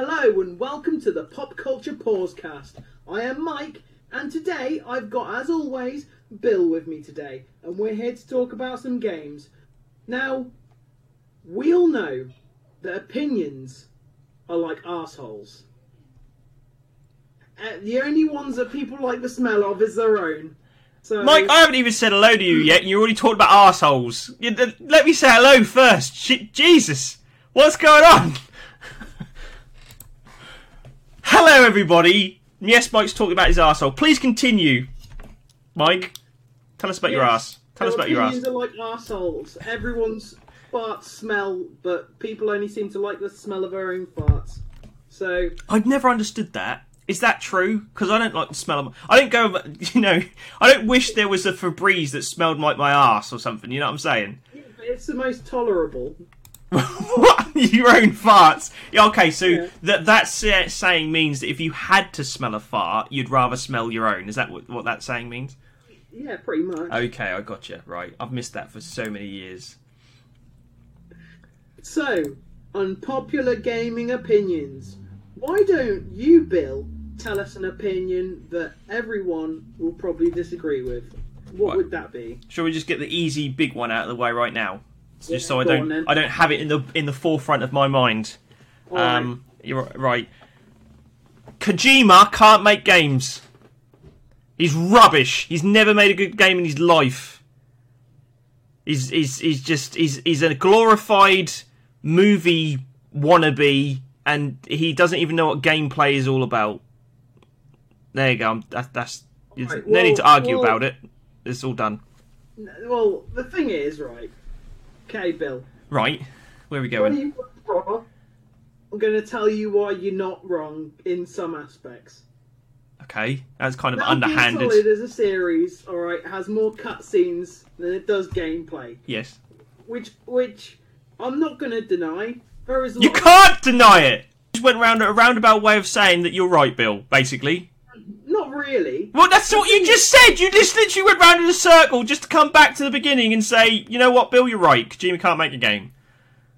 Hello and welcome to the Pop Culture Pausecast. I am Mike, and today I've got, as always, Bill with me today, and we're here to talk about some games. Now, we all know that opinions are like assholes. Uh, the only ones that people like the smell of is their own. So, Mike, I haven't even said hello to you yet, and you already talked about assholes. Let me say hello first. Jesus, what's going on? Hello, everybody. Yes, Mike's talking about his arsehole. Please continue, Mike. Tell us about your Yes, ass. Tell us about your ass. are like assholes. Everyone's farts smell, but people only seem to like the smell of their own farts. So I've never understood that. Is that true? Because I don't like the smell of. My, I don't go. You know, I don't wish there was a Febreze that smelled like my ass or something. You know what I'm saying? Yeah, it's the most tolerable. What? Your own farts? Yeah, okay, so Yeah. that that saying means that if you had to smell a fart, you'd rather smell your own. Is that what, what that saying means? Yeah, pretty much. Okay, I got you. Right, I've missed that for so many years. So, unpopular gaming opinions. Why don't you, Bill, tell us an opinion that everyone will probably disagree with? What Right. would that be? Shall we just get the easy big one out of the way right now, just Yeah, so I don't on. I don't have it in the in the forefront of my mind. Um, you're right. Kojima can't make games. He's rubbish. He's never made a good game in his life. He's he's he's just he's he's a glorified movie wannabe, and he doesn't even know what gameplay is all about. There you go. I'm- That, that's there's Alright, no need to argue well- about it. It's all done. well, the thing is, right? Okay, Bill. Right, where are we going? wrong? I'm going to tell you why you're not wrong in some aspects. Okay, that's kind of Metal Gear underhanded. Solid as a series, all right, has more cutscenes than it does gameplay, Yes, which which I'm not going to deny. There is you can't deny it. Just went round a roundabout way of saying that you're right, Bill. Basically, not really. well, that's what you just said. You just literally went round in a circle just to come back to the beginning and say, you know what, Bill, you're right. Kojima can't make a game.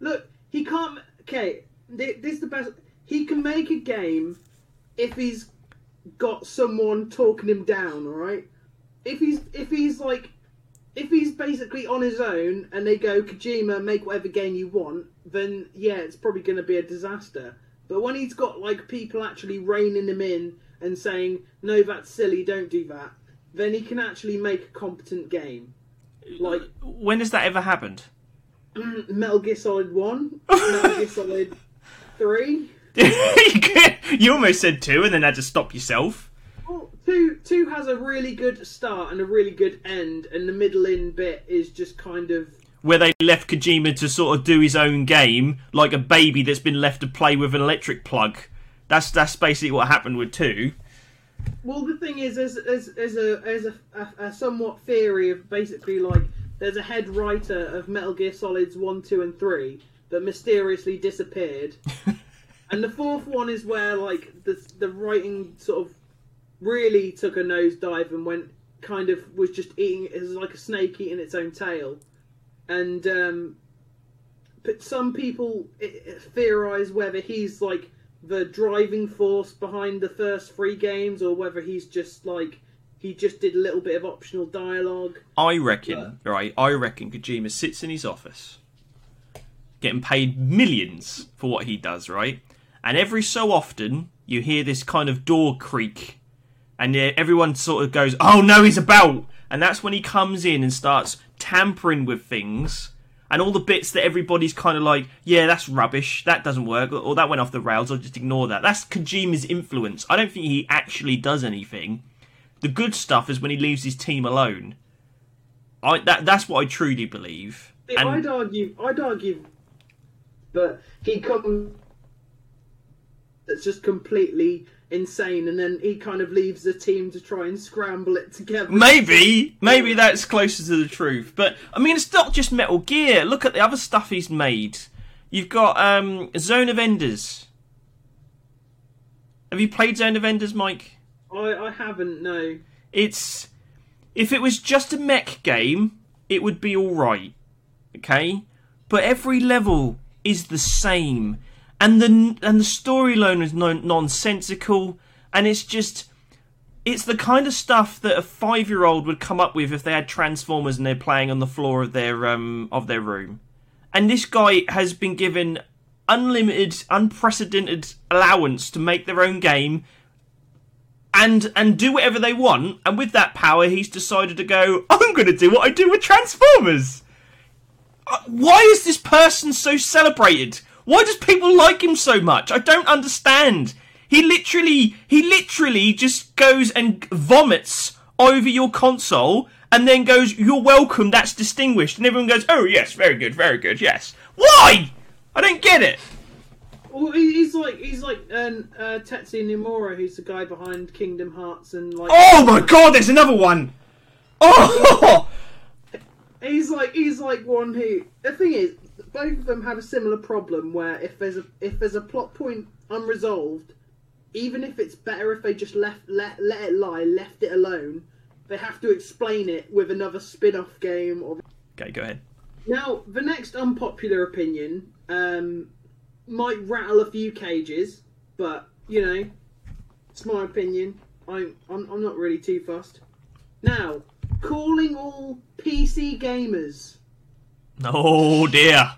Look, he can't. Okay, this is the best. He can make a game if he's got someone talking him down. All right. If he's if he's like if he's basically on his own and they go Kojima make whatever game you want, then yeah, it's probably going to be a disaster. But when he's got like people actually reining him in and saying no, that's silly, don't do that, then he can actually make a competent game. Like When has that ever happened? Metal Gear Solid One, Metal Gear Solid Three. you almost said two and then had to stop yourself. Well, two two has a really good start and a really good end, and the middle in bit is just kind of Where they left Kojima to sort of do his own game, like a baby that's been left to play with an electric plug. That's that's basically what happened with two. well. The thing is, there's there's, there's a there's a, a, a somewhat theory of basically like there's a head writer of Metal Gear Solids one, two, and three that mysteriously disappeared, and the fourth one is where like the the writing sort of really took a nosedive and went kind of was just eating it was like a snake eating its own tail and um but some people theorize whether he's like the driving force behind the first three games or whether he's just like he just did a little bit of optional dialogue I reckon, right? I reckon Kojima sits in his office, getting paid millions for what he does, right? And every so often, you hear this kind of door creak, and everyone sort of goes, "Oh no, he's about!" And that's when he comes in and starts tampering with things, and all the bits that everybody's kind of like, "Yeah, that's rubbish. That doesn't work," or "That went off the rails." I'll just ignore that. That's Kojima's influence. I don't think he actually does anything. The good stuff is when he leaves his team alone. I that that's what I truly believe. And i'd argue i'd argue but he comes it's just completely insane and then he kind of leaves the team to try and scramble it together maybe maybe that's closer to the truth. But I mean, it's not just Metal Gear. Look at the other stuff he's made. You've got um, Zone of Enders. Have you played Zone of Enders, Mike? I, I haven't no It's if it was just a mech game, it would be all right. Okay, but every level is the same, and the and the storyline is non- nonsensical, and it's just it's the kind of stuff that a five year old would come up with if they had Transformers and they're playing on the floor of their um of their room. And this guy has been given unlimited, unprecedented allowance to make their own game and and do whatever they want. And with that power, he's decided to go. I'm going to do what I do with Transformers. Uh, why is this person so celebrated? Why does people like him so much? I don't understand. He literally, he literally just goes and vomits over your console and then goes, "You're welcome. That's distinguished." And everyone goes, "Oh yes, very good, very good, yes." Why? I don't get it. Well, he's like he's like um, uh, Tetsuya Nomura, who's the guy behind Kingdom Hearts and like. Oh my god, there's another one. Oh, He's like he's like one who. The thing is, both of them have a similar problem where if there's a if there's a plot point unresolved, even if it's better if they just left let let it lie, left it alone, they have to explain it with another spin-off game or. okay, go ahead. Now, the next unpopular opinion um, might rattle a few cages, but you know, it's my opinion. I'm I'm, I'm not really too fussed. Now, calling all PC gamers. Oh dear.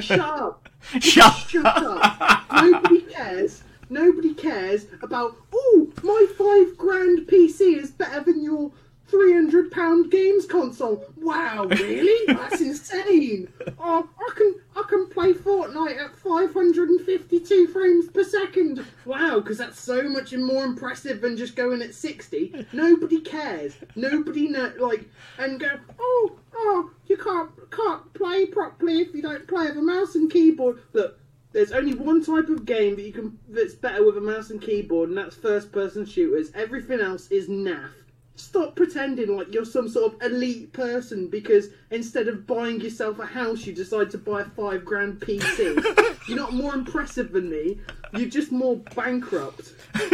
Shut up. Shut Shut up. Nobody cares. Nobody cares about. Oh, my five grand PC is better than your three hundred pound games console. Wow, really? That's insane. Oh, I can I can play Fortnite at five hundred and fifty two frames per second. Wow, because that's so much more impressive than just going at sixty. Nobody cares. Nobody know like and go. Oh, oh, you can't can't play properly if you don't play with a mouse and keyboard. Look, there's only one type of game that you can that's better with a mouse and keyboard, and that's first person shooters. Everything else is naff. Stop pretending like you're some sort of elite person because instead of buying yourself a house, you decide to buy a five grand PC. you're not more impressive than me. You're just more bankrupt.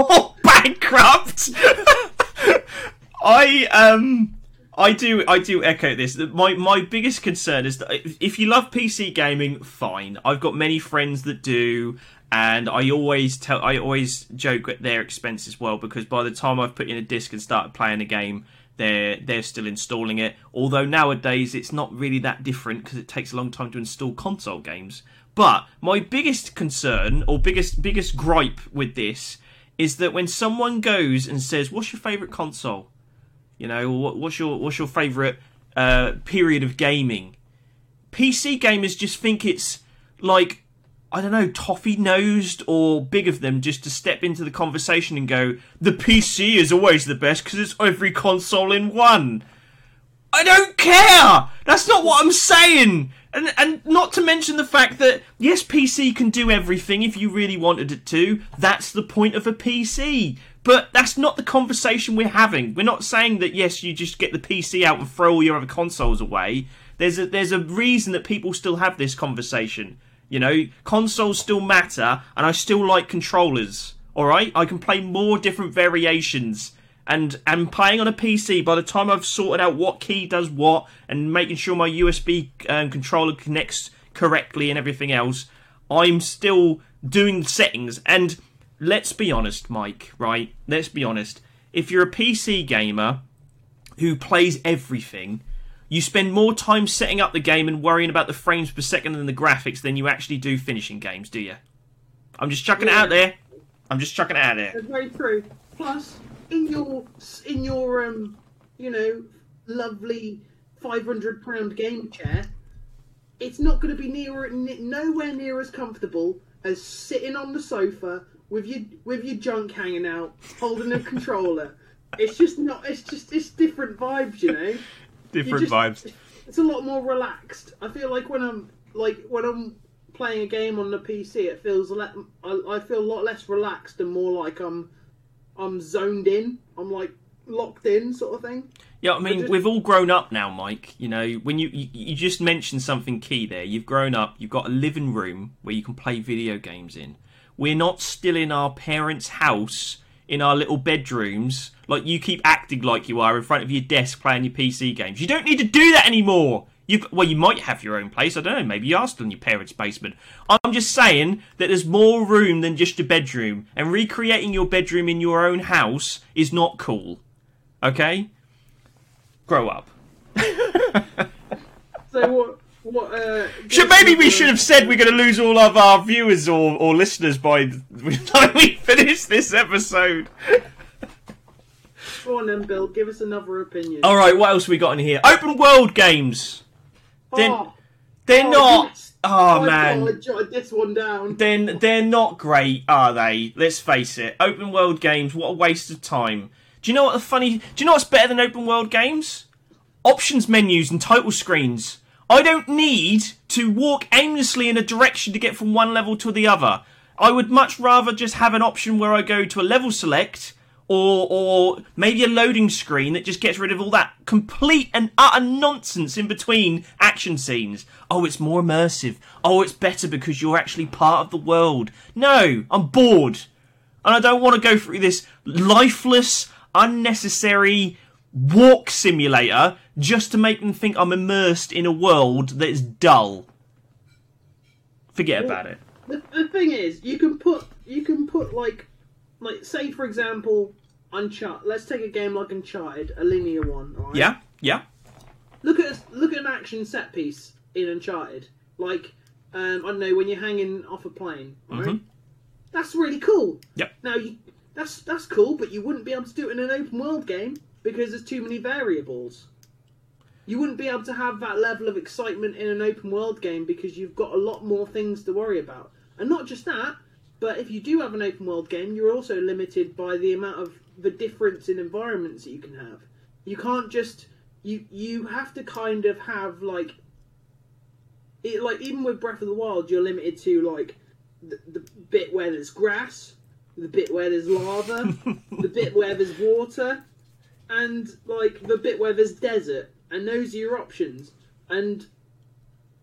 more bankrupt. I um I do I do echo this. My my biggest concern is that if you love PC gaming, fine. I've got many friends that do and I always tell I always joke at their expense as well because by the time I've put in a disc and started playing a game they're they're still installing it. Although nowadays it's not really that different because it takes a long time to install console games. But my biggest concern or biggest biggest gripe with this is that when someone goes and says, "What's your favorite console?" You know, what, what's your what's your favorite uh, period of gaming? PC gamers just think it's like I don't know, toffee nosed or big of them just to step into the conversation and go, "The PC is always the best because it's every console in one." I don't care. That's not what I'm saying. And and not to mention the fact that yes, PC can do everything if you really wanted it to. That's the point of a PC. But that's not the conversation we're having. We're not saying that yes, you just get the PC out and throw all your other consoles away. There's a there's a reason that people still have this conversation. You know, consoles still matter, and I still like controllers. All right, I can play more different variations and and playing on a PC, by the time I've sorted out what key does what and making sure my USB um, controller connects correctly and everything else, I'm still doing settings. And let's be honest, Mike. Right? Let's be honest. If you're a PC gamer who plays everything, you spend more time setting up the game and worrying about the frames per second and the graphics than you actually do finishing games, do you? I'm just chucking it out there. I'm just chucking it out there. That's very true. Plus, in your in your um, you know, lovely five hundred pound game chair, it's not going to be near nowhere near as comfortable as sitting on the sofa with your with your junk hanging out, holding a controller. It's just not. It's just it's different vibes, you know. Different just- vibes. It's a lot more relaxed. I feel like when I'm like when I'm playing a game on the PC, it feels a lot. I, I feel a lot less relaxed and more like I'm I'm zoned in. I'm like locked in, sort of thing. Yeah, I mean, just- we've all grown up now, Mike. You know, when you, you you just mentioned something key there. You've grown up. You've got a living room where you can play video games in. We're not still in our parents' house in our little bedrooms like you keep acting like you are in front of your desk playing your PC games. You don't need to do that anymore. You well, you might have your own place. I don't know. Maybe you are still in your parents' basement. I'm just saying that there's more room than just your bedroom, and recreating your bedroom in your own house is not cool. Okay, grow up. So what? What? Uh, Should, maybe we should have said we're going to lose all of our viewers or, or listeners by the time we finish this episode. Go on then, Bill. Give us another opinion. All right, what else we got in here? Open world games. Ah. Then oh, they're oh, not. Oh man, I jotted this one down. then they're not great, are they? Let's face it. Open world games, what a waste of time. Do you know what the funny? Do you know what's better than open world games? Options menus and title screens. I don't need to walk aimlessly in a direction to get from one level to the other. I would much rather just have an option where I go to a level select or or maybe a loading screen that just gets rid of all that complete and utter nonsense in between action scenes. Oh, it's more immersive. Oh, it's better because you're actually part of the world. No, I'm bored. And I don't want to go through this lifeless, unnecessary walk simulator just to make them think I'm immersed in a world that is dull. Forget about it. The, the thing is, you can put you can put like like say for example, Uncharted. Let's take a game like Uncharted, a linear one. Right? Yeah, yeah. Look at look at an action set piece in Uncharted. Like um, I don't know when you're hanging off a plane. Right? Mhm. That's really cool. Yep. Now you, that's that's cool, but you wouldn't be able to do it in an open world game because there's too many variables. You wouldn't be able to have that level of excitement in an open world game because you've got a lot more things to worry about. And not just that, but if you do have an open world game, you're also limited by the amount of the difference in environments that you can have. You can't just you you have to kind of have like it, like even with Breath of the Wild, you're limited to like the, the bit where there's grass, the bit where there's lava, the bit where there's water, and like the bit where there's desert, and those are your options. And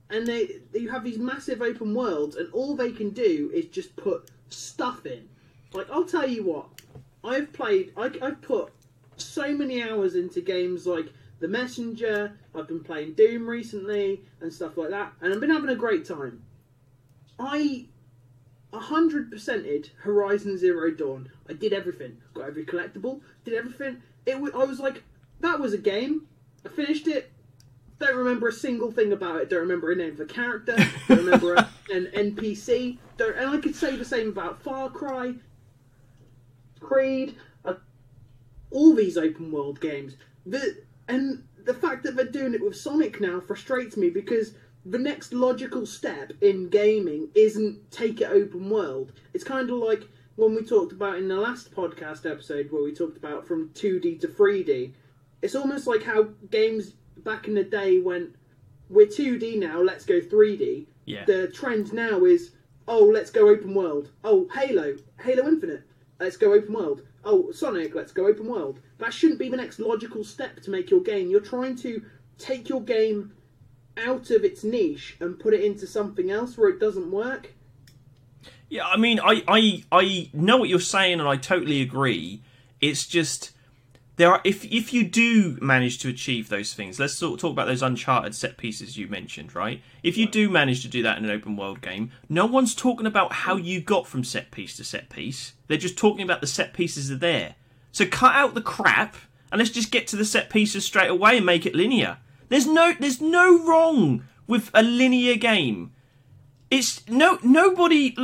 and they you have these massive open worlds, and all they can do is just put stuff in. Like I'll tell you what, I've played, I, I've put so many hours into games like The Messenger. I've been playing Doom recently and stuff like that, and I've been having a great time. I a hundred percented Horizon Zero Dawn. I did everything. Got every collectible. Did everything. It. wa- I was like, that was a game. I finished it. Don't remember a single thing about it. Don't remember a name of a character. Don't remember a, an NPC. Don't. And I could say the same about Far Cry, Creed, uh, all these open world games. The and the fact that they're doing it with Sonic now frustrates me because the next logical step in gaming isn't take it open world. It's kind of like when we talked about in the last podcast episode where we talked about from 2D to 3D. It's almost like how games back in the day went, we're 2D now, let's go 3D. Yeah. The trend now is, oh, let's go open world. Oh, Halo, Halo Infinite, let's go open world. Oh, Sonic, let's go open world. That shouldn't be the next logical step to make your game. You're trying to take your game out of its niche and put it into something else where it doesn't work. Yeah, I mean, I, I, I know what you're saying, and I totally agree. It's just there are if if you do manage to achieve those things, let's sort of talk about those uncharted set pieces you mentioned, right? If you do manage to do that in an open world game, no one's talking about how you got from set piece to set piece. They're just talking about the set pieces are there. So cut out the crap and let's just get to the set pieces straight away and make it linear. There's no there's no wrong with a linear game. It's no nobody.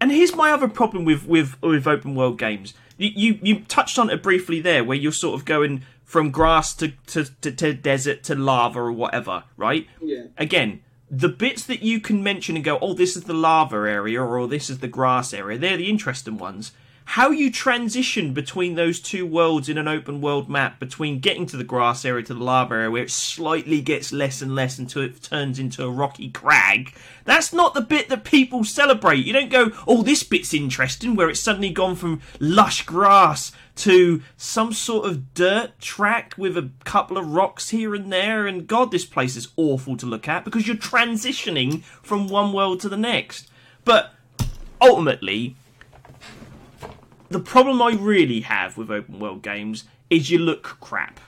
And here's my other problem with with with open world games. You you, touched on it briefly there, where you're sort of going from grass to, to, to, to desert to lava or whatever, right? Yeah. Again, the bits that you can mention and go, oh, this is the lava area or this is the grass area, they're the interesting ones. How you transition between those two worlds in an open world map, between getting to the grass area to the lava area, where it slightly gets less and less until it turns into a rocky crag, that's not the bit that people celebrate. You don't go, oh, this bit's interesting, where it's suddenly gone from lush grass to some sort of dirt track with a couple of rocks here and there, and God, this place is awful to look at because you're transitioning from one world to the next. But ultimately, the problem I really have with open world games is you look crap.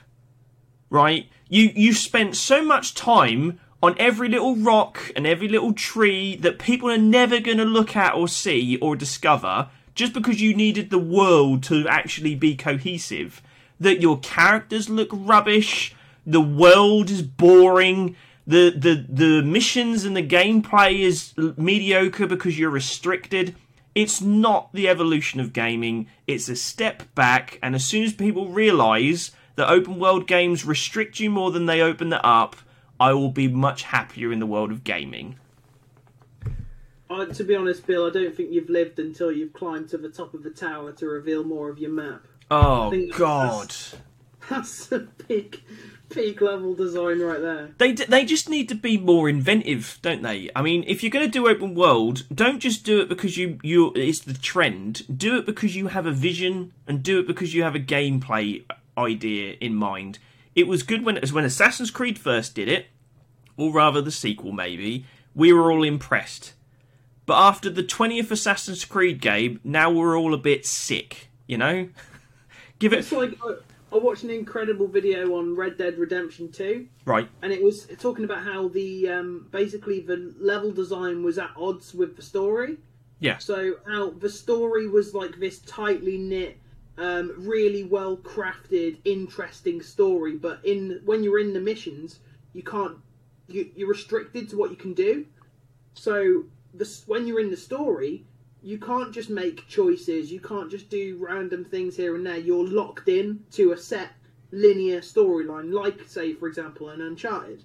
Right? You you spent so much time on every little rock and every little tree that people are never going to look at or see or discover just because you needed the world to actually be cohesive. That your characters look rubbish, the world is boring, the, the, the missions and the gameplay is mediocre because you're restricted. It's not the evolution of gaming, it's a step back, and as soon as people realise that open world games restrict you more than they open it up, I will be much happier in the world of gaming. Uh, to be honest, Bill, I don't think you've lived until you've climbed to the top of the tower to reveal more of your map. Oh God! that's- That's a peak, peak level design right there. They d- they just need to be more inventive, don't they? I mean, if you're going to do open world, don't just do it because you you it's the trend. Do it because you have a vision, and do it because you have a gameplay idea in mind. It was good when as when Assassin's Creed first did it, or rather the sequel maybe. We were all impressed, but after the twentieth Assassin's Creed game, now we're all a bit sick. You know, give it It's like uh, I, watched an incredible video on Red Dead Redemption 2, right. and it was talking about how the um, basically the level design was at odds with the story. Yeah. So how the story was like this tightly knit, um, really well crafted, interesting story, but in when you're in the missions, you can't. You, you're restricted to what you can do. So this, when you're in the story, you can't just make choices. You can't just do random things here and there. You're locked in to a set linear storyline, like say, for example, an Uncharted.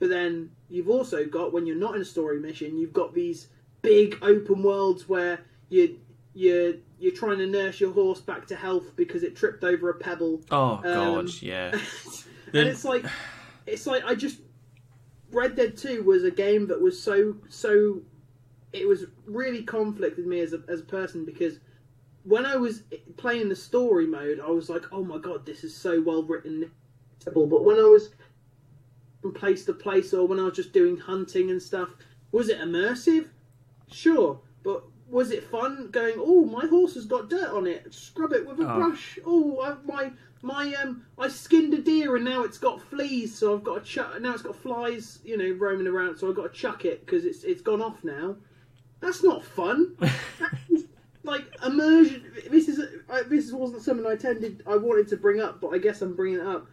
But then you've also got when you're not in a story mission, you've got these big open worlds where you you're you're trying to nurse your horse back to health because it tripped over a pebble. Oh God, Um, yeah. and Then- it's like it's like I just Red Dead Two was a game that was so so it was really conflicted me as a as a person because when I was playing the story mode, I was like, oh my god, this is so well written. But when I was from place to place or when I was just doing hunting and stuff, was it immersive? Sure, but was it fun going? Oh, my horse has got dirt on it. Scrub it with a Oh. brush. Oh, I, my my um, I skinned a deer and now it's got fleas, so I've got to chuck. Now it's got flies, you know, roaming around, so I've got to chuck it because it's it's gone off now. That's not fun. That's like immersion. This is I, this wasn't something I tended I wanted to bring up, but I guess I'm bringing it up.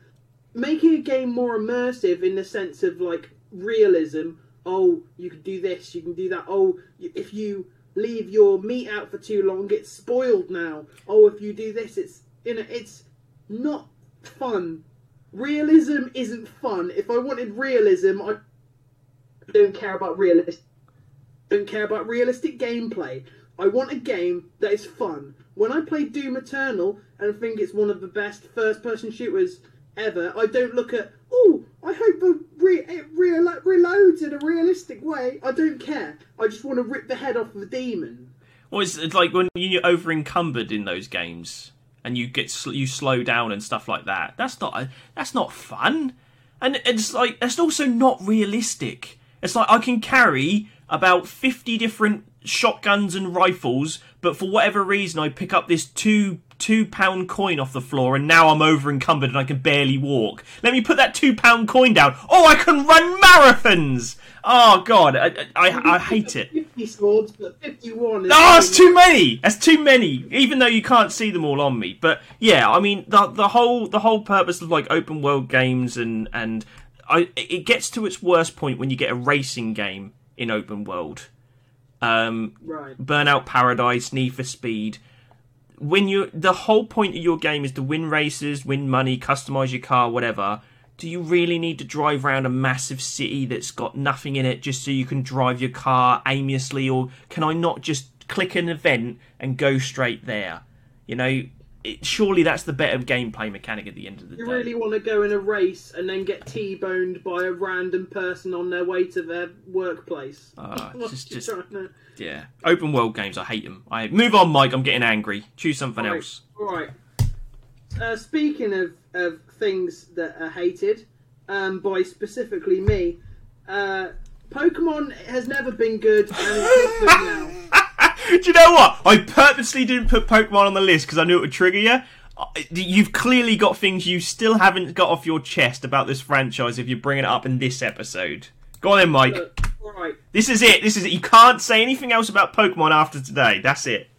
Making a game more immersive in the sense of like realism. Oh, you can do this, you can do that. Oh, if you leave your meat out for too long, it's spoiled now. Oh, if you do this, it's you know, it's not fun. Realism isn't fun. If I wanted realism, I don't care about realism don't care about realistic gameplay. I want a game that is fun. When I play Doom Eternal and think it's one of the best first-person shooters ever, I don't look at oh, I hope re- it re- reloads in a realistic way. I don't care. I just want to rip the head off of the demon. Well, it's, it's like when you're over encumbered in those games and you get sl- you slow down and stuff like that. That's not uh, that's not fun, and it's like that's also not realistic. It's like I can carry about fifty different shotguns and rifles, but for whatever reason I pick up this two two pound coin off the floor and now I'm over encumbered and I can barely walk. Let me put that two pound coin down. Oh, I can run marathons. Oh God, I I, I hate it. Fifty swords, but fifty-one. Is Oh, it's too many. That's too many. Even though you can't see them all on me, but yeah, I mean the the whole the whole purpose of like open world games and and I it gets to its worst point when you get a racing game in open world. Um, right. Burnout Paradise, Need for Speed. When you the whole point of your game is to win races, win money, customize your car, whatever. Do you really need to drive around a massive city that's got nothing in it just so you can drive your car aimlessly, or can I not just click an event and go straight there? You know, it, surely that's the better gameplay mechanic at the end of the You day. You really want to go in a race and then get T-boned by a random person on their way to their workplace. What just- just- to- Yeah, open world games, I hate them. I move on, Mike. I'm getting angry. Choose something Right. else. All right. Uh, speaking of, of things that are hated um, by specifically me, uh, Pokemon has never been good, and it's good now. Do you know what? I purposely didn't put Pokemon on the list because I knew it would trigger you. you've clearly got things you still haven't got off your chest about this franchise if you're bringing it up in this episode. Go on then, Mike. Look, right. This is it. This is it. You can't say anything else about Pokemon after today. That's it.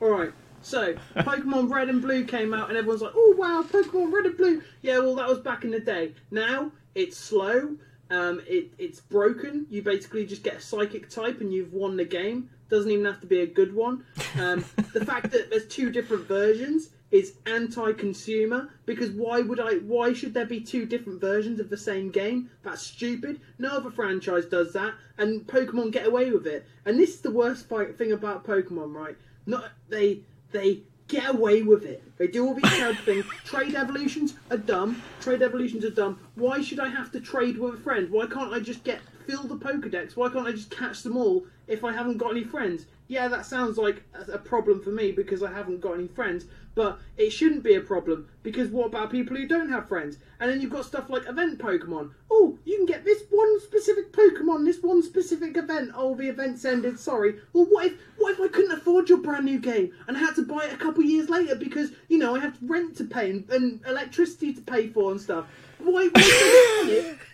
All right. So, Pokemon Red and Blue came out, and everyone's like, "Oh wow, Pokemon Red and Blue." Yeah, well, that was back in the day. Now it's slow. Um, it it's broken. You basically just get a psychic type, and you've won the game. Doesn't even have to be a good one. Um, the fact that there's two different versions is anti-consumer because why would I? Why should there be two different versions of the same game? That's stupid. No other franchise does that, and Pokemon get away with it. And this is the worst fight thing about Pokemon, right? Not they they get away with it. They do all these sad things. Trade evolutions are dumb. Trade evolutions are dumb. Why should I have to trade with a friend? Why can't I just get fill the Pokedex? Why can't I just catch them all if I haven't got any friends? Yeah, that sounds like a problem for me because I haven't got any friends, but it shouldn't be a problem because what about people who don't have friends? And then you've got stuff like event Pokemon. Oh, you can get this one specific Pokemon, this one specific event. Oh, the event's ended. Sorry. Well, what if what if I couldn't afford your brand new game and I had to buy it a couple years later because you know I have rent to pay and, and electricity to pay for and stuff? Why?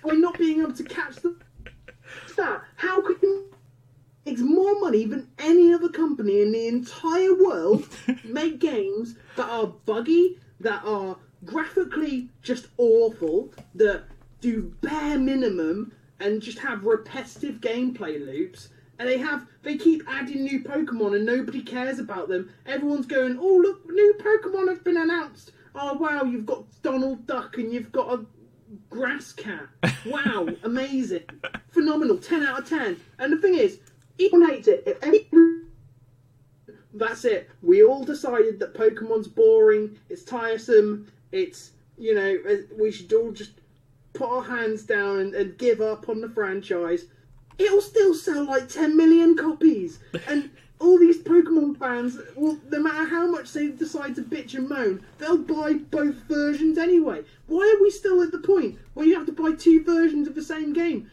Why, not being able to catch the that? How could you makes more money than any other company in the entire world make games that are buggy, that are graphically just awful, that do bare minimum and just have repetitive gameplay loops. And they have they keep adding new Pokemon and nobody cares about them. Everyone's going, Oh look, new Pokemon have been announced. Oh wow, you've got Donald Duck and you've got a grass cat. Wow, amazing. Phenomenal. Ten out of ten. And the thing is, it. If any that's it. We all decided that Pokemon's boring, it's tiresome, it's, you know, uh, we should all just put our hands down and, and give up on the franchise. It'll still sell like 10 million copies. And all these Pokemon fans, well, no matter how much they decide to bitch and moan, they'll buy both versions anyway. Why are we still at the point where you have to buy two versions of the same game?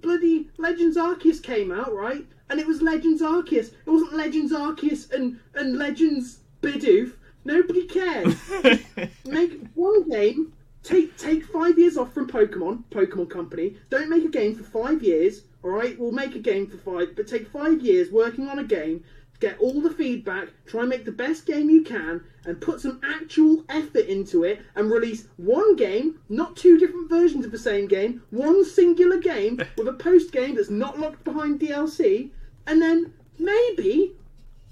Bloody Legends Arceus came out, right? And it was Legends Arceus. It wasn't Legends Arceus and, and Legends Bidoof. Nobody cares. make one game. Take take five years off from Pokemon, Pokemon Company. Don't make a game for five years. All right, we'll make a game for five, but take five years working on a game. Get all the feedback. Try and make the best game you can, and put some actual effort into it. And release one game, not two different versions of the same game. One singular game with a post game that's not locked behind DLC. And then maybe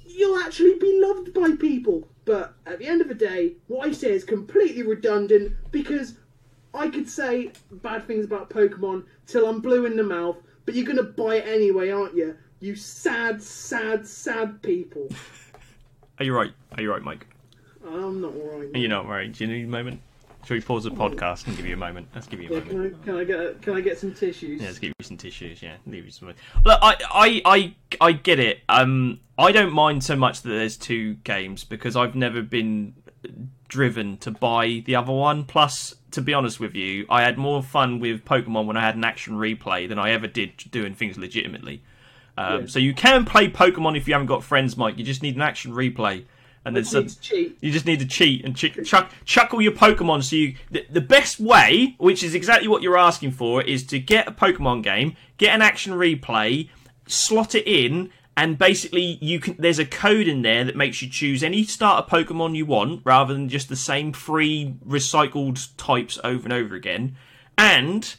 you'll actually be loved by people. But at the end of the day, what I say is completely redundant because I could say bad things about Pokemon till I'm blue in the mouth, but you're gonna buy it anyway, aren't you? You sad, sad, sad people. Are you right? Are you right, Mike? I'm not alright. Are you not right? Do you need a moment? Shall we pause the podcast and give you a moment? Let's give you a Yeah, moment. can I, can I get can I get some tissues? Yeah, let's give you some tissues. Yeah, leave you some. Look, I, I, I, I get it. Um, I don't mind so much that there's two games because I've never been driven to buy the other one. Plus, to be honest with you, I had more fun with Pokemon when I had an action replay than I ever did doing things legitimately. Um, Yeah. So you can play Pokemon if you haven't got friends, Mike. You just need an action replay, and then Which some, cheat. you just need to cheat and ch- chuck, chuckle your Pokemon. So you, the, the best way, which is exactly what you're asking for, is to get a Pokemon game, get an action replay, slot it in, and basically you can. There's a code in there that makes you choose any starter Pokemon you want, rather than just the same three recycled types over and over again. And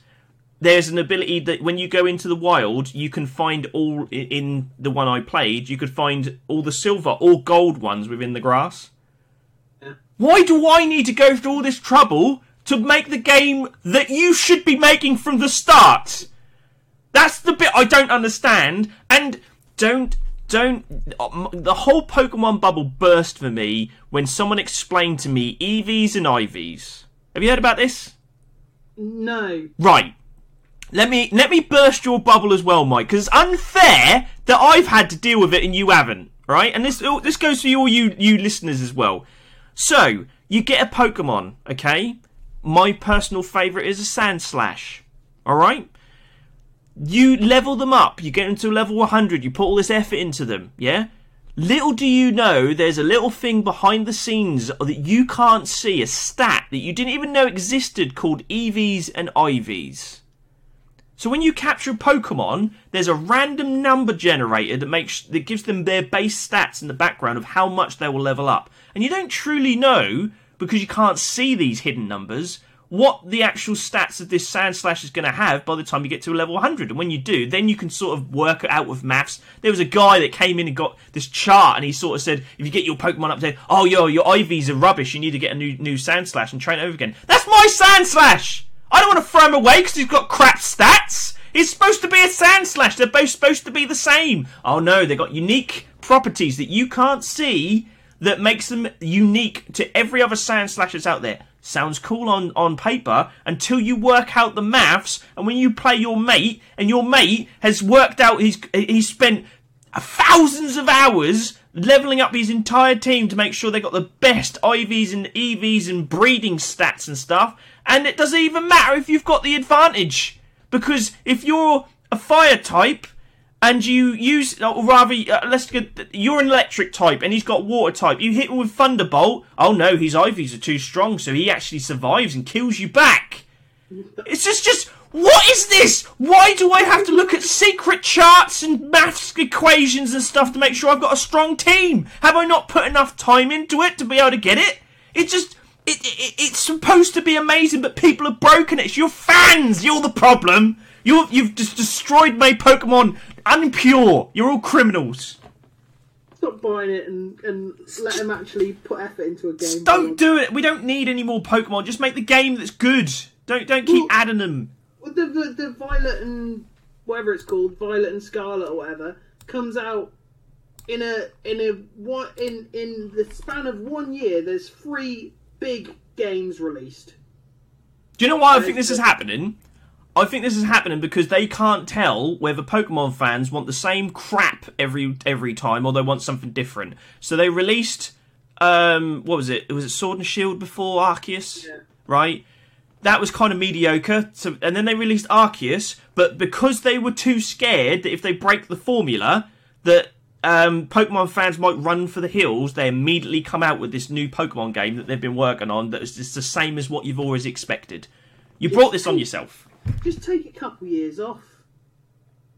there's an ability that when you go into the wild, you can find all in the one I played. You could find all the silver or gold ones within the grass. Yeah. Why do I need to go through all this trouble to make the game that you should be making from the start? That's the bit I don't understand. And don't don't uh, the whole Pokemon bubble burst for me when someone explained to me EVs and IVs. Have you heard about this? No. Right. Let me let me burst your bubble as well, Mike, because it's unfair that I've had to deal with it and you haven't. Right, and this this goes for all you you listeners as well. So you get a Pokemon, okay? My personal favorite is a Sandslash. All right. You level them up. You get them to level 100. You put all this effort into them. Yeah. Little do you know, there's a little thing behind the scenes that you can't see, a stat that you didn't even know existed called EVs and IVs. So when you capture a Pokemon, there's a random number generator that makes that gives them their base stats in the background of how much they will level up. And you don't truly know because you can't see these hidden numbers what the actual stats of this Sandslash is going to have by the time you get to a level 100. And when you do, then you can sort of work it out with maths. There was a guy that came in and got this chart, and he sort of said, if you get your Pokemon up to, oh, yo, your IVs are rubbish, you need to get a new new Sandslash and train it over again. That's my Sandslash! I don't want to throw him away because he's got crap stats! He's supposed to be a Sandslash. they're both supposed to be the same. Oh no, they've got unique properties that you can't see that makes them unique to every other Sandslash that's out there sounds cool on, on paper until you work out the maths and when you play your mate and your mate has worked out he's he's spent thousands of hours leveling up his entire team to make sure they got the best IVs and EVs and breeding stats and stuff and it doesn't even matter if you've got the advantage because if you're a fire type and you use, or rather, uh, let's get, you're an electric type and he's got water type. You hit him with Thunderbolt. Oh no, his IVs are too strong, so he actually survives and kills you back. It's just, just, what is this? Why do I have to look at secret charts and maths equations and stuff to make sure I've got a strong team? Have I not put enough time into it to be able to get it? It just, it, it, it's supposed to be amazing, but people have broken it. It's your fans. You're the problem. You, you've just destroyed my Pokemon unpure. You're all criminals. Stop buying it and, and let them actually put effort into a game. Just don't do it. We don't need any more Pokemon. Just make the game that's good. Don't don't keep Well- adding them. The, the the Violet and whatever it's called, Violet and Scarlet or whatever, comes out in a in a one in in the span of one year. There's three big games released. Do you know why I think this is happening? I think this is happening because they can't tell whether Pokemon fans want the same crap every every time or they want something different. So they released um what was it? Was it Sword and Shield before Arceus? Yeah. Right? That was kind of mediocre. So, and then they released Arceus, but because they were too scared that if they break the formula that um, Pokemon fans might run for the hills, they immediately come out with this new Pokemon game that they've been working on that is just the same as what you've always expected. You brought this on yourself. Just take a couple years off.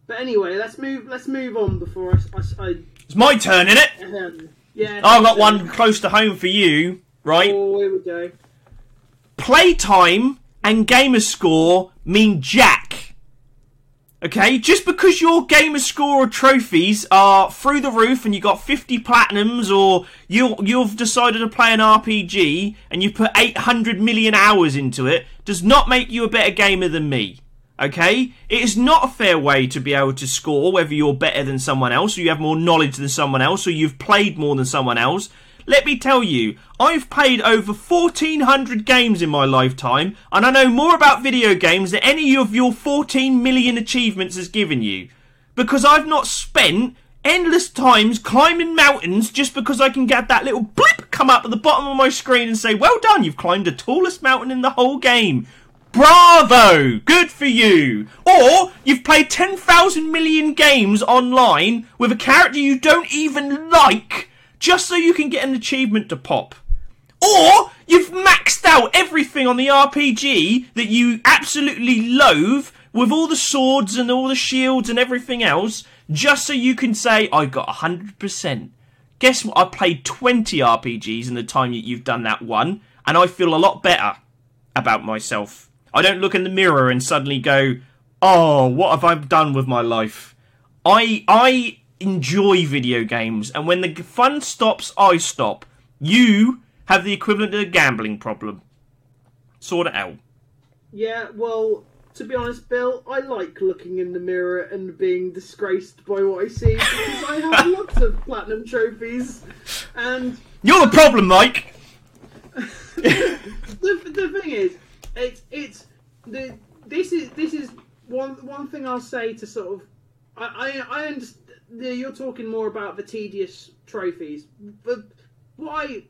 But anyway, let's move. Let's move on before I. I, I It's my turn, innit? um, yeah. I've got one close to home for you, right? Oh, here we go. Playtime and gamer score mean jack. Okay, just because your gamer score or trophies are through the roof and you got 50 platinums or you you've decided to play an RPG and you put 800 million hours into it does not make you a better gamer than me. Okay? It is not a fair way to be able to score whether you're better than someone else or you have more knowledge than someone else or you've played more than someone else. Let me tell you, I've played over 1400 games in my lifetime, and I know more about video games than any of your 14 million achievements has given you. Because I've not spent endless times climbing mountains just because I can get that little blip come up at the bottom of my screen and say, Well done, you've climbed the tallest mountain in the whole game. Bravo! Good for you! Or you've played 10,000 million games online with a character you don't even like just so you can get an achievement to pop. Or you've maxed out everything on the RPG that you absolutely loathe with all the swords and all the shields and everything else just so you can say, I got 100%. Guess what? I played 20 RPGs in the time that you've done that one, and I feel a lot better about myself. I don't look in the mirror and suddenly go, "Oh, what have I done with my life?" I I enjoy video games, and when the fun stops, I stop. You have the equivalent of a gambling problem. Sort it out. Yeah, well, to be honest, Bill, I like looking in the mirror and being disgraced by what I see because I have lots of platinum trophies, and You're the problem, Mike. the, the thing is, it's it's the this is this is one one thing I'll say to sort of I I, I understand you're talking more about the tedious trophies, but what I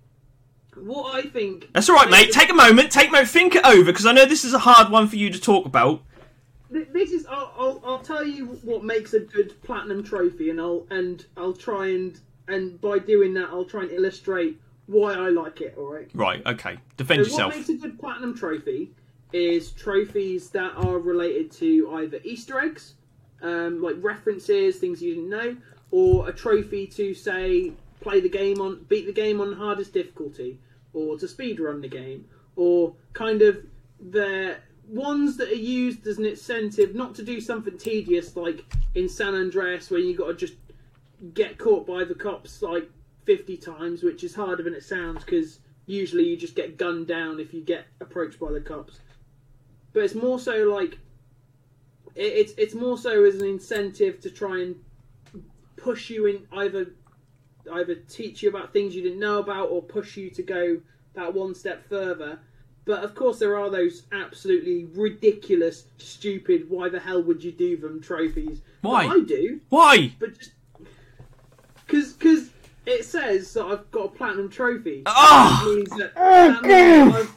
what I think That's all right, mate. Take a moment. Take moment. Think it over, because I know this is a hard one for you to talk about. Th- This is I'll, I'll I'll tell you what makes a good platinum trophy, and I'll and I'll try and and by doing that, I'll try and illustrate why I like it. All right. Right. Okay. Defend So yourself. what makes a good platinum trophy is trophies that are related to either Easter eggs, um, like references, things you didn't know, or a trophy to say play the game on, beat the game on hardest difficulty, or to speed run the game, or kind of the ones that are used as an incentive not to do something tedious like in San Andreas where you got to just get caught by the cops like 50 times, which is harder than it sounds because usually you just get gunned down if you get approached by the cops. But it's more so like it, it's it's more so as an incentive to try and push you in either either teach you about things you didn't know about or push you to go that one step further. But of course, there are those absolutely ridiculous, stupid. Why the hell would you do them trophies? that Why? I do Why? but just because because it says that I've got a platinum trophy. Ah! Oh! That means that, that, means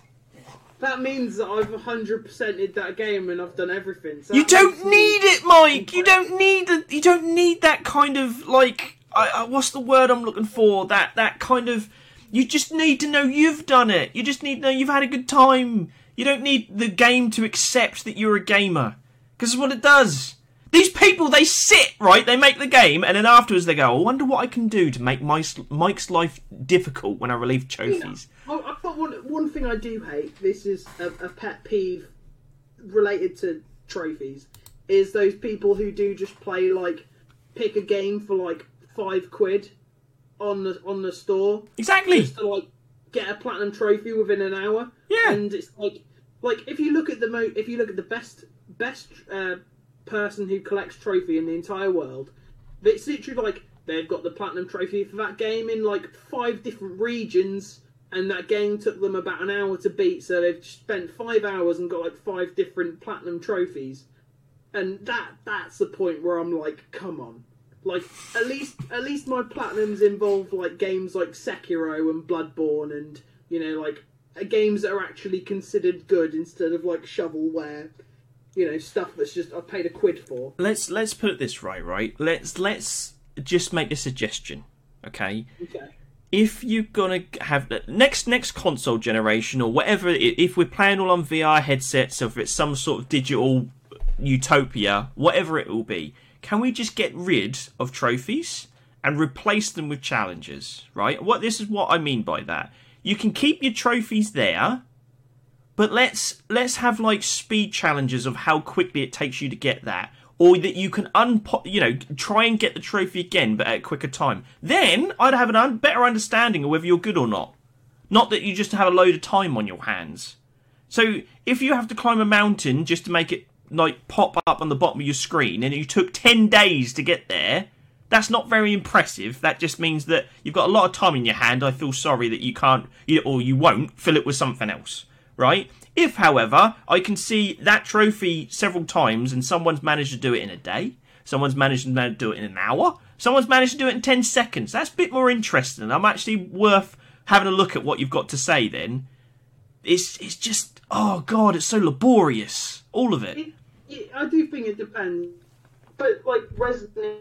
that, means that I've 100%ed that game and I've done everything. So You don't need it, Mike. You don't need the, You don't need that kind of like. I, I, what's the word I'm looking for? That that kind of. You just need to know you've done it. You just need to know you've had a good time. You don't need the game to accept that you're a gamer, because it's what it does. These people, they sit right. They make the game, and then afterwards they go, "I wonder what I can do to make my, Mike's life difficult when I relieve trophies." I, I thought one one thing I do hate. This is a, a pet peeve related to trophies. Is those people who do just play like pick a game for like five quid on the on the store Exactly. just to like get a platinum trophy within an hour. Yeah. and it's like like if you look at the mo if you look at the best best uh, person who collects trophy in the entire world, it's literally like they've got the platinum trophy for that game in like five different regions. And that game took them about an hour to beat, so they've spent five hours and got like five different platinum trophies. And that that's the point where I'm like, come on. Like at least at least my platinums involve like games like Sekiro and Bloodborne and you know like uh, games that are actually considered good instead of like shovelware, you know stuff that's just I paid a quid for. let's let's put this right, right? Let's let's just make a suggestion, okay? Okay. If you're gonna have the next next console generation or whatever, if we're playing all on VR headsets, or if it's some sort of digital utopia, whatever it will be, can we just get rid of trophies and replace them with challenges? Right? What this is what I mean by that. You can keep your trophies there, but let's let's have like speed challenges of how quickly it takes you to get that, or that you can unpo- you know try and get the trophy again, but at a quicker time. Then I'd have a un- better understanding of whether you're good or not. Not that you just have a load of time on your hands. So if you have to climb a mountain just to make it like pop up on the bottom of your screen, and you took ten days to get there, that's not very impressive. That just means that you've got a lot of time in your hand. I feel sorry that you can't, or you won't, fill it with something else, right? If, however, I can see that trophy several times and someone's managed to do it in a day, someone's managed to do it in an hour, someone's managed to do it in 10 seconds, that's a bit more interesting. I'm actually worth having a look at what you've got to say then. It's, it's just, oh god, it's so laborious. All of it. It, it, I do think it depends, but like Resident.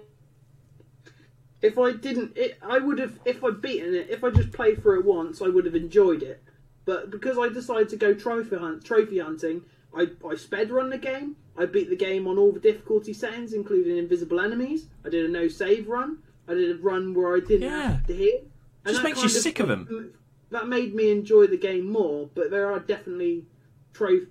If I didn't, it, I would have. If I'd beaten it, if I just played for it once, I would have enjoyed it. But because I decided to go trophy hunt, trophy hunting, I I sped run the game. I beat the game on all the difficulty settings, including invisible enemies. I did a no save run. I did a run where I didn't Yeah. have to hit. Just makes you kind sick them. That made me enjoy the game more. But there are definitely trophy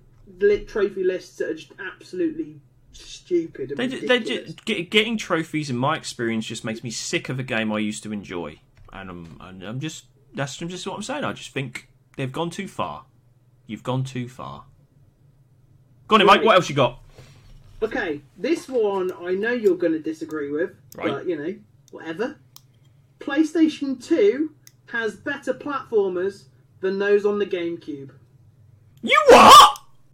trophy lists that are just absolutely stupid. And They, they just, get, getting trophies, in my experience, just makes me sick of a game I used to enjoy, and I'm, and I'm just that's just what I'm saying. I just think they've gone too far. You've gone too far. Go on, Mike. What else you got? Okay, this one I know you're going to disagree with, Right. but you know, whatever. PlayStation 2 has better platformers than those on the GameCube. You what?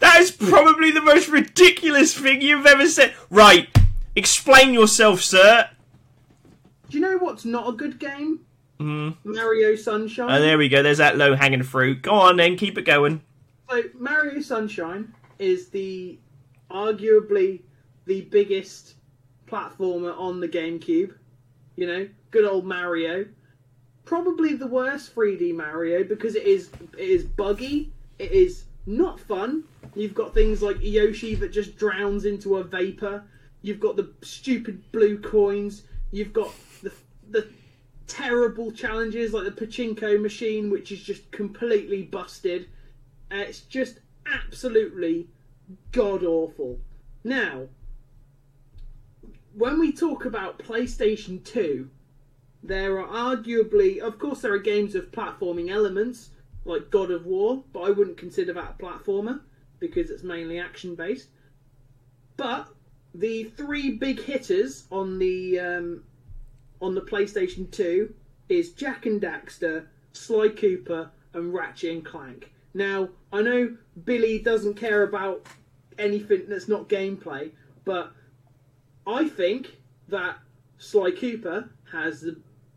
that is probably the most ridiculous thing you've ever said. Right, explain yourself, sir. Do you know what's not a good game? Mm. Mario Sunshine. Oh, there we go. There's that low hanging fruit. Go on, then. Keep it going. So Mario Sunshine is the arguably the biggest platformer on the GameCube. You know, good old Mario. Probably the worst 3D Mario because it is it is buggy. It is not fun. You've got things like Yoshi that just drowns into a vapor. You've got the stupid blue coins. You've got the terrible challenges like the pachinko machine, which is just completely busted. Uh, it's just absolutely god awful. Now, when we talk about PlayStation 2, there are arguably, of course, there are games of platforming elements like God of War, but I wouldn't consider that a platformer because it's mainly action based. But the three big hitters on the um, on the PlayStation 2 is Jak and Daxter, Sly Cooper, and Ratchet and Clank. Now, I know Billy doesn't care about anything that's not gameplay, but I think that Sly Cooper has the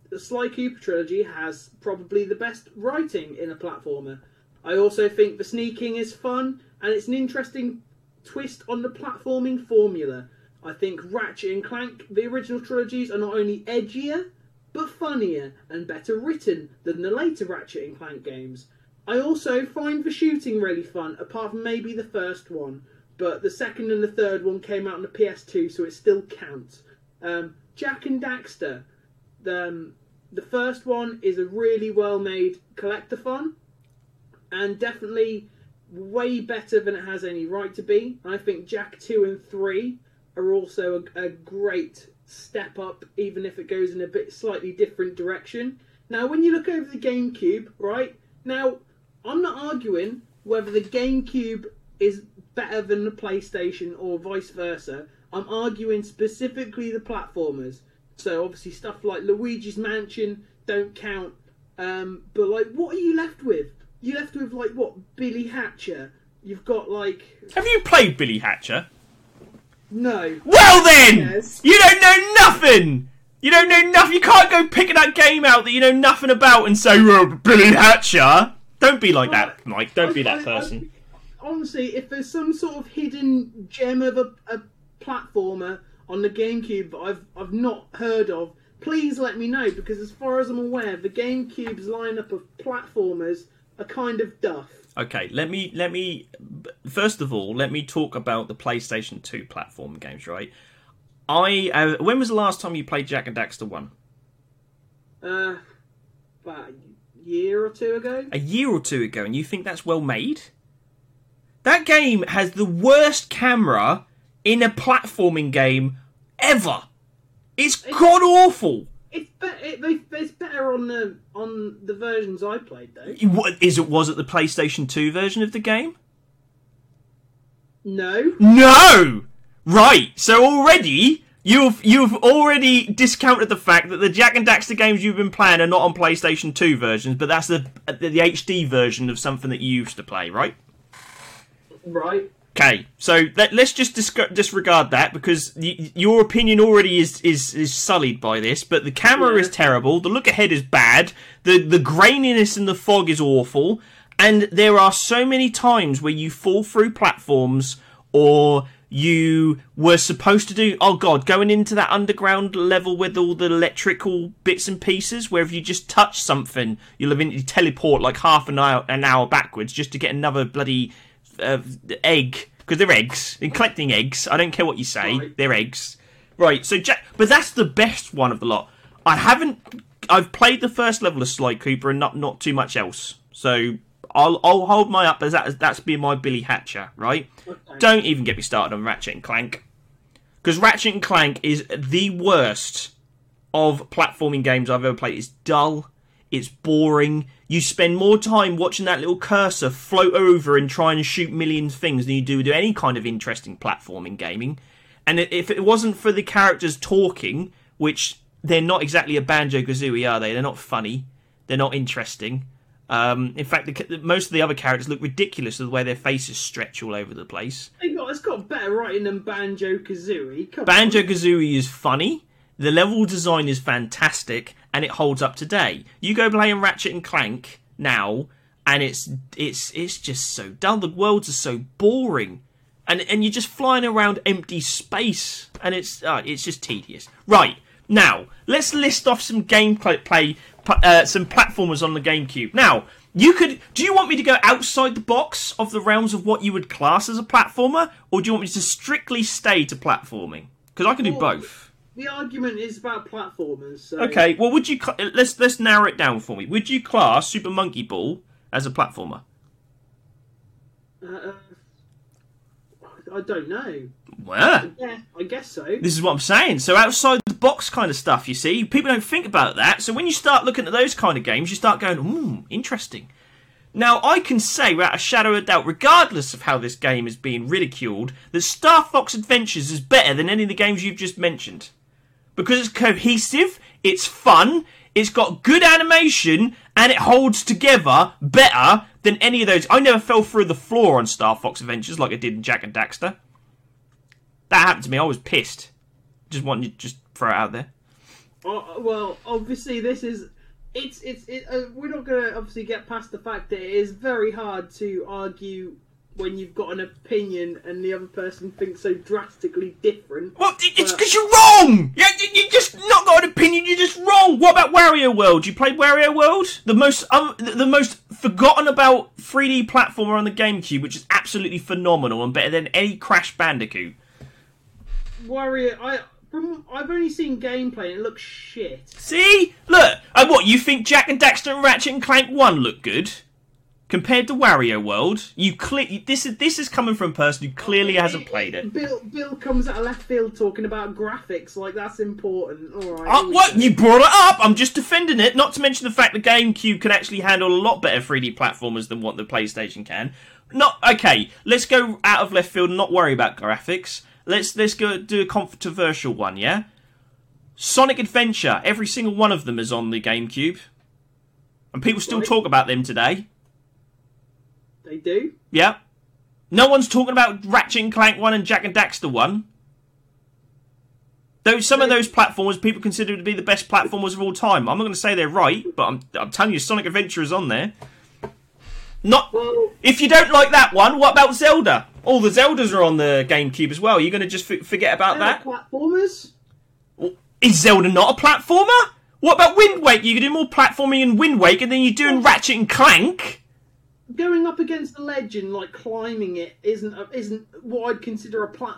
the Sly Cooper trilogy has probably the best writing in a platformer. I also think the sneaking is fun and it's an interesting twist on the platforming formula. I think Ratchet and Clank, the original trilogies, are not only edgier, but funnier and better written than the later Ratchet and Clank games. I also find the shooting really fun, apart from maybe the first one, but the second and the third one came out on the PS2, so it still counts. Um, Jak and Daxter, the, um, the first one is a really well made collectathon, and definitely way better than it has any right to be. I think Jak 2 and 3 are also a, a great step up, even if it goes in a bit slightly different direction. Now, when you look over the GameCube, right now, I'm not arguing whether the GameCube is better than the PlayStation or vice versa. I'm arguing specifically the platformers. So obviously stuff like Luigi's Mansion don't count. Um, but like, what are you left with? You left with like what Billy Hatcher. You've got like Have you played Billy Hatcher? No. Well then, Yes. you don't know nothing. You don't know nothing. You can't go picking that game out that you know nothing about and say, "Oh, Billy Hatcher." Don't be like that, Mike. Don't be that I- I- person. honestly, if there's some sort of hidden gem of a, a platformer on the GameCube that I've I've not heard of, please let me know because as far as I'm aware, the GameCube's lineup of platformers are kind of duff. Okay, let me let me first of all let me talk about the PlayStation Two platform games. Right, I uh, when was the last time you played Jak and Daxter One? Uh, about a year or two ago. A year or two ago, and you think that's well made? That game has the worst camera in a platforming game ever. It's god awful. It's be- it, it's better on the on the versions I played though. What is it? Was it the PlayStation Two version of the game? No, No. Right. So already you've you've already discounted the fact that the Jak and Daxter games you've been playing are not on PlayStation 2 versions, but that's the the, the HD version of something that you used to play, right? right. Okay, so let, us just disc- disregard that because y- your opinion already is, is is sullied by this. But the camera Yeah. is terrible, the look ahead is bad, the the graininess in the fog is awful, and there are so many times where you fall through platforms or you were supposed to do oh god going into that underground level with all the electrical bits and pieces where if you just touch something you'll eventually teleport like half an hour an hour backwards just to get another bloody uh, egg because they're eggs. In collecting eggs, I don't care what you say, Right. they're eggs. Right. So, Jak, but that's the best one of the lot. I haven't. I've played the first level of Sly Cooper and not not too much else. So I'll I'll hold my up as that as that's been my Billy Hatcher. Right. Okay. Don't even get me started on Ratchet and Clank because Ratchet and Clank is the worst of platforming games I've ever played. It's dull. It's boring. You spend more time watching that little cursor float over and try and shoot millions of things than you do with any kind of interesting platforming gaming. And if it wasn't for the characters talking, which they're not exactly a Banjo Kazooie, are they? They're not funny. They're not interesting. Um, in fact, the, most of the other characters look ridiculous with the way their faces stretch all over the place. Got, it's got better writing than Banjo Kazooie. Banjo. Kazooie is funny. The level design is fantastic, and it holds up today. You go playing Ratchet and Clank now, and it's it's it's just so dull. The worlds are so boring, and and you're just flying around empty space, and it's uh, it's just tedious. Right now, let's list off some gameplay, play, uh, some platformers on the GameCube. Now, you could. Do you want me to go outside the box of the realms of what you would class as a platformer, or do you want me to strictly stay to platforming? Because I can do both. The argument is about platformers. So Okay. Well, would you cl- let's let's narrow it down for me? Would you class Super Monkey Ball as a platformer? Uh, I don't know. Well, Yeah, I guess so. This is what I'm saying. So outside the box kind of stuff, you see, people don't think about that. So when you start looking at those kind of games, you start going, "Ooh, interesting." Now I can say, without a shadow of a doubt, regardless of how this game is being ridiculed, that Star Fox Adventures is better than any of the games you've just mentioned because it's cohesive, it's fun, it's got good animation, and it holds together better than any of those. I never fell through the floor on Star Fox Adventures like I did in Jak and Daxter. That happened to me. I was pissed. Just wanted to just throw it out there. Uh, well, obviously, this is. It's it's it, uh, we're not going to obviously get past the fact that it is very hard to argue when you've got an opinion and the other person thinks so drastically different. Well, it- it's because you're wrong. Yeah, you, you just not got an opinion. You're just wrong. What about Wario World? You played Wario World, the most um, the most forgotten about 3D platformer on the GameCube, which is absolutely phenomenal and better than any Crash Bandicoot. Wario, I from I've only seen gameplay and it looks shit. See, look. And what you think? Jak and Daxter and Ratchet and Clank One look good compared to Wario World. You cle- This is this is coming from a person who clearly hasn't played it. Bill Bill comes out of left field talking about graphics like that's important. All right. Uh, what? You brought it up. I'm just defending it. Not to mention the fact the GameCube can actually handle a lot better 3D platformers than what the PlayStation can. Not okay. Let's go out of left field and not worry about graphics. Let's let's go do a controversial one. Yeah. Sonic Adventure. Every single one of them is on the GameCube, and people still talk about them today. They do. Yeah. No one's talking about Ratchet and Clank 1 and Jak and Daxter 1. Though some of those platformers people consider to be the best platformers of all time. I'm not going to say they're right, but I'm, I'm telling you, Sonic Adventure is on there. Not Well, if you don't like that one. What about Zelda? All the Zeldas are on the GameCube as well. You're going to just f- forget about that? platformers. Is Zelda not a platformer? What about Wind Waker? You can do more platforming in Wind Waker than you do in Ratchet and Clank. Going up against the ledge and like climbing it isn't a, isn't what I'd consider a plat.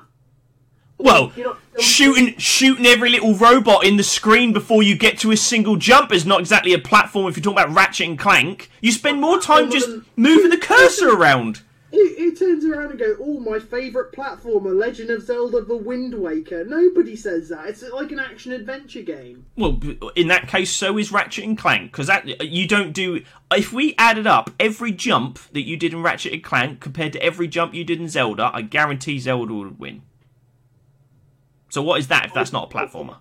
Well, shooting shooting every little robot in the screen before you get to a single jump is not exactly a platform if you're talking about Ratchet and Clank. You spend more time just moving the cursor around. Who turns around and go, "Oh, my favourite platformer, Legend of Zelda: The Wind Waker"? Nobody says that. It's like an action adventure game. Well, in that case, so is Ratchet and Clank because that uh, you don't do. If we added up every jump that you did in Ratchet and Clank compared to every jump you did in Zelda, I guarantee Zelda would win. So what is that if that's not a platformer?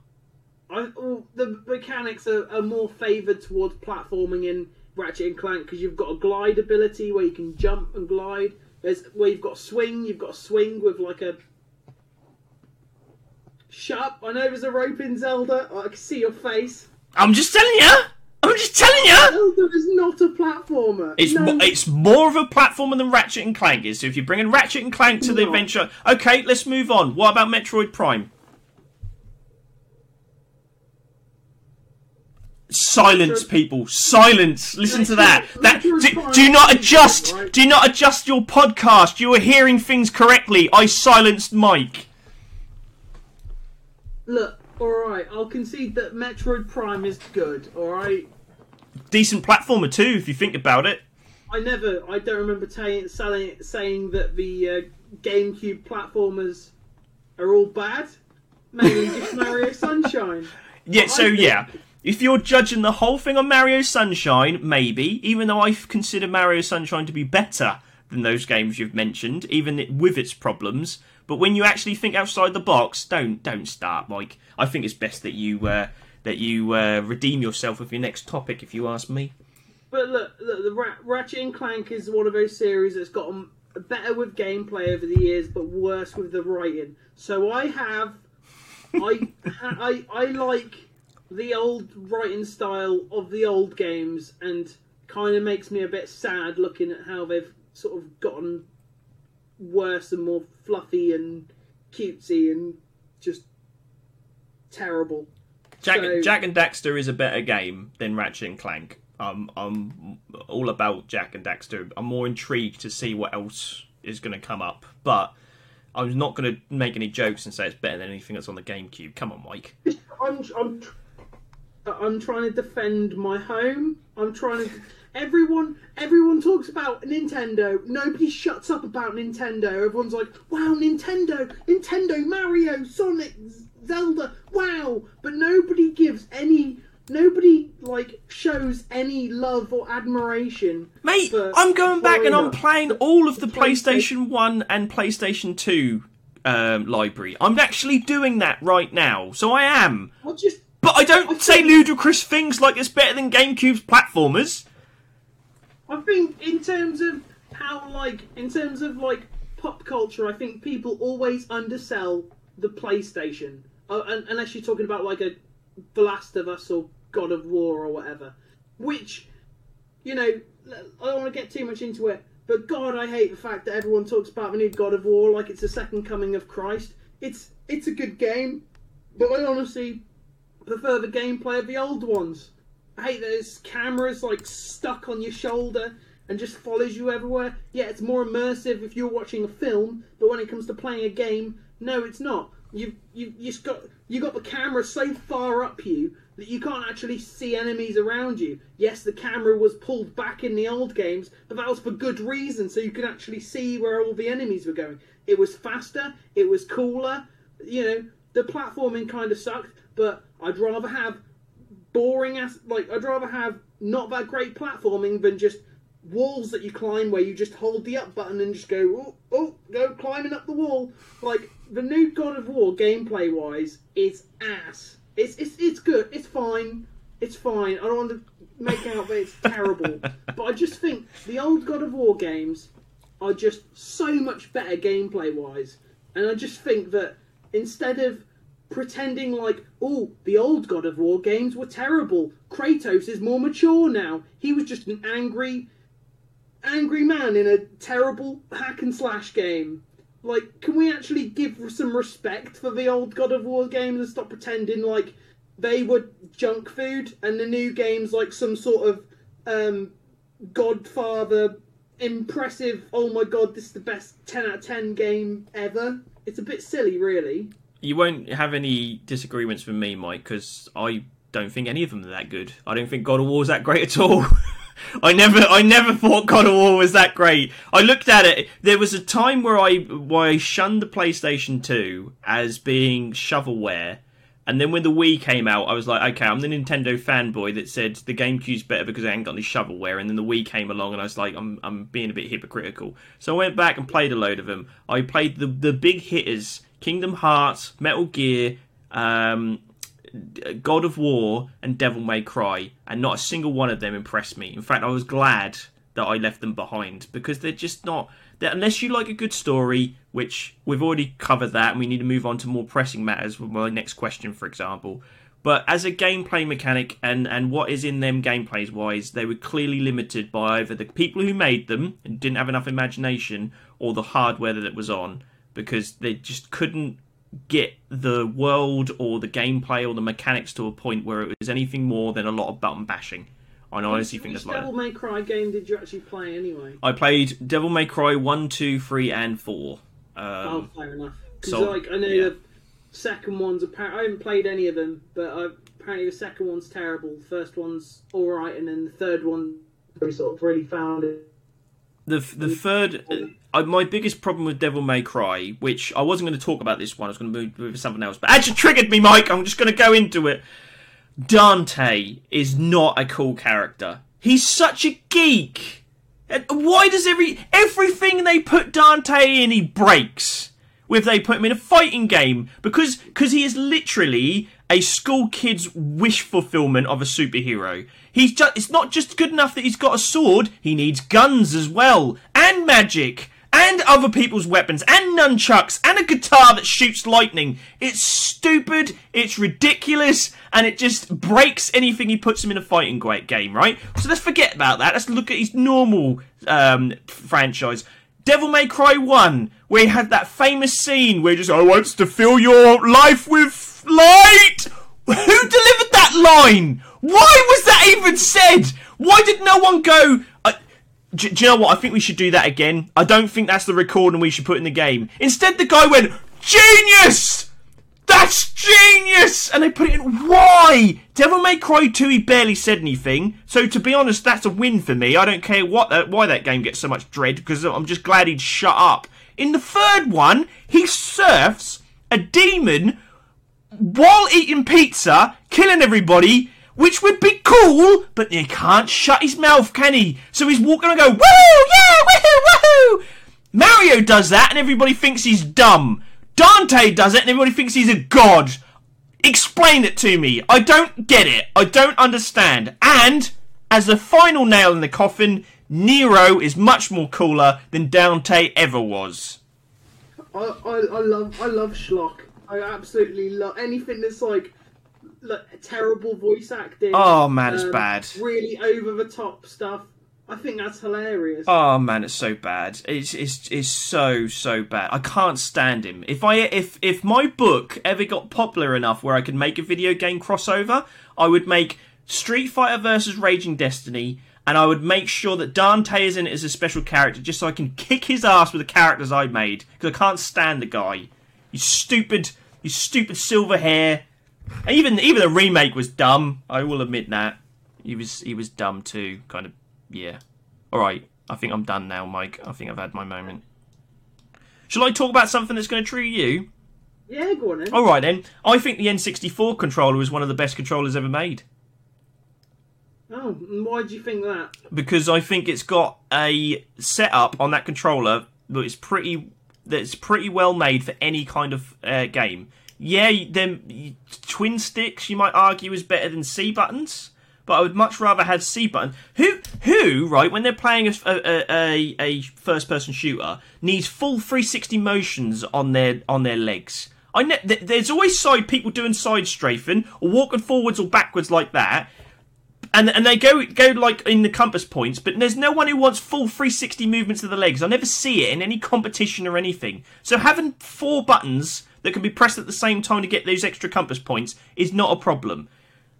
I, oh, the mechanics are, are more favoured towards platforming in Ratchet and Clank because you've got a glide ability where you can jump and glide. There's where you've got a swing. You've got a swing with like a. Shut up! I know there's a rope in Zelda. I can see your face. I'm just telling you. I'm just telling you. Zelda is not a platformer. It's no, mo- it's more of a platformer than Ratchet and Clank is. So if you're bringing Ratchet and Clank to the No. adventure, okay, let's move on. What about Metroid Prime? Silence, people. Silence. Listen to that. That do, do not adjust. Do not adjust your podcast. You are hearing things correctly. I silenced Mike. Look, alright, I'll concede that Metroid Prime is good, alright? Decent platformer too, if you think about it. I never, I don't remember selling, saying that the uh, GameCube platformers are all bad. Mainly just Mario Sunshine. Yeah, so yeah. If you're judging the whole thing on Mario Sunshine, maybe, even though I consider Mario Sunshine to be better than those games you've mentioned, even with its problems. But when you actually think outside the box, don't don't start, Mike. I think it's best that you uh, that you uh, redeem yourself with your next topic, if you ask me. But look, look the Ra- Ratchet and Clank is one of those series that's gotten better with gameplay over the years, but worse with the writing. So I have, I, I, I like the old writing style of the old games, and kind of makes me a bit sad looking at how they've sort of gotten worse and more fluffy and cutesy and just terrible. Jak, So- Jak and Daxter is a better game than Ratchet and Clank. Um, I'm all about Jak and Daxter. I'm more intrigued to see what else is going to come up, but I'm not going to make any jokes and say it's better than anything that's on the GameCube. Come on, Mike. I'm I'm I'm trying to defend my home. I'm trying to. Everyone, everyone talks about Nintendo. Nobody shuts up about Nintendo. Everyone's like, "Wow, Nintendo, Nintendo, Mario, Sonic, Zelda, wow!" But nobody gives any. Nobody like shows any love or admiration. Mate, I'm going back and I'm playing all of the PlayStation- PlayStation 1 and PlayStation 2 um, library. I'm actually doing that right now, so I am. I just But I don't say ludicrous things like it's better than GameCube's platformers. I think in terms of how like in terms of like pop culture, I think people always undersell the PlayStation. Uh, un- unless you're talking about like a The Last of Us or God of War or whatever, which you know I don't want to get too much into it. But God, I hate the fact that everyone talks about the new God of War like it's the second coming of Christ. It's it's a good game, but I honestly prefer the gameplay of the old ones. I hate there's cameras like stuck on your shoulder and just follows you everywhere. Yeah, it's more immersive if you're watching a film, but when it comes to playing a game, no, it's not. You've you you got you got the camera so far up you that you can't actually see enemies around you. Yes, the camera was pulled back in the old games, but that was for good reason, so you could actually see where all the enemies were going. It was faster, it was cooler. You know, the platforming kind of sucked, but I'd rather have boring ass like I'd rather have not that great platforming than just walls that you climb where you just hold the up button and just go oh, oh go climbing up the wall. Like the new God of War gameplay wise is ass. It's it's it's good. It's fine. It's fine. I don't want to make out that it's terrible. But I just think the old God of War games are just so much better gameplay wise and I just think that instead of pretending like, oh, the old God of War games were terrible. Kratos is more mature now. He was just an angry, angry man in a terrible hack and slash game. Like, can we actually give some respect for the old God of War games and stop pretending like they were junk food and the new games like some sort of um, Godfather impressive, oh my god, this is the best 10 out of 10 game ever? It's a bit silly, really. You won't have any disagreements with me, Mike, because I don't think any of them are that good. I don't think God of War War's that great at all. I never, I never thought God of War was that great. I looked at it. There was a time where I, where I shunned the PlayStation Two as being shovelware, and then when the Wii came out, I was like, okay, I'm the Nintendo fanboy that said the GameCube's better because I ain't got any shovelware, and then the Wii came along, and I was like, I'm, I'm being a bit hypocritical. So I went back and played a load of them. I played the the big hitters: Kingdom Hearts, Metal Gear, um, God of War and Devil May Cry, and not a single one of them impressed me. In fact, I was glad that I left them behind because they're just not. They're, unless you like a good story, which we've already covered that, and we need to move on to more pressing matters with my next question, for example. But as a gameplay mechanic and, and what is in them gameplays wise, they were clearly limited by either the people who made them and didn't have enough imagination or the hardware that it was on because they just couldn't get the world or the gameplay or the mechanics to a point where it was anything more than a lot of button bashing. I honestly think that's like Devil May Cry game did you actually play anyway? I played Devil May Cry 1, 2, 3, and 4. oh, Um, fair enough. Because so- like I know yeah. the second one's apparently I haven't played any of them, but I, apparently the second one's terrible. The first one's all right, and then the third one we sort of really found it. The the third, uh, my biggest problem with Devil May Cry, which I wasn't going to talk about this one, I was going to move with something else, but actually triggered me, Mike. I'm just going to go into it. Dante is not a cool character. He's such a geek. Why does every everything they put Dante in, he breaks? If they put him in a fighting game, because because he is literally a school kid's wish fulfillment of a superhero. He's just it's not just good enough that he's got a sword. He needs guns as well, and magic, and other people's weapons, and nunchucks, and a guitar that shoots lightning. It's stupid, it's ridiculous, and it just breaks anything he puts him in a fighting game, right? So let's forget about that. Let's look at his normal um, franchise. Devil May Cry 1, where he had that famous scene where he just, I want to fill your life with light! Who delivered that line? Why was that even said? Why did no one go, uh, do, do you know what? I think we should do that again. I don't think that's the recording we should put in the game. Instead, the guy went, Genius! That's genius! And they put it in. Why? Devil May Cry 2, he barely said anything. So to be honest, that's a win for me. I don't care what that, why that game gets so much dread because I'm just glad he'd shut up. In the third one, he surfs a demon while eating pizza, killing everybody, which would be cool, but he can't shut his mouth, can he? So he's walking and go, woohoo, yeah, woohoo, woohoo! Mario does that and everybody thinks he's dumb. Dante does it and everybody thinks he's a god. Explain it to me. I don't get it. I don't understand. And, as the final nail in the coffin, Nero is much more cooler than Dante ever was. I, I, I love I love schlock. I absolutely love anything that's like like terrible voice acting. Oh man, it's um, bad. Really over the top stuff. I think that's hilarious. Oh man, it's so bad. It's it's it's so so bad. I can't stand him. If I if if my book ever got popular enough where I could make a video game crossover, I would make Street Fighter versus Raging Destiny, and I would make sure that Dante is in it as a special character, just so I can kick his ass with the characters I made because I can't stand the guy. You stupid, you stupid silver hair. And even even the remake was dumb. I will admit that he was he was dumb too. Kind of yeah. All right. I think I'm done now, Mike. I think I've had my moment. Shall I talk about something that's going to trigger you? Yeah, go on then. All right then. I think the N64 controller is one of the best controllers ever made Oh, why do you think that? because I think it's got a setup on that controller that is pretty that's pretty well made for any kind of uh, game. Yeah, then twin sticks you might argue is better than C buttons, but I would much rather have C button. Who who right when they're playing a a, a, a first person shooter needs full 360 motions on their on their legs. I th- there's always side people doing side strafing or walking forwards or backwards like that and and they go go like in the compass points, but there's no one who wants full 360 movements of the legs. I never see it in any competition or anything. So having four buttons that can be pressed at the same time to get those extra compass points is not a problem.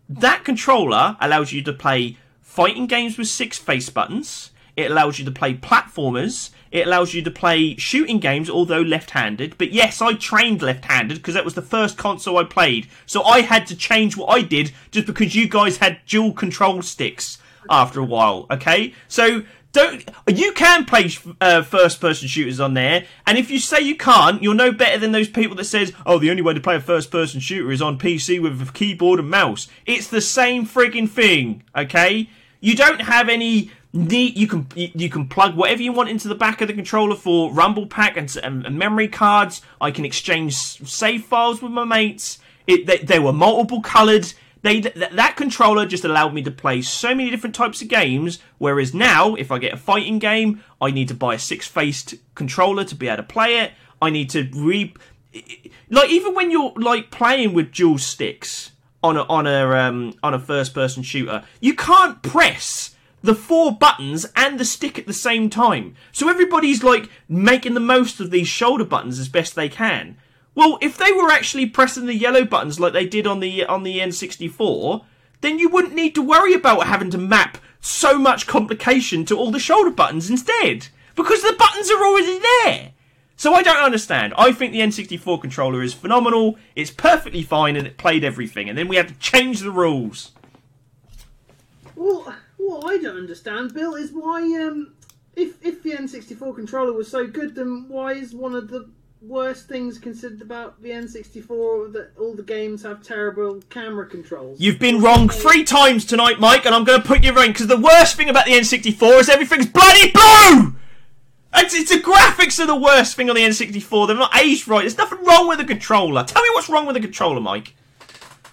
That controller allows you to play fighting games with six face buttons. It allows you to play platformers. It allows you to play shooting games, although left-handed. But yes, I trained left-handed because that was the first console I played. So I had to change what I did just because you guys had dual control sticks after a while. Okay, so don't you can play uh, first-person shooters on there, and if you say you can't, you're no better than those people that says, "Oh, the only way to play a first-person shooter is on PC with a keyboard and mouse." It's the same frigging thing. Okay, you don't have any neat you can you, can plug whatever you want into the back of the controller for rumble pack and, and, memory cards. I can exchange save files with my mates. It they, they were multiple colored. They th- that controller just allowed me to play so many different types of games whereas now if i get a fighting game i need to buy a six-faced controller to be able to play it. I need to re like even when you're like playing with dual sticks on a on a um, on a first person shooter you can't press the four buttons and the stick at the same time. So everybody's like making the most of these shoulder buttons as best they can. Well, if they were actually pressing the yellow buttons like they did on the on the N64, then you wouldn't need to worry about having to map so much complication to all the shoulder buttons instead because the buttons are already there. So I don't understand. I think the N64 controller is phenomenal. It's perfectly fine and it played everything. And then we had to change the rules. Well, what I don't understand, Bill, is why um, if if the N64 controller was so good, then why is one of the worst things considered about the N64 that all the games have terrible camera controls? You've been wrong three times tonight, Mike, and I'm going to put you right because the worst thing about the N64 is everything's bloody blue. It's, it's the graphics are the worst thing on the N64. They're not aged right. There's nothing wrong with the controller. Tell me what's wrong with the controller, Mike.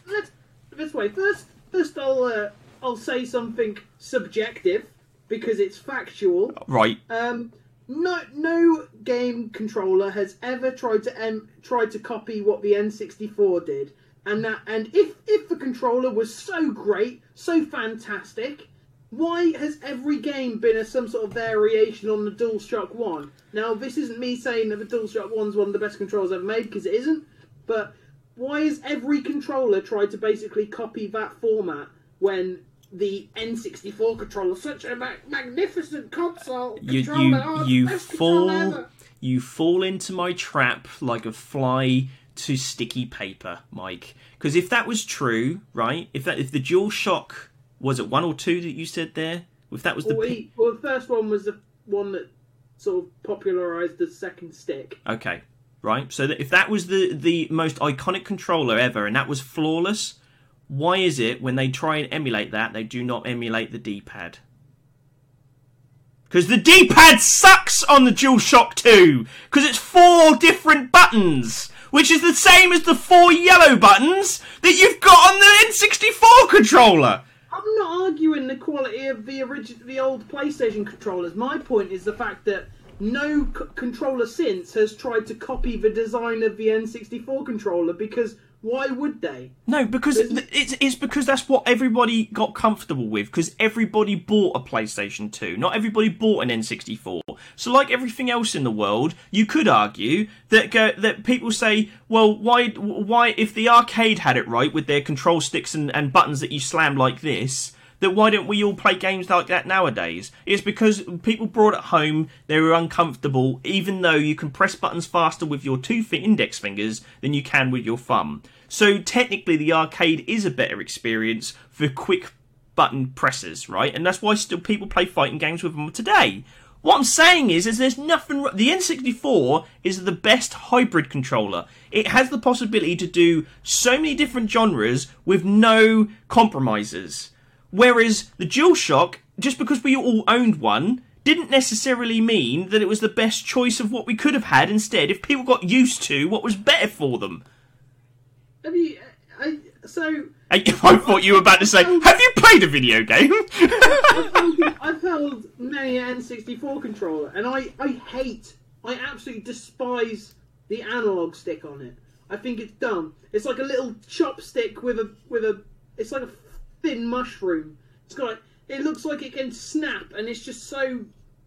Let's this way. First, first I'll uh, I'll say something subjective because it's factual. Right. Um, no, no game controller has ever tried to um, tried to copy what the N64 did, and that and if if the controller was so great, so fantastic, why has every game been a, some sort of variation on the DualShock 1? Now, this isn't me saying that the DualShock 1's one of the best controllers ever made, because it isn't, but why has every controller tried to basically copy that format when the N64 controller such a ma- magnificent console You controller? you oh, you the best controller fall you fall into my trap like a fly to sticky paper, Mike. Because if that was true, right? If that if the DualShock was it one or two that you said there? If that was the Well, he- well, the first one was the one that sort of popularised the second stick. Okay, right. So that if that was the the most iconic controller ever, and that was flawless, why is it when they try and emulate that, they do not emulate the D-pad? Because the D-pad sucks on the DualShock 2, because it's four different buttons, which is the same as the four yellow buttons that you've got on the N64 controller. I'm not arguing the quality of the original, the old PlayStation controllers. My point is the fact that no c- controller since has tried to copy the design of the N64 controller because why would they? No, because th- it's it's because that's what everybody got comfortable with. Because everybody bought a PlayStation Two. Not everybody bought an N64. So, like everything else in the world, you could argue that go, that people say, well, why why if the arcade had it right with their control sticks and, and buttons that you slam like this. That why don't we all play games like that nowadays? It's because people brought it home, they were uncomfortable, even though you can press buttons faster with your two index fingers than you can with your thumb. So technically, the arcade is a better experience for quick button presses, right? And that's why still people play fighting games with them today. What I'm saying is, is there's nothing. The N64 is the best hybrid controller. It has the possibility to do so many different genres with no compromises. Whereas the DualShock, just because we all owned one, didn't necessarily mean that it was the best choice of what we could have had instead if people got used to what was better for them. Have you? Uh, I, so I, I thought you were about to say, "Have you played a video game?" I've held, I've held many N64 controller, and I, I hate, I absolutely despise the analog stick on it. I think it's dumb. It's like a little chopstick with a with a. It's like a thin mushroom. It's got. Like, it looks like it can snap, and it's just so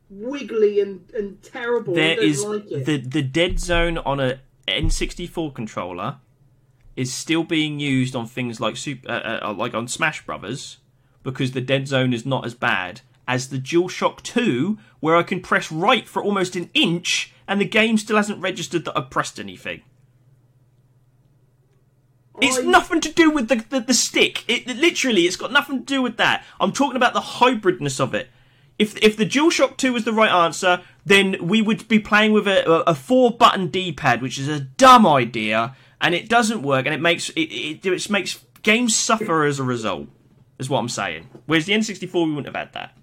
wiggly and, and terrible. I don't is like the the dead zone on a N64 controller is still being used on things like super, uh, uh, like on Smash Brothers because the dead zone is not as bad as the DualShock 2 where I can press right for almost an inch and the game still hasn't registered that I've pressed anything. It's nothing to do with the, the, the stick. It, it- literally, it's got nothing to do with that. I'm talking about the hybridness of it. If if the DualShock 2 was the right answer, then we would be playing with a, a, a four button D-pad, which is a dumb idea, and it doesn't work, and it makes it, it, it makes games suffer as a result. Is what I'm saying. Whereas the N64, we wouldn't have had that.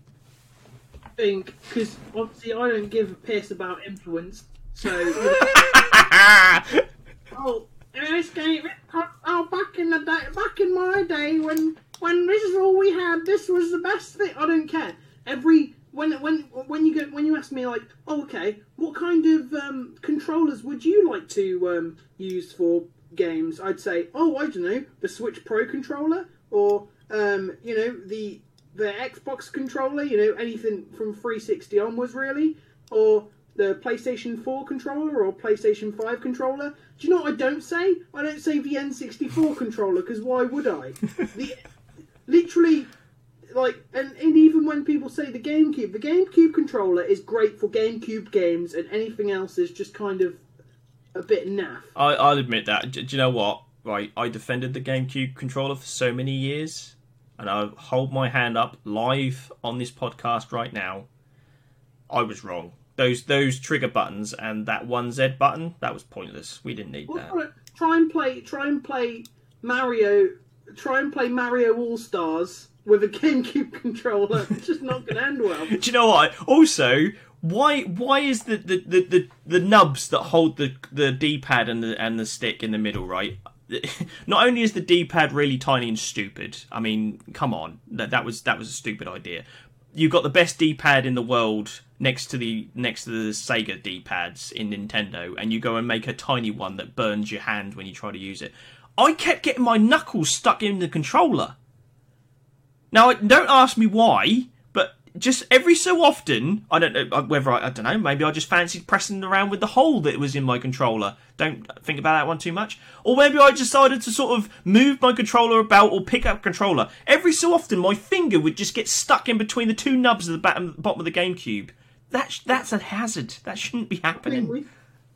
I think because obviously I don't give a piss about influence. So oh, this game, oh, back in the day, back in my day when when this is all we had, this was the best thing. I don't care. Every when when when you get when you ask me like, oh, okay, what kind of um, controllers would you like to um, use for games? I'd say, oh, I don't know, the Switch Pro controller, or um, you know the the Xbox controller, you know, anything from 360 onwards, really, or the PlayStation 4 controller or PlayStation 5 controller. Do you know what I don't say? I don't say the N64 controller because why would I? The, literally, like, and, and even when people say the GameCube, the GameCube controller is great for GameCube games, and anything else is just kind of a bit naff. I, I'll admit that. D- do you know what? Right, I defended the GameCube controller for so many years, and I hold my hand up live on this podcast right now. I was wrong. Those those trigger buttons and that one Z button that was pointless. We didn't need that. try- Try and play. Try and play Mario. Try and play Mario All Stars with a GameCube controller. It's just not going to end well. Do you know what? Also, why why is the the, the, the, the nubs that hold the the D pad and the and the stick in the middle right? Not only is the D pad really tiny and stupid. I mean, come on, that that was that was a stupid idea. You've got the best D pad in the world next to the next to the Sega D pads in Nintendo, and you go and make a tiny one that burns your hand when you try to use it. I kept getting my knuckles stuck in the controller. Now, don't ask me why, just every so often, I don't know uh, whether I, I don't know. Maybe I just fancied pressing around with the hole that was in my controller. Don't think about that one too much. Or maybe I decided to sort of move my controller about or pick up controller. Every so often, my finger would just get stuck in between the two nubs at the bottom, bottom of the GameCube. That that's a hazard. That shouldn't be I think, happening. we,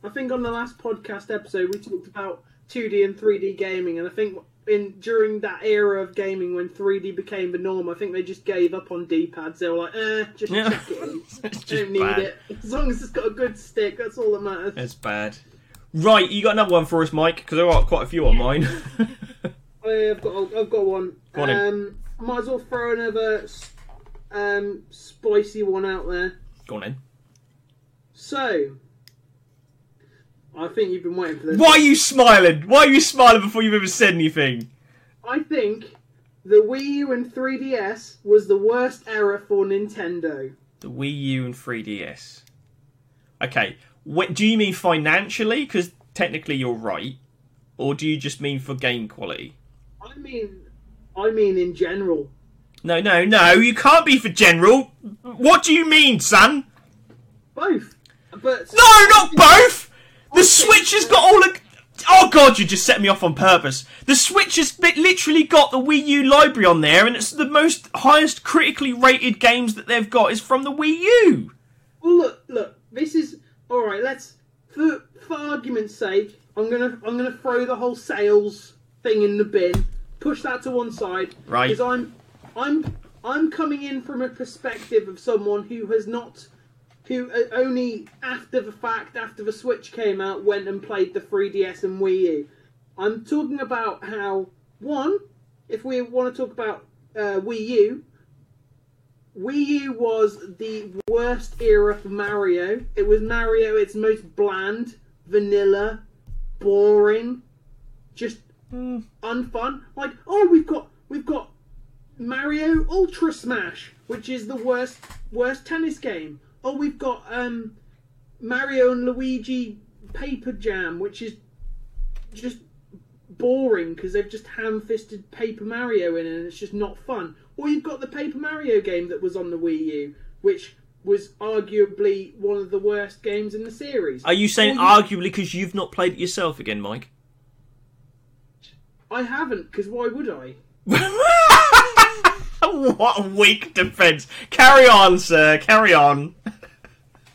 I think on the last podcast episode we talked about 2D and 3D gaming, and I think in during that era of gaming when 3D became the norm, I think they just gave up on D-pads. They were like, eh, just Yeah. check it in. Just Don't need bad. it. As long as it's got a good stick, that's all that matters. It's bad. Right, you got another one for us, Mike? Because there are quite a few on mine. I've got, I've got one. Go on in. um, I might as well throw another um, spicy one out there. Go on in. So, I think you've been waiting for this. Why are you smiling? Why are you smiling before you've ever said anything? I think the Wii U and 3DS was the worst era for Nintendo. The Wii U and 3DS. Okay, what, do you mean financially? Because technically you're right. Or do you just mean for game quality? I mean, I mean in general. No, no, no, you can't be for general. What do you mean, son? Both. But No, not both! The Switch has got all the. Oh god, you just set me off on purpose. The Switch has literally got the Wii U library on there, and it's the most highest critically rated games that they've got is from the Wii U. well, look, look. This is all right. Let's, for for argument's sake, I'm gonna I'm gonna throw the whole sales thing in the bin. Push that to one side. Right. Because I'm I'm I'm coming in from a perspective of someone who has not. Who uh, only after the fact, after the Switch came out, went and played the 3DS and Wii U. I'm talking about how one, if we want to talk about uh, Wii U, Wii U was the worst era for Mario. It was Mario its most bland, vanilla, boring, just unfun. Like, oh, we've got we've got Mario Ultra Smash, which is the worst worst tennis game. Oh, we've got um Mario and Luigi Paper Jam, which is just boring because they've just ham-fisted Paper Mario in it and it's just not fun. Or you've got the Paper Mario game that was on the Wii U, which was arguably one of the worst games in the series. Are you saying you- arguably because you've not played it yourself again, Mike? I haven't, because why would I? what a weak defence. Carry on, sir. Carry on.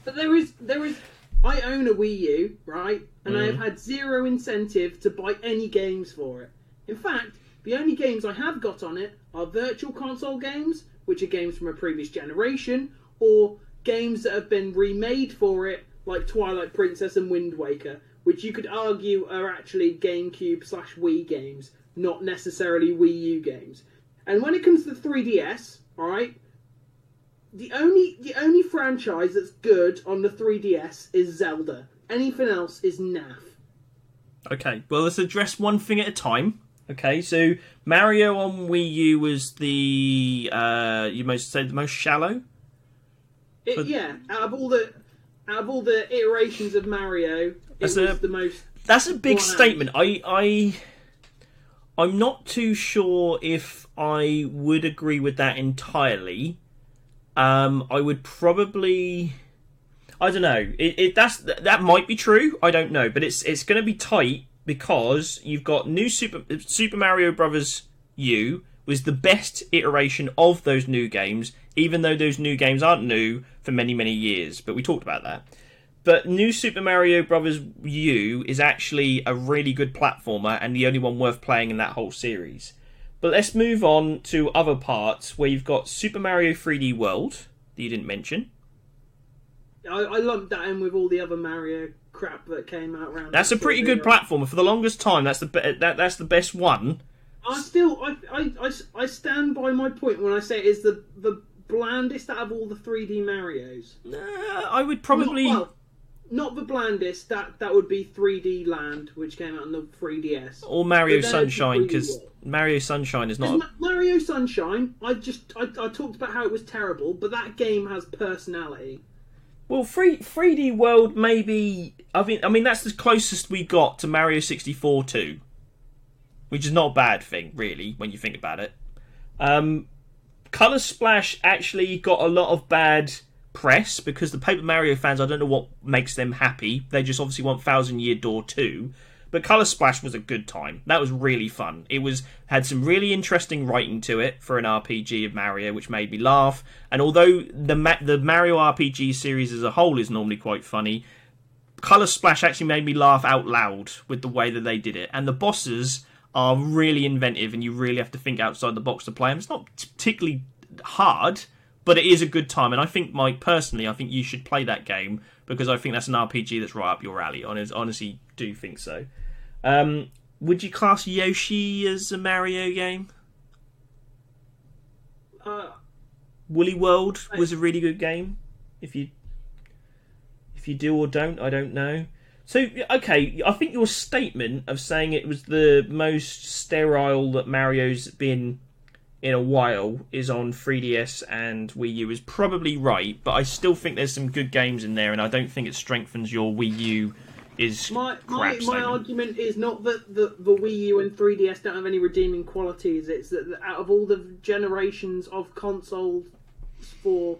But there is there is I own a Wii U, right? And I have mm. had zero incentive to buy any games for it. In fact, the only games I have got on it are virtual console games, which are games from a previous generation, or games that have been remade for it, like Twilight Princess and Wind Waker, which you could argue are actually GameCube slash Wii games, not necessarily Wii U games. And when it comes to the 3DS, alright, the only the only franchise that's good on the 3DS is Zelda. Anything else is naff. Okay, well, let's address one thing at a time. Okay, so Mario on Wii U was the uh, you most say the most shallow. It, yeah, out of all the out of all the iterations of Mario, it That's was a- the most. That's a big statement. I I I'm not too sure if I would agree with that entirely. Um, I would probably. I don't know. It, it that's that might be true. I don't know, but it's it's going to be tight because you've got new Super Super Mario Brothers U was the best iteration of those new games, even though those new games aren't new for many many years. But we talked about that. But New Super Mario Brothers U is actually a really good platformer and the only one worth playing in that whole series. But let's move on to other parts where you've got Super Mario 3D World that you didn't mention. I, I lumped that in with all the other Mario crap that came out around. That's a pretty good platformer for the longest time. That's the be- that that's the best one. I still, I, I, I, I stand by my point when I say it is the the blandest out of all the 3D Mario's. Uh, I would probably Not, well, not the blandest. That that would be 3D Land, which came out on the 3DS. or Mario But then it's Sunshine because. Mario Sunshine is not. Mario Sunshine, I just I, I talked about how it was terrible, but that game has personality. Well, free 3D World maybe. I mean, I mean that's the closest we got to Mario 64 2, which is not a bad thing, really, when you think about it. Um, Color Splash actually got a lot of bad press because the Paper Mario fans, I don't know what makes them happy. They just obviously want Thousand Year Door 2. But Color Splash was a good time. That was really fun. It was had some really interesting writing to it for an RPG of Mario, which made me laugh. And although the the Mario RPG series as a whole is normally quite funny, Color Splash actually made me laugh out loud with the way that they did it. And the bosses are really inventive, and you really have to think outside the box to play them. It's not particularly hard, but it is a good time. And I think, Mike, personally, I think you should play that game because I think that's an RPG that's right up your alley. Honestly do think so. Um, would you class Yoshi as a Mario game? Uh, Woolly World was a really good game. If you if you do or don't, I don't know. So okay, I think your statement of saying it was the most sterile that Mario's been in a while is on 3DS and Wii U is probably right, but I still think there's some good games in there, and I don't think it strengthens your Wii U. Is my my, my argument is not that the, the Wii U and 3DS don't have any redeeming qualities. It's that out of all the generations of consoles for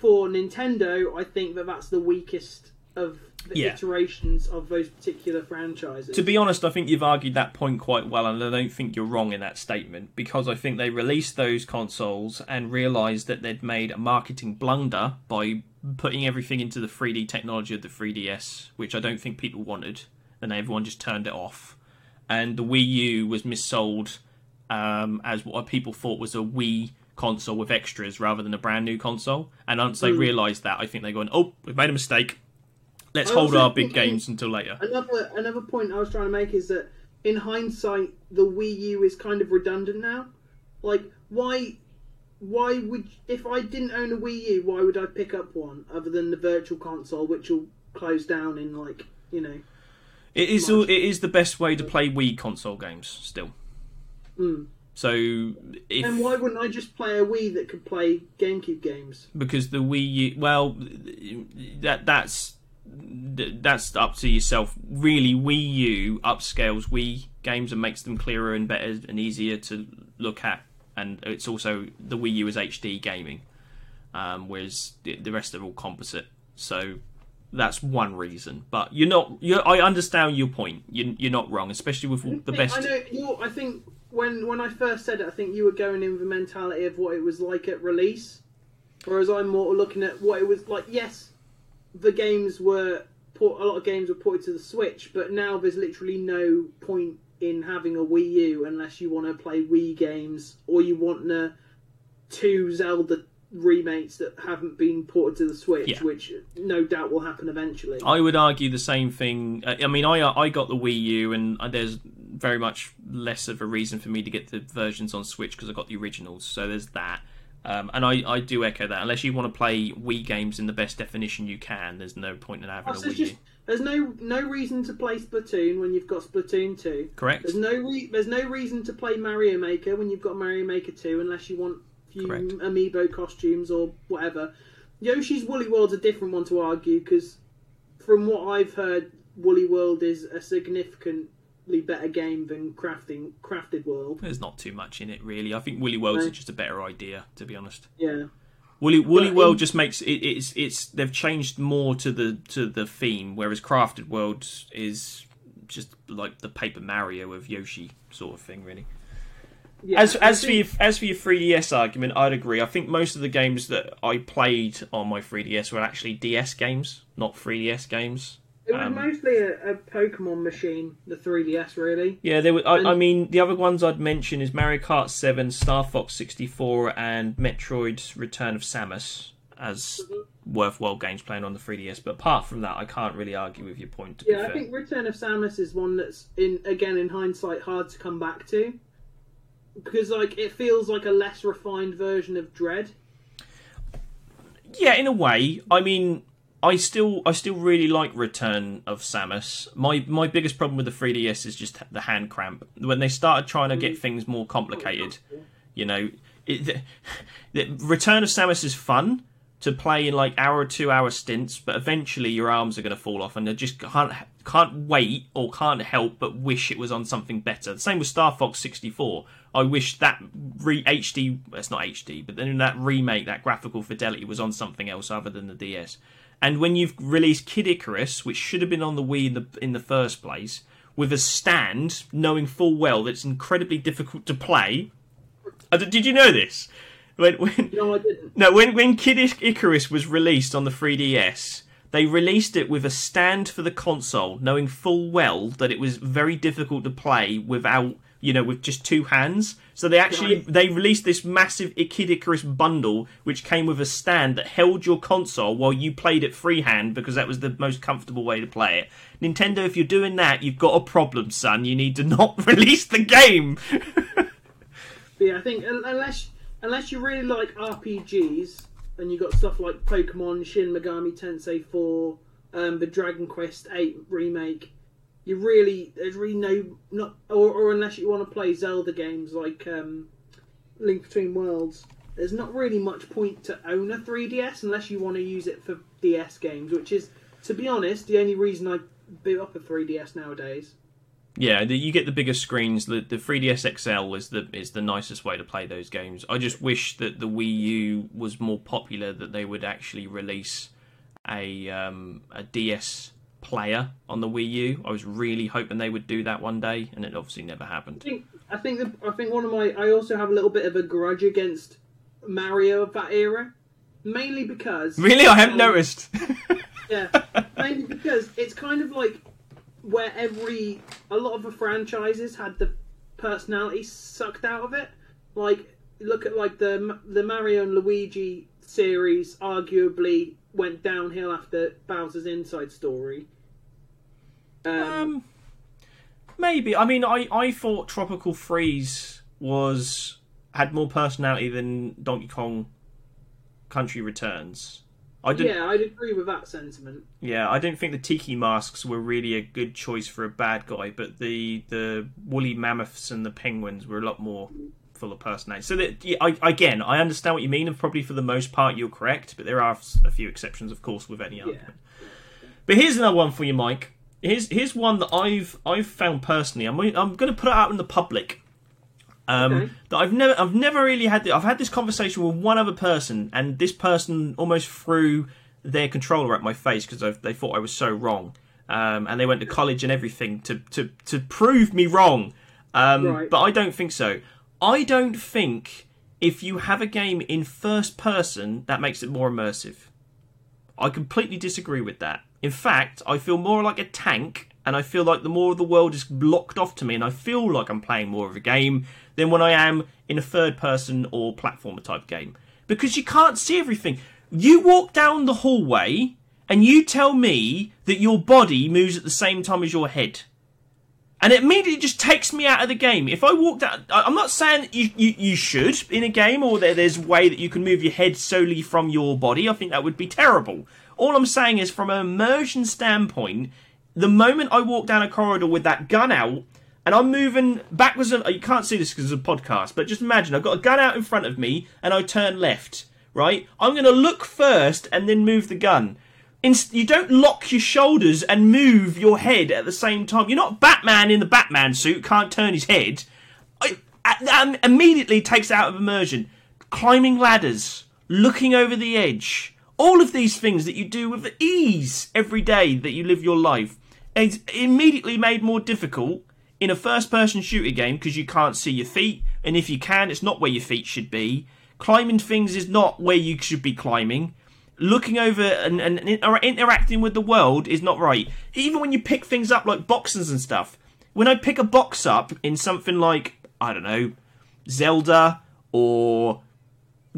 for Nintendo, I think that that's the weakest of the yeah. iterations of those particular franchises. To be honest, I think you've argued that point quite well, and I don't think you're wrong in that statement because I think they released those consoles and realised that they'd made a marketing blunder by putting everything into the 3D technology of the 3DS, which I don't think people wanted, and everyone just turned it off. And the Wii U was missold um, as what people thought was a Wii console with extras rather than a brand new console. And once they mm. realised that, I think they're going, "Oh, we've made a mistake Let's hold our big games until later. Another another point I was trying to make is that in hindsight, the Wii U is kind of redundant now. Like, why why would if I didn't own a Wii U, why would I pick up one other than the Virtual Console, which will close down in like you know? It is all, it is the best way to play Wii console games still. Mm. So if and why wouldn't I just play a Wii that could play GameCube games? Because the Wii U, well, that that's that's up to yourself. Really, Wii U upscales Wii games and makes them clearer and better and easier to look at. And it's also the Wii U is HD gaming, um, whereas the, the rest are all composite. So that's one reason. But you're not. You're, I understand your point. You're, you're not wrong, especially with the best. I know. You're, I think when when I first said it, I think you were going in the mentality of what it was like at release, whereas I'm more looking at what it was like. Yes, the games were a lot of games were ported to the Switch, but now there's literally no point in having a Wii U unless you want to play Wii games or you want the two Zelda remakes that haven't been ported to the Switch, yeah. which no doubt will happen eventually. I would argue the same thing. I mean, I I got the Wii U, and there's very much less of a reason for me to get the versions on Switch because I got the originals. So there's that. Um, and I, I do echo that. Unless you want to play Wii games in the best definition you can, there's no point in having oh, so a Wii. Just, there's no no reason to play Splatoon when you've got Splatoon two. Correct. There's no re- there's no reason to play Mario Maker when you've got Mario Maker two, unless you want few Correct. amiibo costumes or whatever. Yoshi's Woolly World's a different one to argue because, from what I've heard, Woolly World is a significant better game than crafting crafted world. There's not too much in it really. I think Woolly World's no. just a better idea, to be honest. Yeah. Woolly Woolly but World just makes it, it's it's they've changed more to the to the theme, whereas Crafted World is just like the Paper Mario of Yoshi sort of thing, really. Yeah, as as for your, as for your 3DS argument, I'd agree. I think most of the games that I played on my 3DS were actually DS games, not 3DS games. It was um, mostly a, a, Pokemon machine, the 3DS, really. Yeah, there were. I, I, mean, the other ones I'd mention is Mario Kart 7, Star Fox 64, and Metroid's Return of Samus as mm-hmm. worthwhile games playing on the 3DS. But apart from that, I can't really argue with your point. yeah, I think Return of Samus is one that's in again in hindsight hard to come back to because like it feels like a less refined version of Dread. Yeah, in a way. I mean, I still I still really like Return of Samus. My my biggest problem with the 3DS is just the hand cramp. When they started trying to get mm. things more complicated, you know, it, the, the Return of Samus is fun, to play in like hour or two hour stints, but eventually your arms are going to fall off, and I just can't can't wait or can't help but wish it was on something better. The same with Star Fox 64. I wish that re HD, it's not HD, but then that remake, that graphical fidelity was on something else other than the DS. And when you've released Kid Icarus, which should have been on the Wii in the in the first place, with a stand, knowing full well that it's incredibly difficult to play. Did you know this? When, when, No, I didn't. no, when when Kid Icarus was released on the 3DS, they released it with a stand for the console, knowing full well that it was very difficult to play without, you know, with just two hands. So they actually they released this massive Kid Icarus bundle, which came with a stand that held your console while you played it freehand because that was the most comfortable way to play it. Nintendo, if you're doing that, you've got a problem, son. You need to not release the game. Yeah, I think unless unless you really like RPGs and you got stuff like Pokemon, Shin Megami Tensei 4, um, the Dragon Quest 8 remake, you really there's really no not or, or unless you want to play Zelda games like um, Link Between Worlds, there's not really much point to own a 3DS unless you want to use it for DS games, which is to be honest the only reason I boot up a 3DS nowadays. Yeah, the, you get the bigger screens. The the 3DS XL is the is the nicest way to play those games. I just wish that the Wii U was more popular. That they would actually release a um, a DS player on the Wii U. I was really hoping they would do that one day, and it obviously never happened. I think I think the, I think one of my I also have a little bit of a grudge against Mario of that era, mainly because Really, I haven't um, noticed. Yeah, mainly because it's kind of like where every a lot of the franchises had the personality sucked out of it. Like look at like the the Mario and Luigi series, arguably went downhill after Bowser's Inside Story. Um, Um, maybe. I mean, I, I thought Tropical Freeze was had more personality than Donkey Kong Country Returns. I didn't. yeah, I'd agree with that sentiment. Yeah, I don't think the tiki masks were really a good choice for a bad guy, but the the woolly mammoths and the penguins were a lot more full of personality. So that yeah, I, again, I understand what you mean, and probably for the most part you're correct, but there are a few exceptions, of course, with any argument. But here's another one for you, Mike. Here's here's one that I've I've found personally. I'm I'm going to put it out in the public. Um, Okay. That I've never I've never really had. The, I've had this conversation with one other person, and this person almost threw their controller at my face because they thought I was so wrong. Um, and they went to college and everything to to to prove me wrong. Um, Right. But I don't think so. I don't think if you have a game in first person that makes it more immersive. I completely disagree with that. In fact, I feel more like a tank, and I feel like the more of the world is blocked off to me, and I feel like I'm playing more of a game than when I am in a third person or platformer type game. Because you can't see everything. You walk down the hallway, and you tell me that your body moves at the same time as your head and it immediately just takes me out of the game. If I walked out, I'm not saying you, you, you should in a game or that there's a way that you can move your head solely from your body. I think that would be terrible. All I'm saying is, from an immersion standpoint, the moment I walk down a corridor with that gun out and I'm moving backwards, and oh, you can't see this because it's a podcast, but just imagine I've got a gun out in front of me and I turn left, right? I'm going to look first and then move the gun. You don't lock your shoulders and move your head at the same time. You're not Batman in the Batman suit, can't turn his head. I, that um, immediately takes out of immersion. Climbing ladders, looking over the edge, all of these things that you do with ease every day that you live your life, it's immediately made more difficult in a first person shooter game because you can't see your feet, and if you can, it's not where your feet should be. Climbing things is not where you should be climbing looking over and, and inter- interacting with the world is not right. Even when you pick things up like boxes and stuff. When I pick a box up in something like, I don't know, Zelda or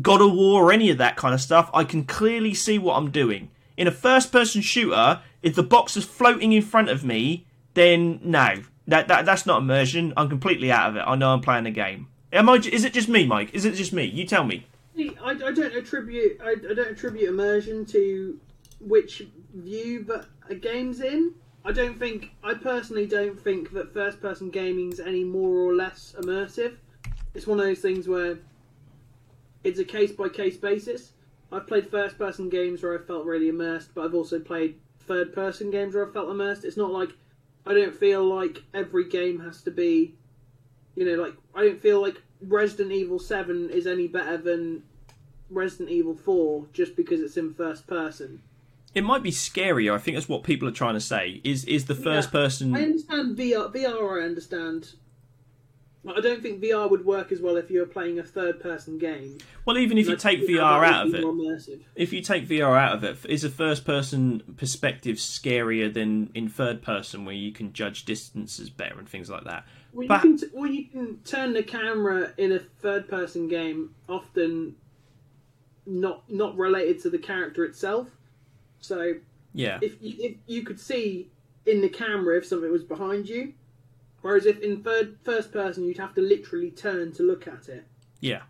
God of War or any of that kind of stuff, I can clearly see what I'm doing. In a first person shooter, if the box is floating in front of me, then no. That, that that's not immersion. I'm completely out of it. I know I'm playing a game. Am I? Is it just me, Mike? Is it just me? You tell me. I, I don't attribute I, I don't attribute immersion to which view a game's in. I don't think I personally don't think that first person gaming's any more or less immersive. It's one of those things where it's a case by case basis. I've played first person games where I felt really immersed, but I've also played third person games where I felt immersed. It's not like I don't feel like every game has to be, you know, like I don't feel like Resident Evil Seven is any better than Resident Evil Four just because it's in first person. It might be scarier. I think that's what people are trying to say. Is is the first Yeah. person? I understand VR. VR, I understand. I don't think VR would work as well if you were playing a third-person game. Well, even if you take VR out of it, if you take VR out of it, is a first person perspective scarier than in third person, where you can judge distances better and things like that? Well, But- you can t- well, you can turn the camera in a third-person game often not not related to the character itself. So Yeah, if you, if you could see in the camera if something was behind you, whereas if in third first person you'd have to literally turn to look at it. yeah.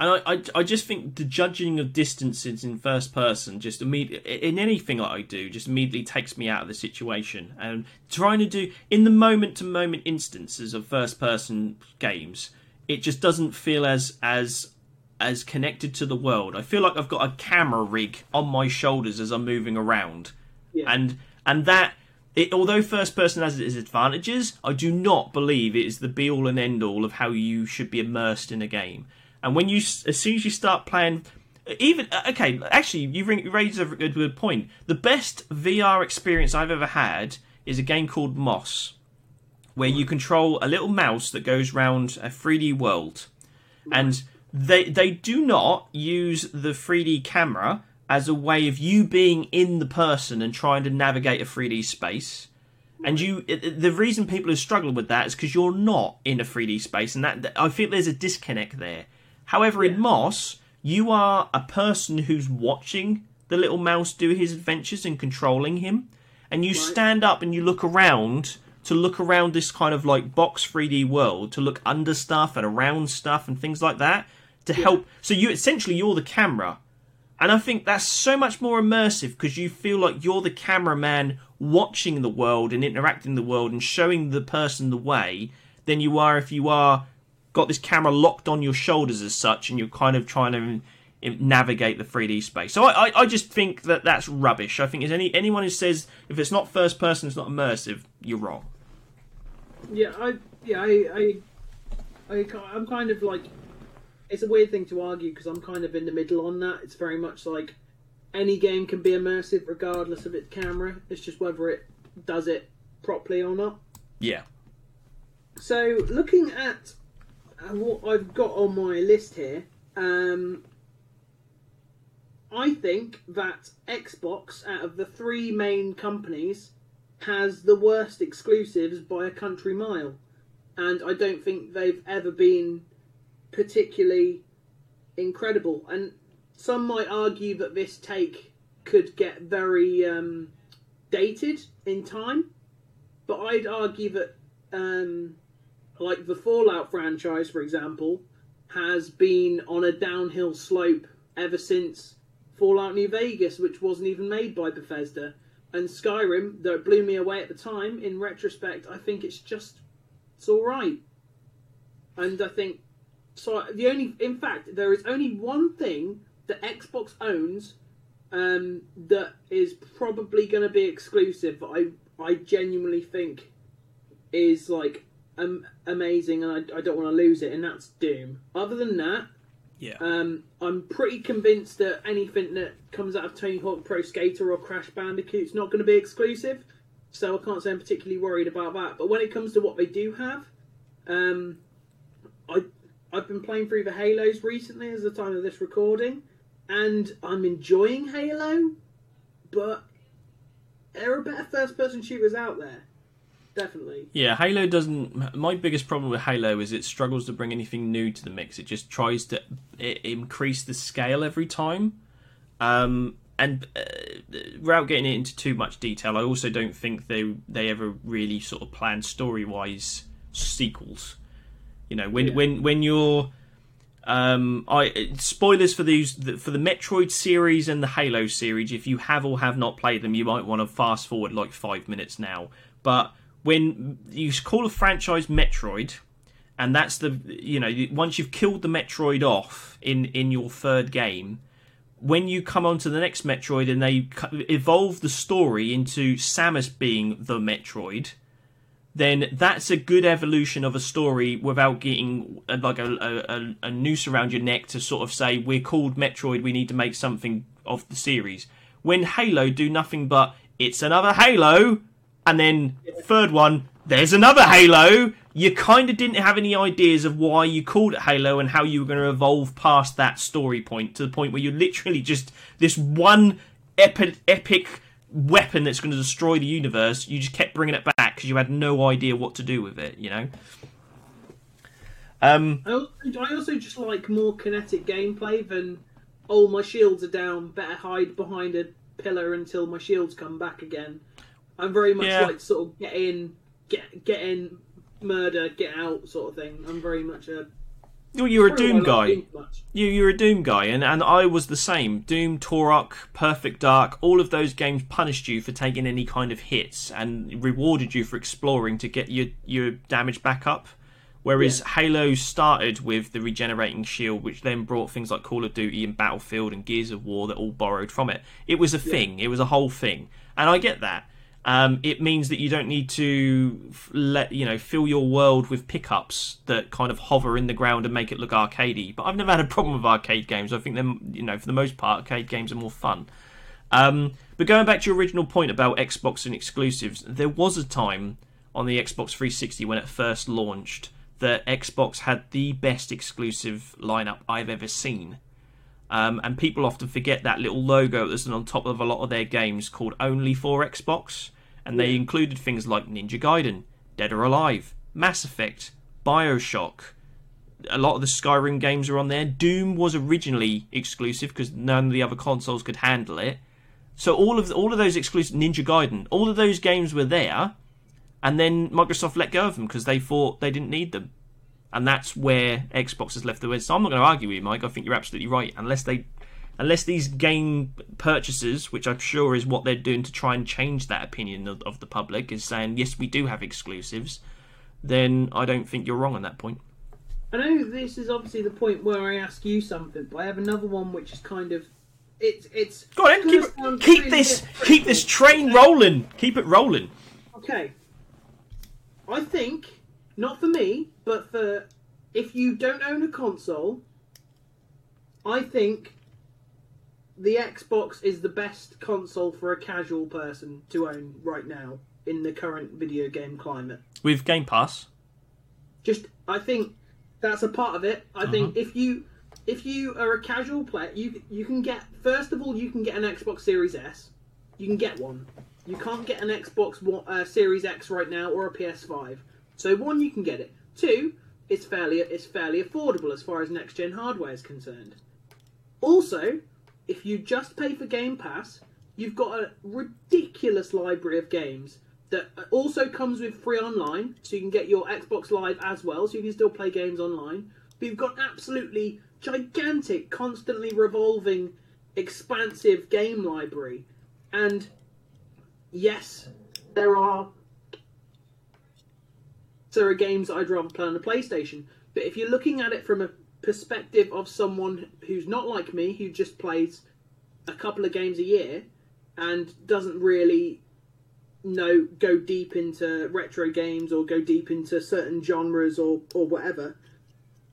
And I, I, I just think the judging of distances in first person just immediately in anything that I do just immediately takes me out of the situation. And trying to do in the moment to moment instances of first person games, it just doesn't feel as as as connected to the world. I feel like I've got a camera rig on my shoulders as I'm moving around. Yeah. and and that it, although first person has its advantages, I do not believe it is the be all and end all of how you should be immersed in a game. And when you, as soon as you start playing, even uh, okay, actually, you raise a good, good point. The best VR experience I've ever had is a game called Moss, where you control a little mouse that goes round a 3D world, and they they do not use the 3D camera as a way of you being in the person and trying to navigate a 3D space. And you, the reason people have struggled with that is because you're not in a 3D space, and that- I feel there's a disconnect there. However, Yeah. in Moss, you are a person who's watching the little mouse do his adventures and controlling him, and you Right. stand up and you look around to look around this kind of like box 3D world to look under stuff and around stuff and things like that to help. So you essentially you're the camera, and I think that's so much more immersive because you feel like you're the cameraman watching the world and interacting the world and showing the person the way than you are if you are got this camera locked on your shoulders as such and you're kind of trying to navigate the 3D space. So I, I, I just think that that's rubbish. I think is any anyone who says if it's not first person, it's not immersive, you're wrong. Yeah, I yeah I I, I I'm kind of like it's a weird thing to argue because I'm kind of in the middle on that. It's very much like any game can be immersive regardless of its camera. It's just whether it does it properly or not. Yeah. So looking at what I've got on my list here, um, I think that Xbox, out of the three main companies, has the worst exclusives by a country mile, and I don't think they've ever been particularly incredible. And some might argue that this take could get very um, dated in time, but I'd argue that um, like the Fallout franchise, for example, has been on a downhill slope ever since Fallout New Vegas, which wasn't even made by Bethesda. And Skyrim, though it blew me away at the time, in retrospect, I think it's just it's all right. And I think so. The only, in fact, there is only one thing that Xbox owns um, that is probably going to be exclusive. I I genuinely think is like um, amazing, and I, I don't want to lose it, and that's Doom. Other than that, Yeah. um, I'm pretty convinced that anything that comes out of Tony Hawk Pro Skater or Crash Bandicoot is not going to be exclusive, so I can't say I'm particularly worried about that. But when it comes to what they do have, um, I I've been playing through the Halos recently as the time of this recording, and I'm enjoying Halo, but there are better first-person shooters out there, definitely. Yeah, Halo doesn't. My biggest problem with Halo is it struggles to bring anything new to the mix. It just tries to increase the scale every time. Um, and uh, without getting it into too much detail, I also don't think they they ever really sort of plan story wise sequels. You know, when Yeah. when when you're um, I spoilers for these for the Metroid series and the Halo series. If you have or have not played them, you might want to fast forward like five minutes now. But when you call a franchise Metroid, and that's the you know once you've killed the Metroid off in in your third game, when you come on to the next Metroid and they evolve the story into Samus being the Metroid, then that's a good evolution of a story without getting uh, like a, a, a, noose around your neck to sort of say we're called Metroid, we need to make something of the series. When Halo do nothing but it's another Halo, and then third one there's another Halo. You kind of didn't have any ideas of why you called it Halo and how you were going to evolve past that story point to the point where you're literally just this one epic, epic weapon that's going to destroy the universe. You just kept bringing it back because you had no idea what to do with it. You know. Um, I also, I also just like more kinetic gameplay than oh my shields are down, better hide behind a pillar until my shields come back again. I'm very much yeah. like sort of get in, get get in, murder, get out sort of thing. I'm very much a well, you're a Doom guy. You you're a Doom guy, and, and I was the same. Doom, Turok, Perfect Dark, all of those games punished you for taking any kind of hits and rewarded you for exploring to get your your damage back up. Whereas yeah. Halo started with the regenerating shield, which then brought things like Call of Duty and Battlefield and Gears of War that all borrowed from it. It was a thing. Yeah. It was a whole thing, and I get that. Um, it means that you don't need to let you know fill your world with pickups that kind of hover in the ground and make it look arcadey. But I've never had a problem with arcade games. I think them, you know, for the most part, arcade games are more fun. Um, but going back to your original point about Xbox and exclusives, there was a time on the Xbox 360 when it first launched that Xbox had the best exclusive lineup I've ever seen. Um, and people often forget that little logo that's on top of a lot of their games called Only for Xbox and they included things like Ninja Gaiden, Dead or Alive, Mass Effect, Bioshock. A lot of the Skyrim games are on there. Doom was originally exclusive because none of the other consoles could handle it. So all of the, all of those exclusive Ninja Gaiden, all of those games were there, and then Microsoft let go of them because they thought they didn't need them, and that's where Xbox has left the way. So I'm not going to argue with you, Mike. I think you're absolutely right. Unless they unless these game purchases, which I'm sure is what they're doing to try and change that opinion of, of, the public, is saying yes, we do have exclusives, then I don't think you're wrong on that point. I know this is obviously the point where I ask you something, but I have another one which is kind of it's it's. Go on, keep, keep really this keep this train rolling. Keep it rolling. Okay, I think not for me, but for if you don't own a console, I think the Xbox is the best console for a casual person to own right now in the current video game climate. With Game Pass. Just, I think that's a part of it. I uh-huh. think if you if you are a casual player, you you can get first of all you can get an Xbox Series S. You can get one. You can't get an Xbox uh, Series X right now or a PS5. So one, you can get it. Two, it's fairly it's fairly affordable as far as next gen hardware is concerned. Also, if you just pay for Game Pass, you've got a ridiculous library of games that also comes with free online, so you can get your Xbox Live as well, so you can still play games online. But you've got absolutely gigantic, constantly revolving, expansive game library. And yes, there are there are games that I'd rather play on the PlayStation. But if you're looking at it from a perspective of someone who's not like me, who just plays a couple of games a year and doesn't really know go deep into retro games or go deep into certain genres or or whatever.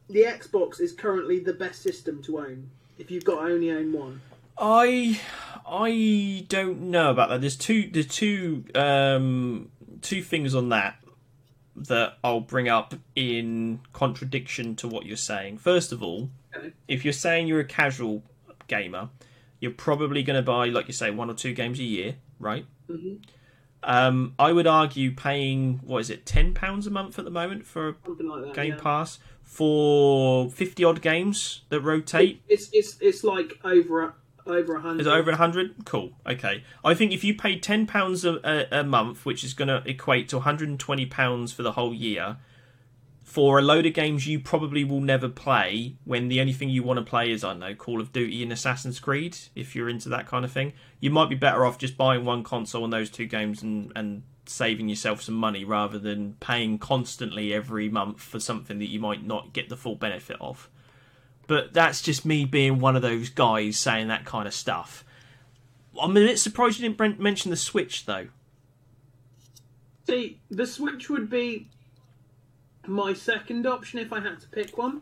The Xbox is currently the best system to own if you've got only own one. I I don't know about that. There's two there's two um two things on that that I'll bring up in contradiction to what you're saying. First of all, if you're saying you're a casual gamer, you're probably going to buy, like you say, one or two games a year, right? Mm-hmm. Um, I would argue paying what is it, ten pounds a month at the moment for like that, Game yeah. Pass for fifty odd games that rotate. It's it's it's like over over a hundred. Is it over a hundred? Cool. Okay. I think if you pay ten pounds a, a month, which is going to equate to one hundred and twenty pounds for the whole year, for a load of games you probably will never play, when the only thing you want to play is I don't know Call of Duty and Assassin's Creed, if you're into that kind of thing, you might be better off just buying one console and those two games and and saving yourself some money rather than paying constantly every month for something that you might not get the full benefit of. But that's just me being one of those guys saying that kind of stuff. I'm a bit surprised you didn't mention the Switch though. See, the Switch would be my second option if I had to pick one.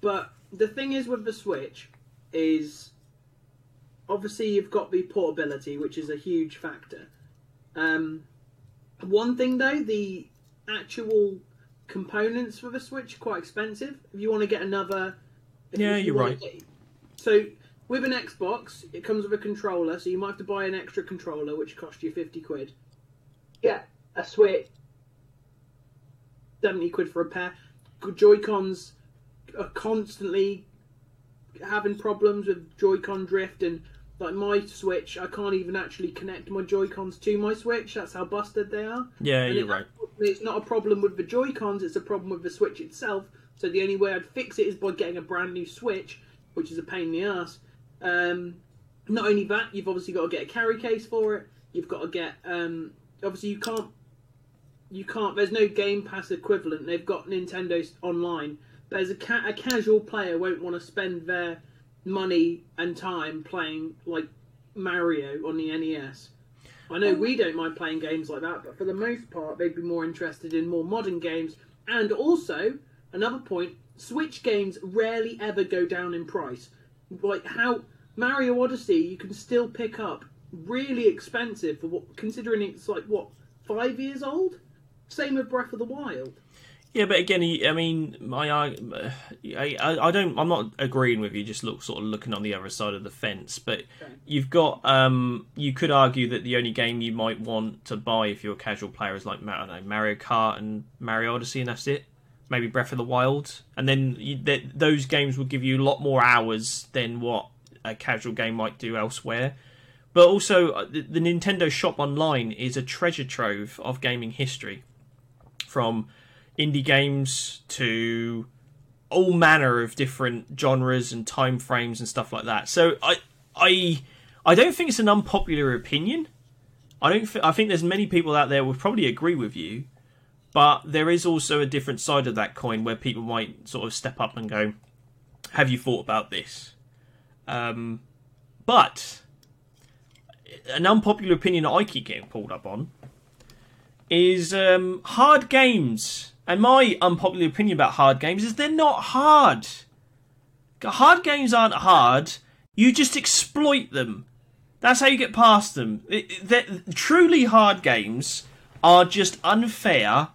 But the thing is with the Switch is obviously you've got the portability, which is a huge factor. Um, one thing though, the actual components for the Switch are quite expensive. If you want to get another, yeah, you are right. So with an Xbox, it comes with a controller, so you might have to buy an extra controller, which costs you fifty quid. Yeah, a Switch, seventy quid for a pair. Joy Cons are constantly having problems with Joy-Con drift and like my Switch, I can't even actually connect my Joy Cons to my Switch. That's how busted they are. Yeah, and you're right. It's not a problem with the Joy Cons; it's a problem with the Switch itself. So the only way I'd fix it is by getting a brand new Switch, which is a pain in the ass. Um, not only that, you've obviously got to get a carry case for it. You've got to get um, obviously you can't you can't. There's no Game Pass equivalent. They've got Nintendo Online. But as a, ca- a casual player won't want to spend their money and time playing like Mario on the NES. I know we don't mind playing games like that, but for the most part, they'd be more interested in more modern games. And also, another point: Switch games rarely ever go down in price. Like how Mario Odyssey, you can still pick up really expensive for what, considering it's like what five years old. Same with Breath of the Wild. Yeah, but again, I mean, my, I, I, don't, I'm not agreeing with you. Just look, sort of looking on the other side of the fence. But okay. you've got, um, you could argue that the only game you might want to buy if you're a casual player is like, I don't know, Mario Kart and Mario Odyssey, and that's it. Maybe Breath of the Wild, and then you, that, those games will give you a lot more hours than what a casual game might do elsewhere. But also, uh, the, the Nintendo Shop Online is a treasure trove of gaming history, from indie games to all manner of different genres and time frames and stuff like that. So I I I don't think it's an unpopular opinion. I don't. Th- I think there's many people out there would probably agree with you, but there is also a different side of that coin where people might sort of step up and go, "Have you thought about this?" Um, but an unpopular opinion that I keep getting pulled up on is um, hard games and my unpopular opinion about hard games is they're not hard. Hard games aren't hard. You just exploit them. That's how you get past them. It, truly hard games are just unfair,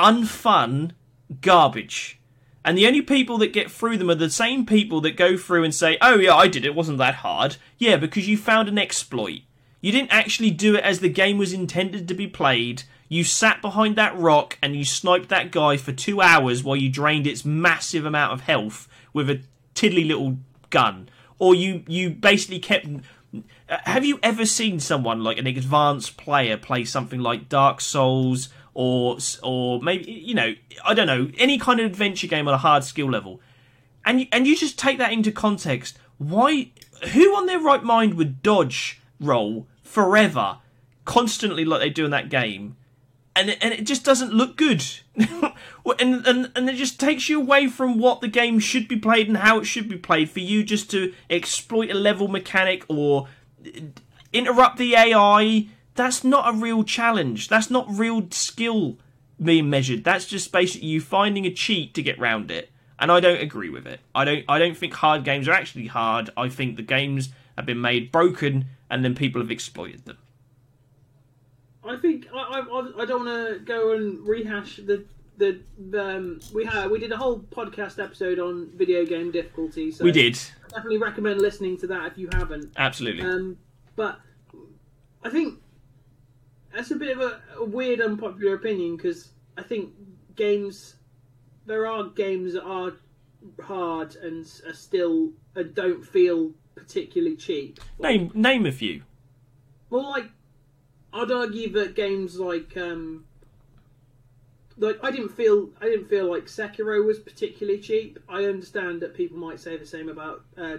unfun garbage. And the only people that get through them are the same people that go through and say, oh, yeah, I did it, wasn't that hard. Yeah, because you found an exploit. You didn't actually do it as the game was intended to be played. You sat behind that rock and you sniped that guy for two hours while you drained its massive amount of health with a tiddly little gun. Or you, you basically kept. Uh, have you ever seen someone like an advanced player play something like Dark Souls or or maybe you know I don't know any kind of adventure game on a hard skill level, and you, and you just take that into context? Why? Who on their right mind would dodge roll forever, constantly like they do in that game, and it, and it just doesn't look good. and, and and it just takes you away from what the game should be played and how it should be played for you just to exploit a level mechanic or uh, interrupt the AI. That's not a real challenge. That's not real skill being measured. That's just basically you finding a cheat to get round it. And I don't agree with it. I don't I don't think hard games are actually hard. I think the games have been made broken and then people have exploited them. I think I, I, I don't want to go and rehash the the, the um, we had we did a whole podcast episode on video game difficulty. So we did. I definitely recommend listening to that if you haven't. Absolutely. Um, but I think that's a bit of a, a weird, unpopular opinion because I think games there are games that are hard and are still uh, don't feel particularly cheap. Name name a few. Well, like I'd argue that games like um, like I didn't feel I didn't feel like Sekiro was particularly cheap. I understand that people might say the same about uh,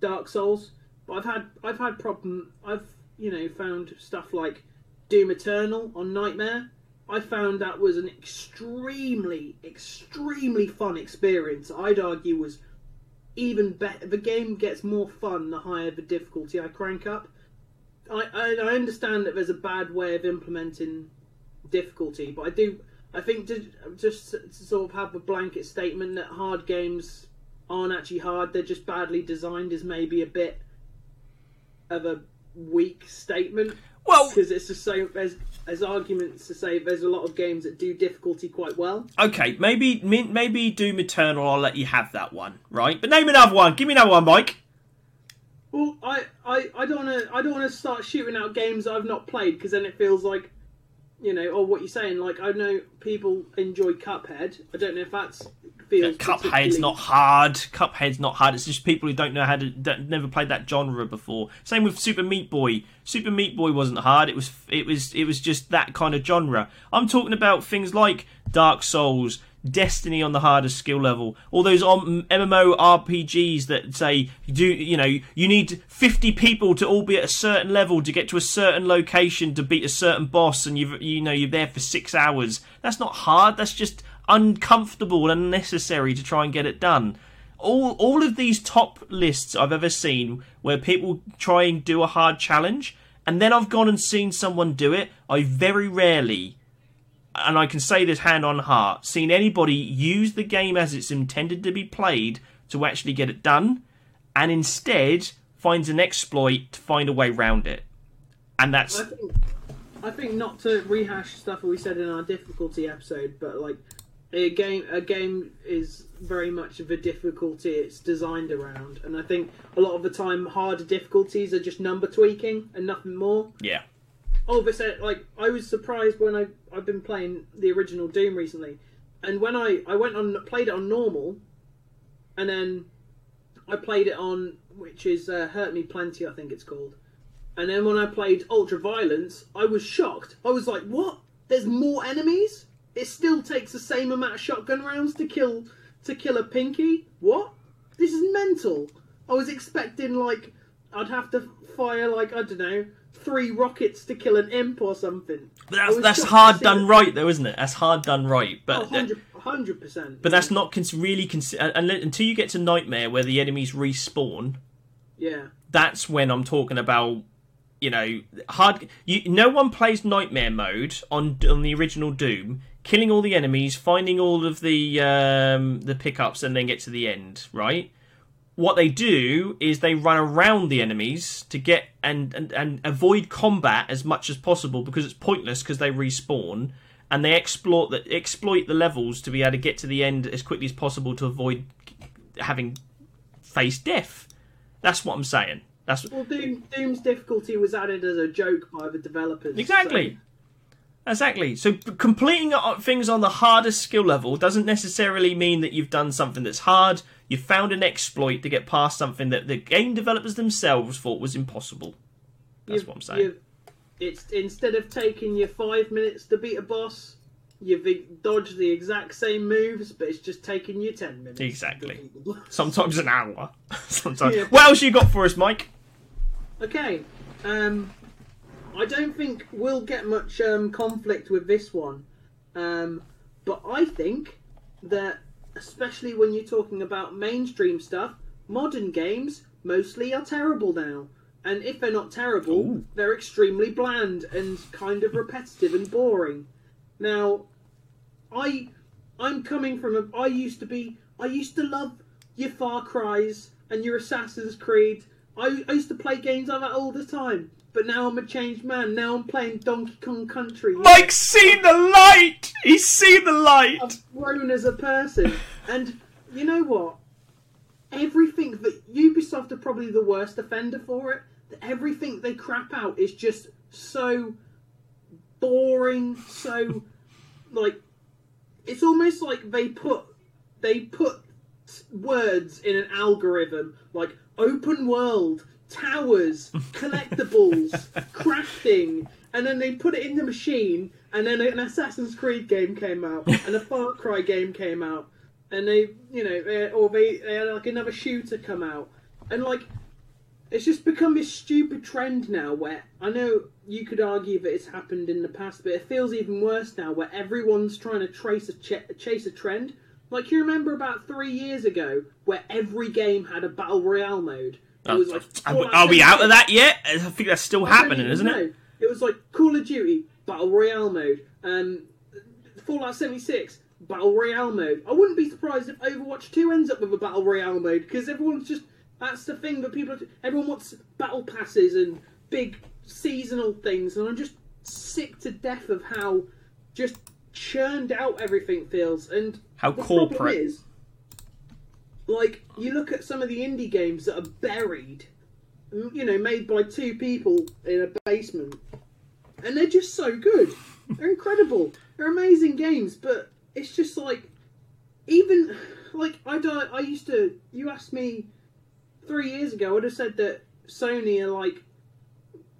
Dark Souls, but I've had I've had problem I've you know found stuff like Doom Eternal on Nightmare. I found that was an extremely extremely fun experience. I'd argue was even better. The game gets more fun the higher the difficulty I crank up. I, I I understand that there's a bad way of implementing difficulty, but I do. I think to, just to sort of have a blanket statement that hard games aren't actually hard; they're just badly designed is maybe a bit of a weak statement Well, because it's just so there's there's arguments to say there's a lot of games that do difficulty quite well. okay, maybe maybe Doom Eternal. I'll let you have that one, right? But name another one. Give me another one, Mike. Well, I, I, I don't want to I don't want to start shooting out games I've not played because then it feels like, you know, or what you're saying. Like I know people enjoy Cuphead. I don't know if that's feels Cuphead's not hard. Cuphead's not hard. It's just people who don't know how to, that never played that genre before. Same with Super Meat Boy. Super Meat Boy wasn't hard. It was, it was, it was just that kind of genre. I'm talking about things like Dark Souls, Destiny on the hardest skill level, all those um, MMO RPGs that say you do, you know, you need 50 people to all be at a certain level to get to a certain location to beat a certain boss, and you, you know, you're there for six hours. That's not hard. That's just uncomfortable and unnecessary to try and get it done. All all of these top lists I've ever seen where people try and do a hard challenge, and then I've gone and seen someone do it. I very rarely, and I can say this hand on heart, seen anybody use the game as it's intended to be played to actually get it done, and instead finds an exploit to find a way round it. And that's I think, I think not to rehash stuff we said in our difficulty episode, but like a game, a game is very much of the difficulty it's designed around, and I think a lot of the time harder difficulties are just number tweaking and nothing more. yeah. a sudden, like I was surprised when I I've been playing the original Doom recently, and when I I went on played it on normal, and then I played it on which is uh, Hurt Me Plenty I think it's called, and then when I played Ultra Violence, I was shocked. I was like, what? There's more enemies. It still takes the same amount of shotgun rounds to kill to kill a pinky. What? This is mental. I was expecting like I'd have to fire like I don't know three rockets to kill an imp or something. But that's that's hard done right though, isn't it? That's hard done right. But 100 percent. But that's not cons- really cons- until you get to Nightmare where the enemies respawn. yeah. That's when I'm talking about. You know, hard. You, no one plays Nightmare mode on on the original Doom, killing all the enemies, finding all of the um, the pickups, and then get to the end. Right. What they do is they run around the enemies to get and, and, and avoid combat as much as possible because it's pointless because they respawn and they exploit the exploit the levels to be able to get to the end as quickly as possible to avoid having face death. That's what I'm saying. That's Well, Doom, Doom's difficulty was added as a joke by the developers. exactly. Exactly. So completing uh, things on the hardest skill level doesn't necessarily mean that you've done something that's hard. You've found an exploit to get past something that the game developers themselves thought was impossible. That's You've- what I'm saying. It's instead of taking you five minutes to beat a boss, you've dodged the exact same moves, but it's just taking you ten minutes. Exactly. defeat the boss. Sometimes an hour. Sometimes. Yeah. What else you got for us, Mike? Okay, um, I don't think we'll get much um, conflict with this one, um, but I think that, especially when you're talking about mainstream stuff, modern games mostly are terrible now. And if they're not terrible, Ooh. they're extremely bland and kind of repetitive and boring. Now, I, I'm coming from a. I used to be. I used to love your Far Cries and your Assassin's Creed. I, I used to play games like that all the time. But now I'm a changed man. Now I'm playing Donkey Kong Country. Mike's seen the light. He's seen the light. I've grown as a person. And you know what? Everything that Ubisoft are probably the worst offender for it. That everything they crap out is just so boring, so like it's almost like they put they put words in an algorithm like open world, towers, collectibles, crafting, and then they put it in the machine, and then an Assassin's Creed game came out, and a Far Cry game came out, and they, you know, they, or they, they had like another shooter come out, and like it's just become this stupid trend now where I know you could argue that it's happened in the past, but it feels even worse now where everyone's trying to trace a ch- chase a trend. Like you remember about three years ago, where every game had a battle royale mode. It was like are, are we out of that yet? I think that's still happening, isn't it? know. It was like Call of Duty battle royale mode, um, Fallout 76 battle royale mode. I wouldn't be surprised if Overwatch 2 ends up with a battle royale mode because everyone's just that's the thing that people everyone wants battle passes and big seasonal things, and I'm just sick to death of how just churned out everything feels and How corporate. is like you look at some of the indie games that are buried you know made by two people in a basement and they're just so good. They're incredible. They're amazing games but it's just like even like i don't i used to you asked me three years ago i'd have said that sony are like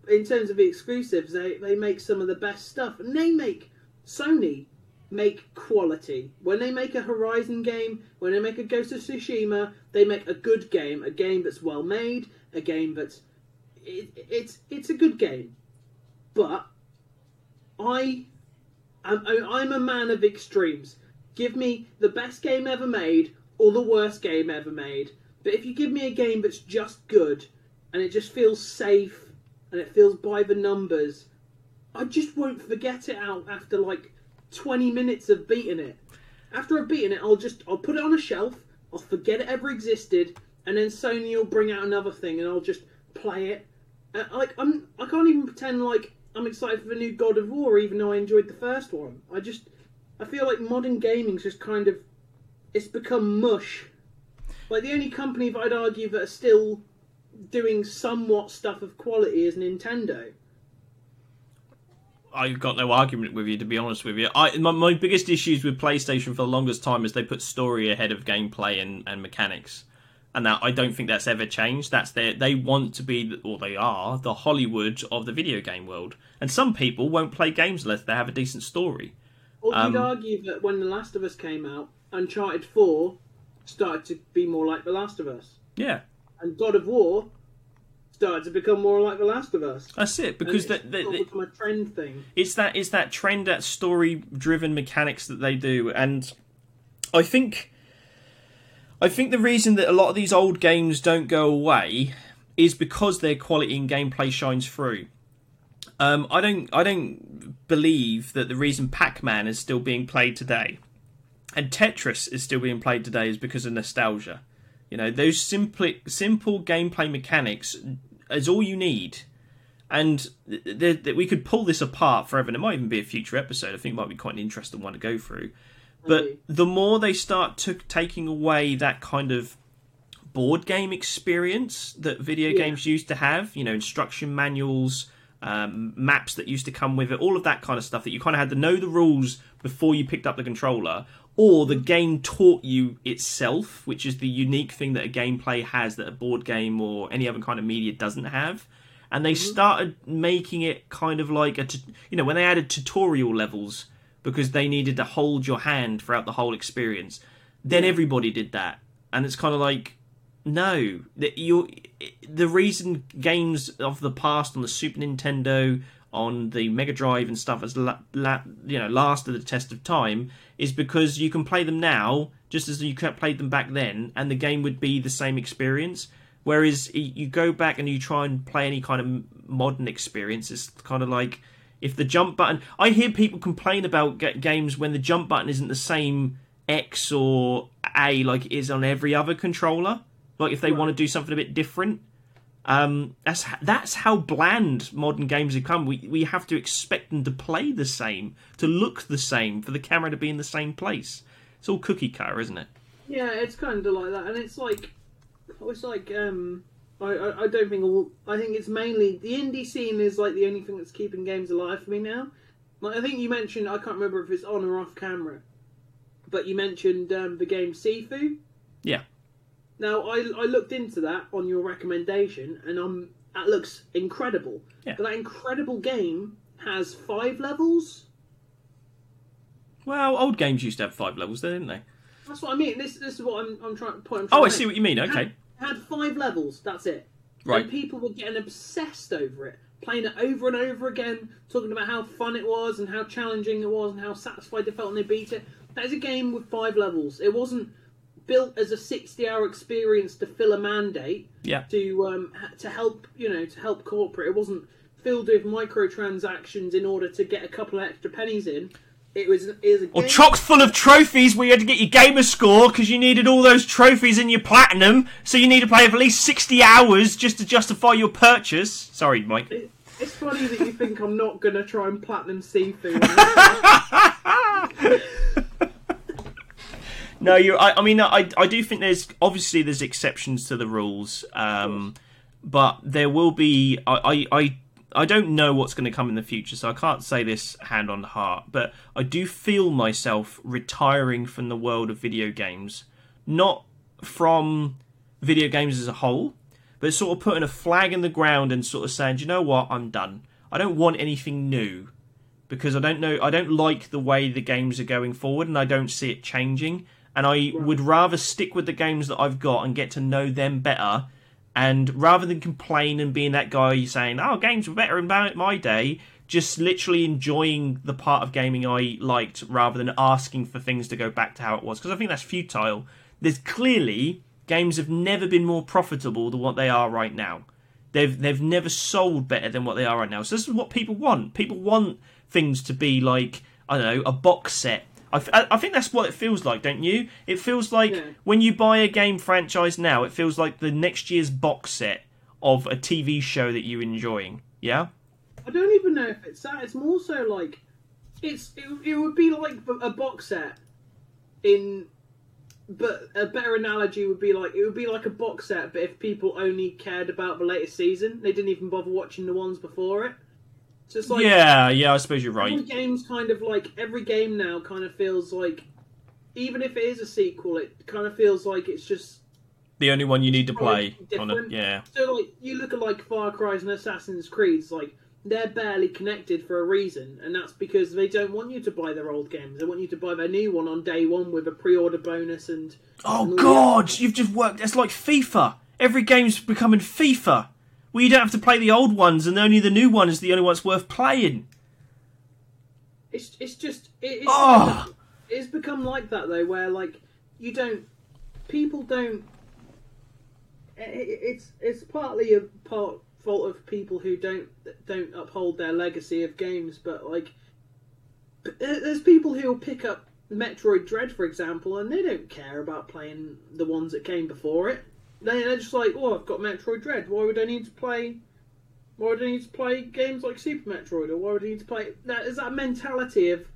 in terms of the exclusives they, they make some of the best stuff and they make sony make quality. When they make a Horizon game, when they make a Ghost of Tsushima, they make a good game, a game that's well made, a game that's it, it's it's a good game. But I am I'm a man of extremes. Give me the best game ever made or the worst game ever made. But if you give me a game that's just good and it just feels safe and it feels by the numbers, I just won't forget it out after like 20 minutes of beating it. After I've beaten it, I'll just I'll put it on a shelf, I'll forget it ever existed, and then Sony will bring out another thing and I'll just play it. Uh, like I'm I can't even pretend like I'm excited for the new God of War even though I enjoyed the first one. I just I feel like modern gaming's just kind of it's become mush. Like the only company that I'd argue that are still doing somewhat stuff of quality is Nintendo. I've got no argument with you, to be honest with you. I my, my biggest issues with PlayStation for the longest time is they put story ahead of gameplay and, and mechanics, and that I don't think that's ever changed. That's their they want to be, or they are, the Hollywood of the video game world. And some people won't play games unless they have a decent story. Or Um, you'd argue that when The Last of Us came out, Uncharted 4 started to be more like The Last of Us. Yeah, And God of War started to become more like The Last of Us. that's it. And Because it's that that- become a trend thing. it's that it's that trend that story driven mechanics that they do and i think i think the reason that a lot of these old games don't go away is because their quality and gameplay shines through um, i don't i don't believe that the reason pac-man is still being played today and tetris is still being played today is because of nostalgia you know those simple simple gameplay mechanics is all you need and th- th- th- we could pull this apart forever. And it might even be a future episode. I think it might be quite an interesting one to go through. But Maybe. the more they start to taking away that kind of board game experience that video Yeah. games used to have, you know, instruction manuals, um, maps that used to come with it, all of that kind of stuff that you kind of had to know the rules before you picked up the controller, or the game taught you itself, which is the unique thing that a gameplay has that a board game or any other kind of media doesn't have. And they mm-hmm. started making it kind of like a, you know, when they added tutorial levels because they needed to hold your hand throughout the whole experience. Then everybody did that, and it's kind of like, no, that you, the reason games of the past on the Super Nintendo, on the Mega Drive and stuff has la- la- you know lasted the test of time is because you can play them now just as you played them back then, and the game would be the same experience. Whereas you go back and you try and play any kind of modern experience, it's kind of like if the jump button. I hear people complain about ga- games when the jump button isn't the same X or A like it is on every other controller. Like if they want to do something a bit different. Um, that's that's how bland modern games have come. We we have to expect them to play the same, to look the same, for the camera to be in the same place. It's all cookie cutter, isn't it? Yeah, it's kind of like that, and it's like, it's like, um, I, I, I don't think all. I think it's mainly the indie scene is like the only thing that's keeping games alive for me now. Like I think you mentioned, I can't remember if it's on or off camera, but you mentioned um, the game Sifu. Yeah. Now I I looked into that on your recommendation, and um, that looks incredible. Yeah. But that incredible game has five levels. Well, old games used to have five levels, there, didn't they? That's what I mean. This this is what I'm I'm trying. To point I'm Oh, I see what you mean. It had- Okay, it had five levels. That's it. right. And people were getting obsessed over it, playing it over and over again, talking about how fun it was and how challenging it was and how satisfied they felt when they beat it. that is a game with five levels. It wasn't built as a sixty-hour experience to fill a mandate Yeah. to um, to help you know to help corporate. It wasn't filled with microtransactions in order to get a couple of extra pennies in. It was it was a Or chock full of trophies where you had to get your gamer score because you needed all those trophies in your platinum, so you need to play for at least 60 hours just to justify your purchase. Sorry, Mike. It- It's funny that you think I'm not gonna try and platinum Sifu. No, you. I, I mean, I, I do think there's obviously there's exceptions to the rules, um, but there will be. I, I, I, I don't know what's going to come in the future, so I can't say this hand on heart. But I do feel myself retiring from the world of video games, not from video games as a whole, but sort of putting a flag in the ground and sort of saying, you know what, I'm done. I don't want anything new because I don't know I don't like the way the games are going forward and I don't see it changing and I would rather stick with the games that I've got and get to know them better and rather than complain and being that guy saying oh games were better in my day just literally enjoying the part of gaming I liked rather than asking for things to go back to how it was because I think that's futile there's clearly games have never been more profitable than what they are right now They've they've never sold better than what they are right now. So this is what people want. People want things to be like I don't know a box set. I, I- I think that's what it feels like, don't you? It feels like Yeah. when you buy a game franchise now, it feels like the next year's box set of a TV show that you're enjoying. Yeah. I don't even know if it's that. It's more so like it's it, it would be like a box set in but a better analogy would be like it would be like a box set but if people only cared about the latest season they didn't even bother watching the ones before it it's like yeah, yeah. I suppose you're right. every game's kind of like every game now kind of feels like even if it is a sequel it kind of feels like it's just The only one you need to play. On a, yeah. So like you look at like Far Cry's and Assassin's Creed's, like they're barely connected for a reason, and that's because they don't want you to buy their old games. They want you to buy their new one on day one with a pre-order bonus and. Oh and God, you've just worked. It's like FIFA. Every game's becoming FIFA. Well, you don't have to play the old ones, and only the new one is the only one that's worth playing. It's it's just it, it's, Oh. it's become like that though, where like you don't people don't. It's it's partly a part fault of people who don't don't uphold their legacy of games, but like uh, there's people who will pick up Metroid Dread, for example, and they don't care about playing the ones that came before it. They- They're just like, oh, I've got Metroid Dread. Why would I need to play? Why would I need to play games like Super Metroid, or why would I need to play? That is that mentality of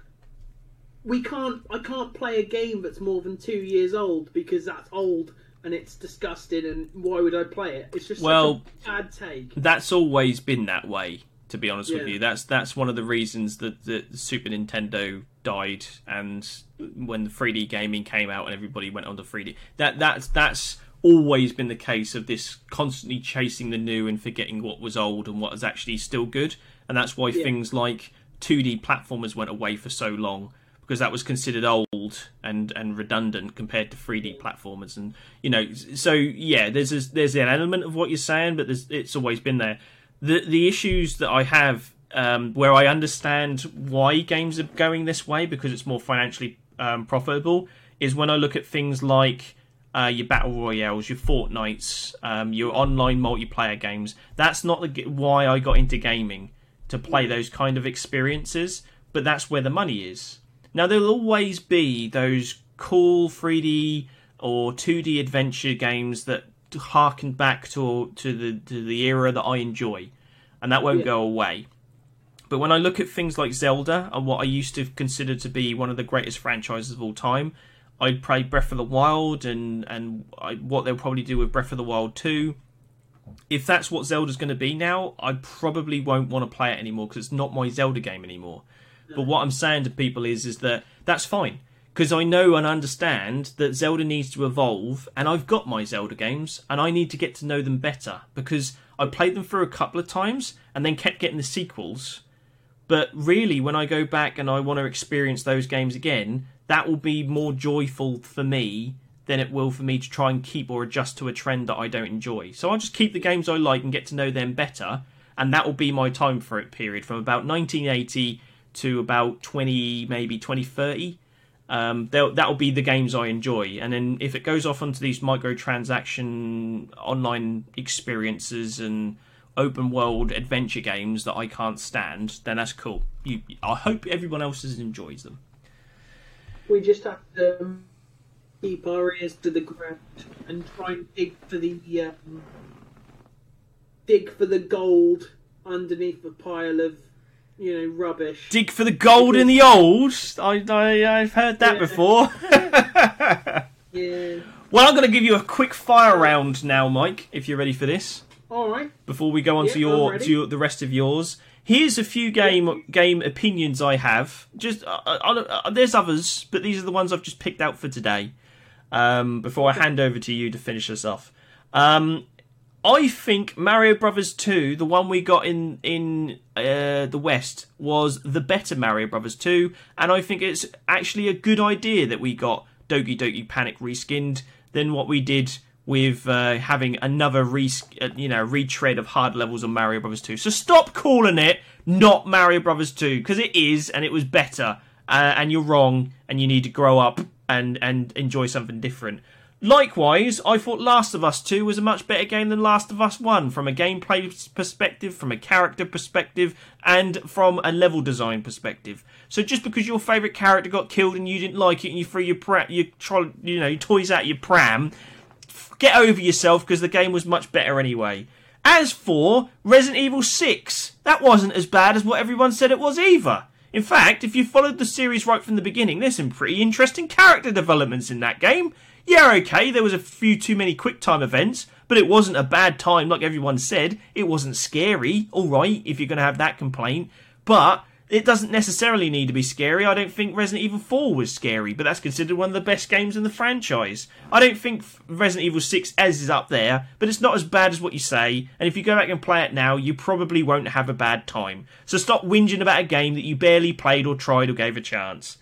we can't. I can't play a game that's more than two years old because that's old and it's disgusting. And why would I play it? It's just Well- bad take. That's always been that way. To be honest with you, that's that's one of the reasons that the Super Nintendo died, and when the 3D gaming came out and everybody went on to 3D, that that's that's always been the case of this constantly chasing the new and forgetting what was old and what is actually still good, and that's why Yeah. things like 2D platformers went away for so long because that was considered old and and redundant compared to 3D platformers. And you know so yeah there's there's an element of what you're saying but there's it's always been there. The the issues that I have um, where I understand why games are going this way because it's more financially um, profitable is when I look at things like uh, your battle royales, your Fortnites, um, your online multiplayer games. That's not the, why I got into gaming to play those kind of experiences, but that's where the money is. Now there'll always be those cool 3D or 2D adventure games that harken back to to the to the era that I enjoy, and that won't Yeah. go away. But when I look at things like Zelda and what I used to consider to be one of the greatest franchises of all time, I'd play Breath of the Wild and and I, what they'll probably do with Breath of the Wild 2. If that's what Zelda's going to be now, I probably won't want to play it anymore because it's not my Zelda game anymore. But what I'm saying to people is is that that's fine because I know and understand that Zelda needs to evolve, and I've got my Zelda games, and I need to get to know them better because I played them through a couple of times and then kept getting the sequels. But really, when I go back and I want to experience those games again, that will be more joyful for me than it will for me to try and keep or adjust to a trend that I don't enjoy. So I'll just keep the games I like and get to know them better, and that will be my time for it period from about 1980 to about 20, maybe 2030. Um, that'll be the games I enjoy, and then if it goes off onto these microtransaction online experiences and open world adventure games that I can't stand, then that's cool. You, I hope everyone else enjoys them. We just have to keep our ears to the ground and try and dig for the um, dig for the gold underneath a pile of you know rubbish. Dig for the gold in the old. I, I I've heard that yeah. before. yeah. Well, I'm going to give you a quick fire round now, Mike. If you're ready for this. All right. Before we go on to your to your, the rest of yours, here's a few game game opinions I have. Just uh, uh, uh, there's others, but these are the ones I've just picked out for today. Um, before I hand over to you to finish us off, um, I think Mario Brothers 2, the one we got in in uh, the West, was the better Mario Brothers 2, and I think it's actually a good idea that we got Doki Doki Panic reskinned than what we did with uh, having another re- uh, you know retread of hard levels on Mario Brothers 2. So stop calling it not Mario Brothers 2 because it is and it was better uh, and you're wrong and you need to grow up and and enjoy something different. Likewise, I thought Last of Us 2 was a much better game than Last of Us 1 from a gameplay perspective, from a character perspective, and from a level design perspective. So just because your favourite character got killed and you didn't like it and you threw your, pra- your, you know, your toys out your pram Get over yourself because the game was much better anyway. As for Resident Evil 6, that wasn't as bad as what everyone said it was either. In fact, if you followed the series right from the beginning, there's some pretty interesting character developments in that game. Yeah, okay, there was a few too many quick time events, but it wasn't a bad time like everyone said. It wasn't scary, alright, if you're going to have that complaint. But it doesn't necessarily need to be scary. I don't think Resident Evil 4 was scary, but that's considered one of the best games in the franchise. I don't think Resident Evil 6 as is up there, but it's not as bad as what you say, and if you go back and play it now, you probably won't have a bad time. So stop whinging about a game that you barely played or tried or gave a chance.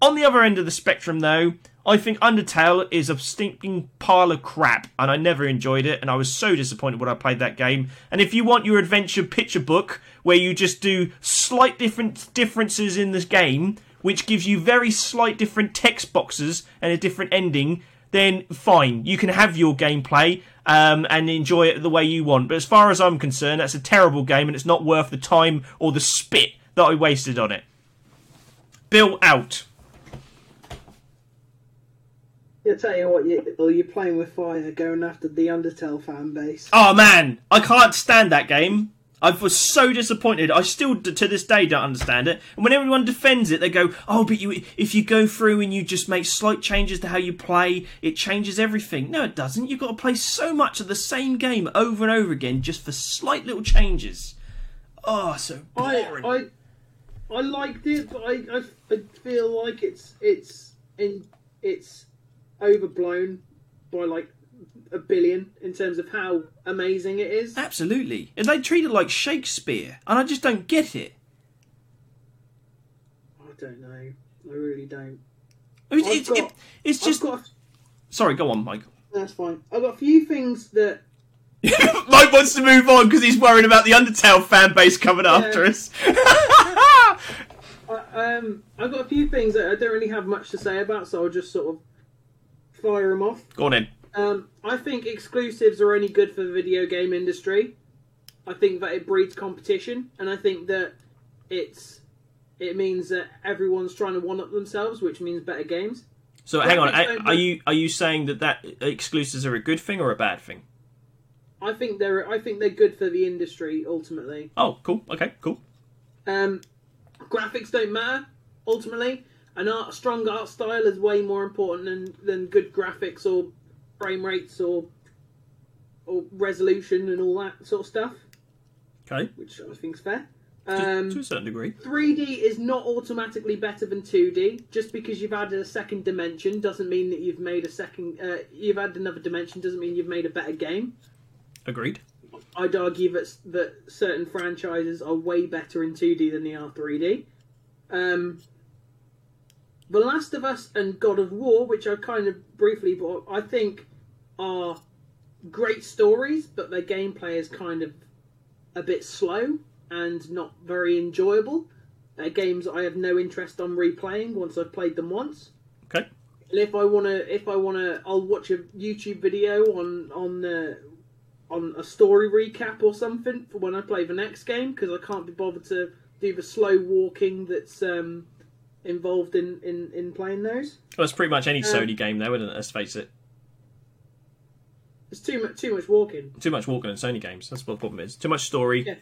On the other end of the spectrum, though, I think Undertale is a stinking pile of crap, and I never enjoyed it, and I was so disappointed when I played that game. And if you want your adventure picture book, where you just do slight different differences in this game, which gives you very slight different text boxes and a different ending, then fine, you can have your gameplay um, and enjoy it the way you want. But as far as I'm concerned, that's a terrible game, and it's not worth the time or the spit that I wasted on it. Bill out. I tell you what, you, well, you're playing with fire, going after the Undertale fan base. Oh man, I can't stand that game. I was so disappointed. I still, to this day, don't understand it. And when everyone defends it, they go, "Oh, but you, if you go through and you just make slight changes to how you play, it changes everything." No, it doesn't. You've got to play so much of the same game over and over again just for slight little changes. Oh, so boring. I, I, I liked it, but I, I, I feel like it's, it's, in, it's overblown by like a billion in terms of how amazing it is. Absolutely. And they treat it like Shakespeare, and I just don't get it. I don't know. I really don't. I mean, it's, got, it, it's just. A... Sorry, go on, Michael. That's fine. I've got a few things that. Mike wants to move on because he's worried about the Undertale fan base coming yeah. after us. I, um, I've got a few things that I don't really have much to say about, so I'll just sort of fire them off. Go on in. Um, I think exclusives are only good for the video game industry. I think that it breeds competition, and I think that it's it means that everyone's trying to one up themselves, which means better games. So hang on, are, are you are you saying that that exclusives are a good thing or a bad thing? I think they're I think they're good for the industry ultimately. Oh, cool. Okay, cool. Um, graphics don't matter ultimately an art strong art style is way more important than, than good graphics or frame rates or or resolution and all that sort of stuff. Okay. Which I think is fair. Um, to, to, a certain degree. 3D is not automatically better than 2D. Just because you've added a second dimension doesn't mean that you've made a second. Uh, you've added another dimension doesn't mean you've made a better game. Agreed. I'd argue that that certain franchises are way better in 2D than they are 3D. Um, the Last of Us and God of War, which I kind of briefly bought, I think are great stories, but their gameplay is kind of a bit slow and not very enjoyable. uh, games I have no interest on replaying once I've played them once. Okay. And if I wanna, if I wanna, I'll watch a YouTube video on on uh, on a story recap or something for when I play the next game because I can't be bothered to do the slow walking that's um, involved in, in, in playing those. Well, it's pretty much any Um, Sony game, though, isn't it? Let's face it. It's too much too much walking. Too much walking in Sony games. That's what the problem is. Too much story. Yeah.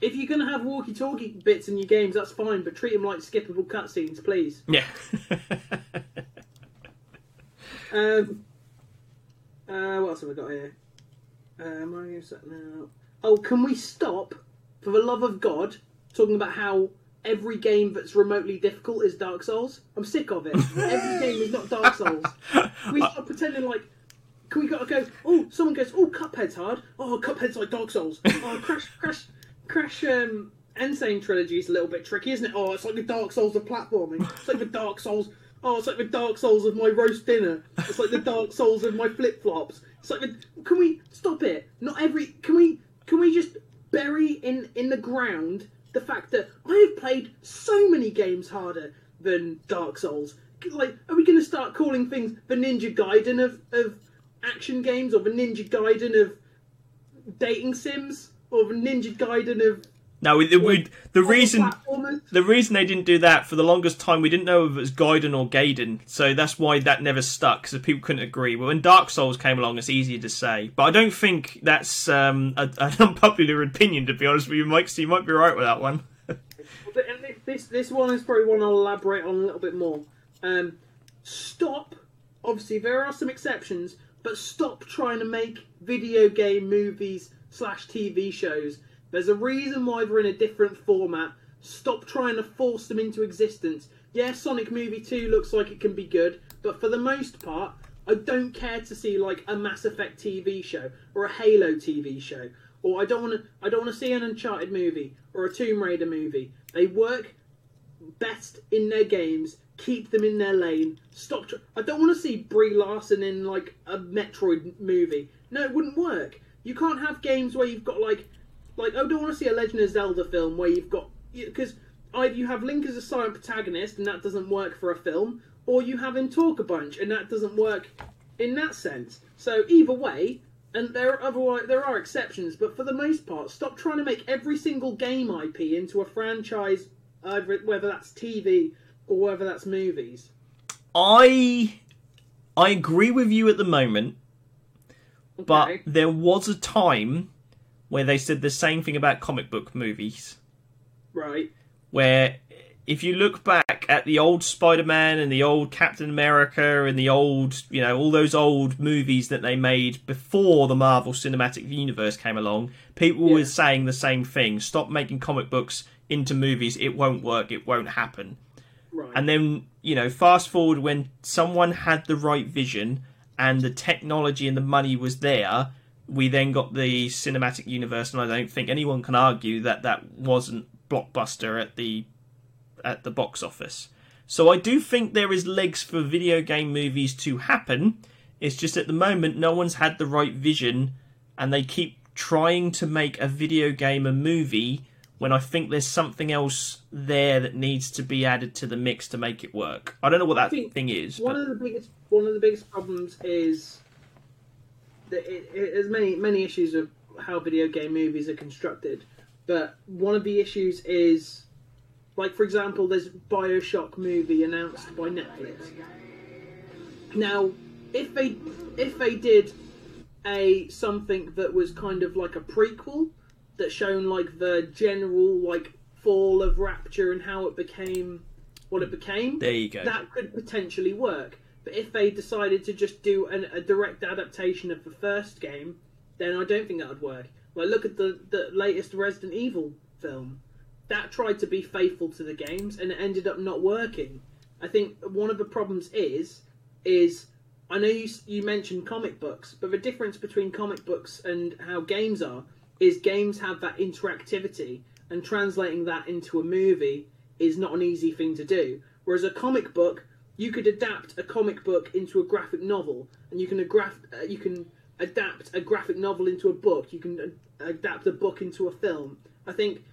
If you're gonna have walkie-talkie bits in your games, that's fine, but treat them like skippable cutscenes, please. Yeah. Um, uh, what else have I got here? Uh, Mario set now. Oh, can we stop, for the love of God, talking about how every game that's remotely difficult is Dark Souls? I'm sick of it. every game is not Dark Souls. We stop pretending like. Can we go, go? Oh, someone goes. Oh, Cuphead's hard. Oh, Cuphead's like Dark Souls. Oh, Crash, Crash, Crash. Um, N. Sane trilogy is a little bit tricky, isn't it? Oh, it's like the Dark Souls of platforming. It's like the Dark Souls. Oh, it's like the Dark Souls of my roast dinner. It's like the Dark Souls of my flip flops. It's like the. Can we stop it? Not every. Can we? Can we just bury in in the ground the fact that I have played so many games harder than Dark Souls? Like, are we going to start calling things the Ninja Gaiden of of action games, or the Ninja Gaiden of dating sims, or the Ninja Gaiden of No, we, we, the reason the reason they didn't do that for the longest time, we didn't know if it was Gaiden or Gaiden, so that's why that never stuck. because people couldn't agree. But when Dark Souls came along, it's easier to say. But I don't think that's um, a, an unpopular opinion, to be honest with you, Mike. So you might be right with that one. But and thi- this this one is probably one I'll elaborate on a little bit more. Um, stop. Obviously, there are some exceptions, but stop trying to make video game movies slash TV shows. There's a reason why they're in a different format. Stop trying to force them into existence. Yeah, Sonic Movie 2 looks like it can be good, but for the most part, I don't care to see like a Mass Effect TV show or a Halo TV show, or I don't want to. I don't want to see an Uncharted movie or a Tomb Raider movie. They work best in their games. Keep them in their lane. Stop. Tr- I don't want to see Brie Larson in like a Metroid movie. No, it wouldn't work. You can't have games where you've got like, like I don't want to see a Legend of Zelda film where you've got because either you have Link as a silent protagonist and that doesn't work for a film, or you have him talk a bunch and that doesn't work in that sense. So either way, and there are there are exceptions, but for the most part, stop trying to make every single game IP into a franchise, whether that's TV or whether that's movies. I I agree with you at the moment, but there was a time where they said the same thing about comic book movies. right, where if you look back at the old Spider-Man and the old Captain America and the old, you know, all those old movies that they made before the Marvel Cinematic Universe came along, people Yeah. were saying the same thing. Stop making comic books into movies. It won't work. It won't happen. Right, And then, you know, fast forward when someone had the right vision and the technology and the money was there, we then got the cinematic universe, and I don't think anyone can argue that that wasn't blockbuster at the at the box office. So I do think there is legs for video game movies to happen. It's just at the moment no one's had the right vision, and they keep trying to make a video game a movie when I think there's something else there that needs to be added to the mix to make it work. I don't know what that thing is. one But of the biggest one of the biggest problems is that it, it, there's many many issues of how video game movies are constructed, but one of the issues is, like for example, there's Bioshock movie announced by Netflix. Now, if they if they did a something that was kind of like a prequel that shown like the general like fall of Rapture and how it became what it became, there you go. that could potentially work. But if they decided to just do an, a direct adaptation of the first game, then I don't think that would work. Like, look at the, the latest Resident Evil film. That tried to be faithful to the games, and it ended up not working. I think one of the problems is, is I know you you mentioned comic books, but the difference between comic books and how games are is games have that interactivity, and translating that into a movie is not an easy thing to do. Whereas a comic book, you could adapt a comic book into a graphic novel, and you can graph, uh, you can adapt a graphic novel into a book. You can adapt a book into a film. I think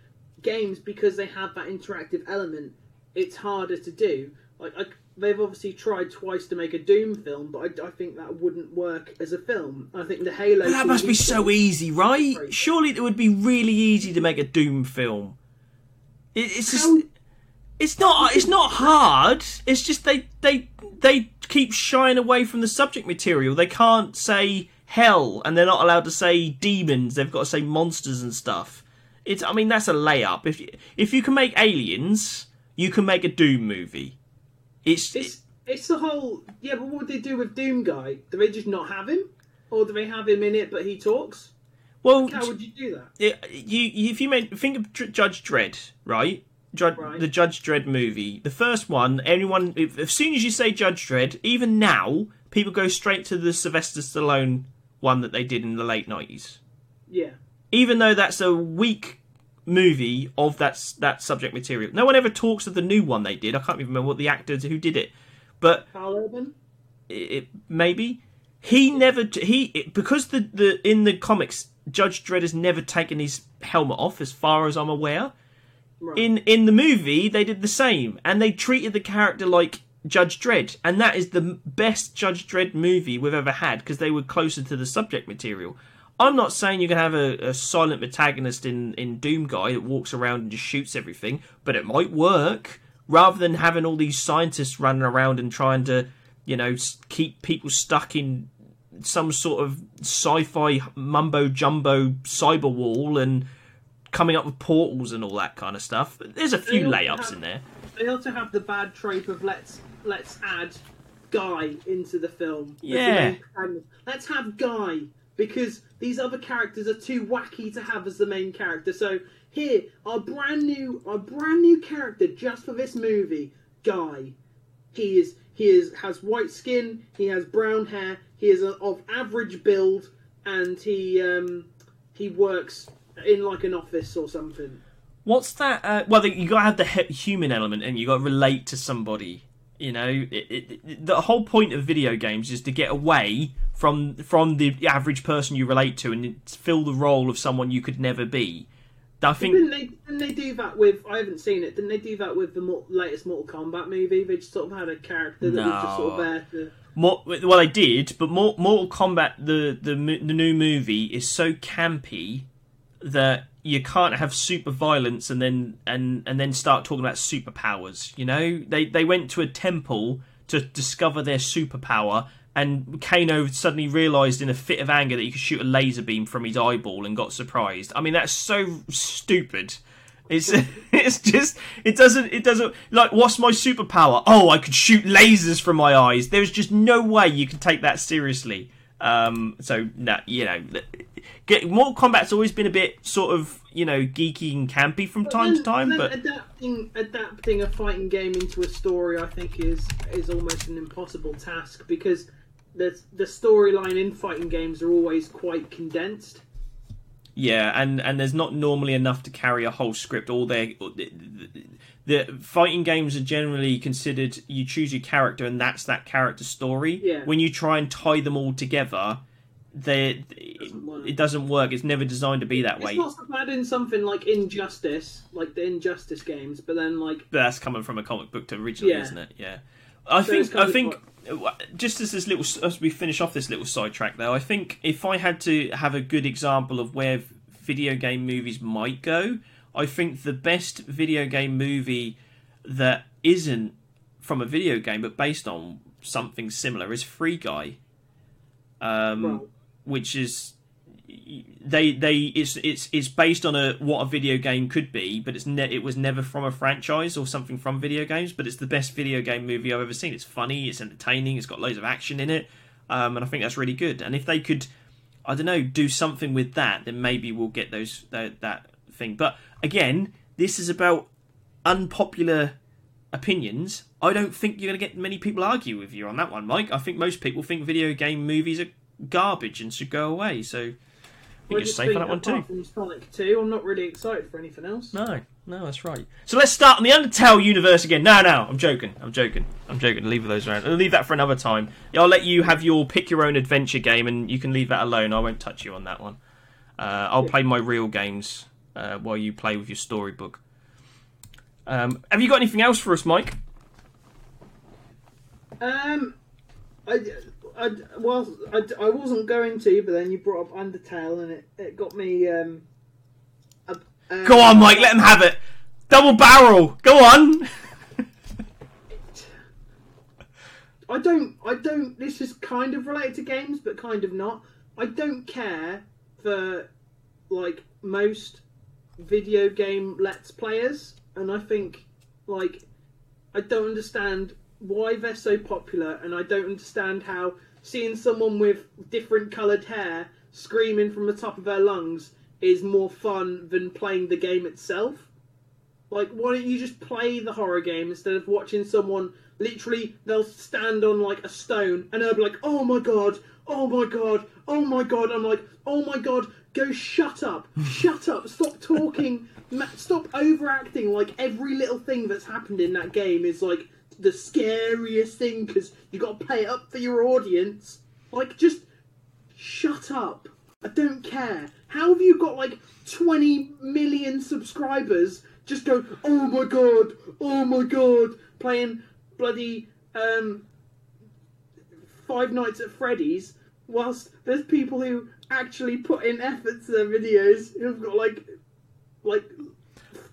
games because they have that interactive element, it's harder to do. Like I, they've obviously tried twice to make a Doom film, but I, I think that wouldn't work as a film. I think the Halo. But that must be so easy, right? Surely it would be really easy to make a Doom film. It, it's just. How? It's not. It's not hard. It's just they they they keep shying away from the subject material. They can't say hell, and they're not allowed to say demons. They've got to say monsters and stuff. It's. I mean, that's a layup. If if you can make aliens, you can make a Doom movie. It's it's, it's the whole yeah. But what would they do with Doom Guy? Do they just not have him, or do they have him in it but he talks? Well, how would you do that? It, you if you made think of Judge Dredd, right? Judge, right. the Judge Dredd movie. The first one, anyone, if, as soon as you say Judge Dredd, even now, people go straight to the Sylvester Stallone one that they did in the late nineties. Yeah. Even though that's a weak movie of that that subject material, no one ever talks of the new one they did. I can't even remember what the actors who did it, but Karl Urban. It, it, maybe he never he it, because the the in the comics Judge Dredd has never taken his helmet off, as far as I'm aware. Right. In in the movie, they did the same, and they treated the character like Judge Dredd, and that is the best Judge Dredd movie we've ever had because they were closer to the subject material. I'm not saying you can have a, a, silent protagonist in, in Doom Guy that walks around and just shoots everything, but it might work rather than having all these scientists running around and trying to, you know, keep people stuck in some sort of sci-fi mumbo jumbo cyber wall and coming up with portals and all that kind of stuff. There's a few layups have, in there. They also have the bad trope of let's let's add Guy into the film. Yeah. Let's have Guy because these other characters are too wacky to have as the main character. So here, our brand new, our brand new character just for this movie, Guy. He is he is has white skin. He has brown hair. He is a, of average build, and he um, he works in like an office or something. What's that? Uh, well, you got to have the human element, and you got to relate to somebody. You know, it, it, the whole point of video games is to get away from from the average person you relate to and fill the role of someone you could never be. I think didn't they, didn't they do that with? I haven't seen it. Didn't they do that with the latest Mortal Kombat movie? They just sort of had a character that no. was just sort of there to. More, well, they did, but Mortal Kombat, the, the the new movie, is so campy that you can't have super violence and then and and then start talking about superpowers. You know, they they went to a temple to discover their superpower, and Kano suddenly realised in a fit of anger that he could shoot a laser beam from his eyeball and got surprised. I mean, that's so stupid. It's it's just it doesn't it doesn't like what's my superpower? Oh, I could shoot lasers from my eyes. There's just no way you can take that seriously. Um, so nah, you know, get, Mortal Kombat's always been a bit sort of you know geeky and campy from but time then, to time. But adapting adapting a fighting game into a story, I think, is is almost an impossible task because the the storyline in fighting games are always quite condensed. Yeah, and and there's not normally enough to carry a whole script. All their the fighting games are generally considered you choose your character and that's that character story. Yeah. When you try and tie them all together, they it, it, doesn't work. It's never designed to be that it's way. It's not so bad in something like Injustice, like the Injustice games, but then like but that's coming from a comic book to originally, yeah. isn't it? Yeah. I so think I think. Just as this little as we finish off this little sidetrack though, I think if I had to have a good example of where video game movies might go, I think the best video game movie that isn't from a video game but based on something similar is Free Guy, um, which is they they it's it's it's based on a what a video game could be, but it's ne- it was never from a franchise or something from video games. But it's the best video game movie I've ever seen. It's funny, it's entertaining, it's got loads of action in it, um, and I think that's really good. And if they could, I don't know, do something with that, then maybe we'll get those that, that thing. But again, this is about unpopular opinions. I don't think you're going to get many people argue with you on that one, Mike. I think most people think video game movies are garbage and should go away. So you're safe on that one too. From Sonic 2, I'm not really excited for anything else. No, no, that's right. So let's start on the Undertale universe again. No, no, I'm joking. I'm joking. I'm joking. Leave those around. I'll leave that for another time. I'll let you have your pick your own adventure game, and you can leave that alone. I won't touch you on that one. Uh, I'll yeah. play my real games uh, while you play with your storybook. Um, have you got anything else for us, Mike? Um, I, I, well, I, I wasn't going to, but then you brought up Undertale, and it, it got me. Um, uh, Go on, Mike. Let him have it. Double barrel. Go on. I don't. I don't. This is kind of related to games, but kind of not. I don't care for like most video game let's players, and I think like I don't understand why they're so popular, and I don't understand how seeing someone with different coloured hair screaming from the top of their lungs is more fun than playing the game itself. Like, why don't you just play the horror game instead of watching someone literally they'll stand on like a stone and they'll be like, "Oh my god, oh my god, oh my god." I'm like, "Oh my god, go shut up, shut up, stop talking, ma- stop overacting." Like every little thing that's happened in that game is like the scariest thing because you got to pay it up for your audience. Like, just shut up. I don't care. How have you got like 20 million subscribers? Just go, oh my god, oh my god, playing bloody um, Five Nights at Freddy's, whilst there's people who actually put in effort to their videos who've got like like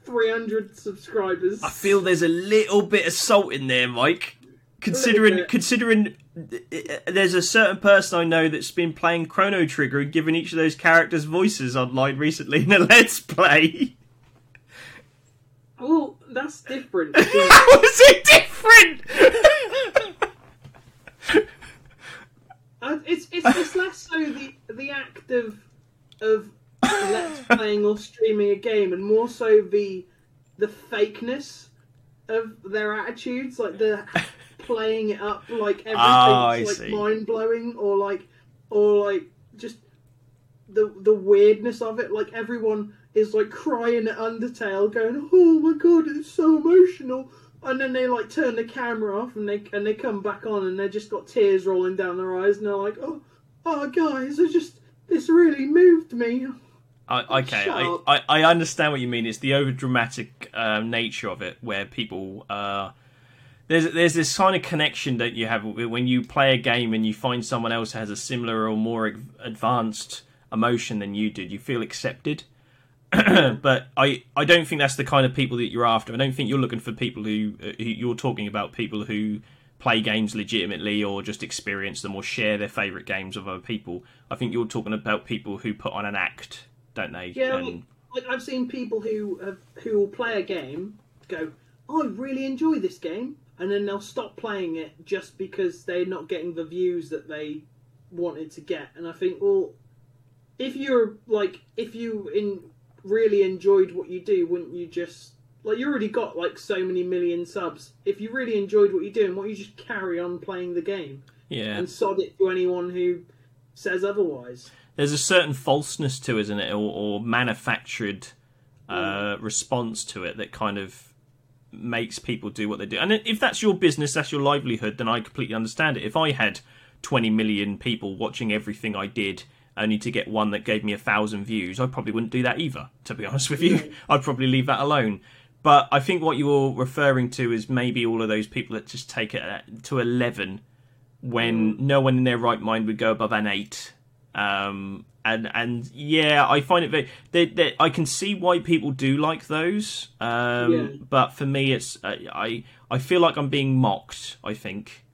300 subscribers. I feel there's a little bit of salt in there, Mike. Considering, considering, uh, there's a certain person I know that's been playing Chrono Trigger and giving each of those characters voices online recently in a Let's Play. Well, that's different. How is it different? Uh, it's, it's it's less so the the act of of let's playing or streaming a game, and more so the the fakeness of their attitudes, like the playing it up like everything's Ah, I like mind blowing, or like or like just the the weirdness of it. Like everyone is like crying at Undertale, going, "Oh my god, it's so emotional." And then they like turn the camera off and they and they come back on and they just got tears rolling down their eyes and they're like, "Oh, oh guys, I just this really moved me." I, okay, I. I, I understand what you mean. It's the over dramatic um, nature of it, where people uh, there's there's this kind of connection that you have when you play a game and you find someone else has a similar or more advanced emotion than you did. You feel accepted. but I, I don't think that's the kind of people that you're after. I don't think you're looking for people who, uh, who you're talking about people who play games legitimately or just experience them or share their favorite games with other people. I think you're talking about people who put on an act, don't they? Yeah, And- like I've seen people who have, who will play a game go, "Oh, I really enjoy this game," and then they'll stop playing it just because they're not getting the views that they wanted to get. And I think, well, if you're like, if you in really enjoyed what you do, wouldn't you just like you already got like so many million subs? If you really enjoyed what you're doing, why don't you just carry on playing the game yeah. and sod it to anyone who says otherwise? There's a certain falseness to, it, isn't it, or, or manufactured uh, response to it that kind of makes people do what they do. And if that's your business, that's your livelihood, then I completely understand it. If I had 20 million people watching everything I did, only to get one that gave me a thousand views, I probably wouldn't do that either. To be honest with you, I'd probably leave that alone. But I think what you're referring to is maybe all of those people that just take it to 11 when no one in their right mind would go above an 8 um, and and yeah, I find it very. They, they, I can see why people do like those, um, Yeah. but for me, it's uh, I I feel like I'm being mocked. I think,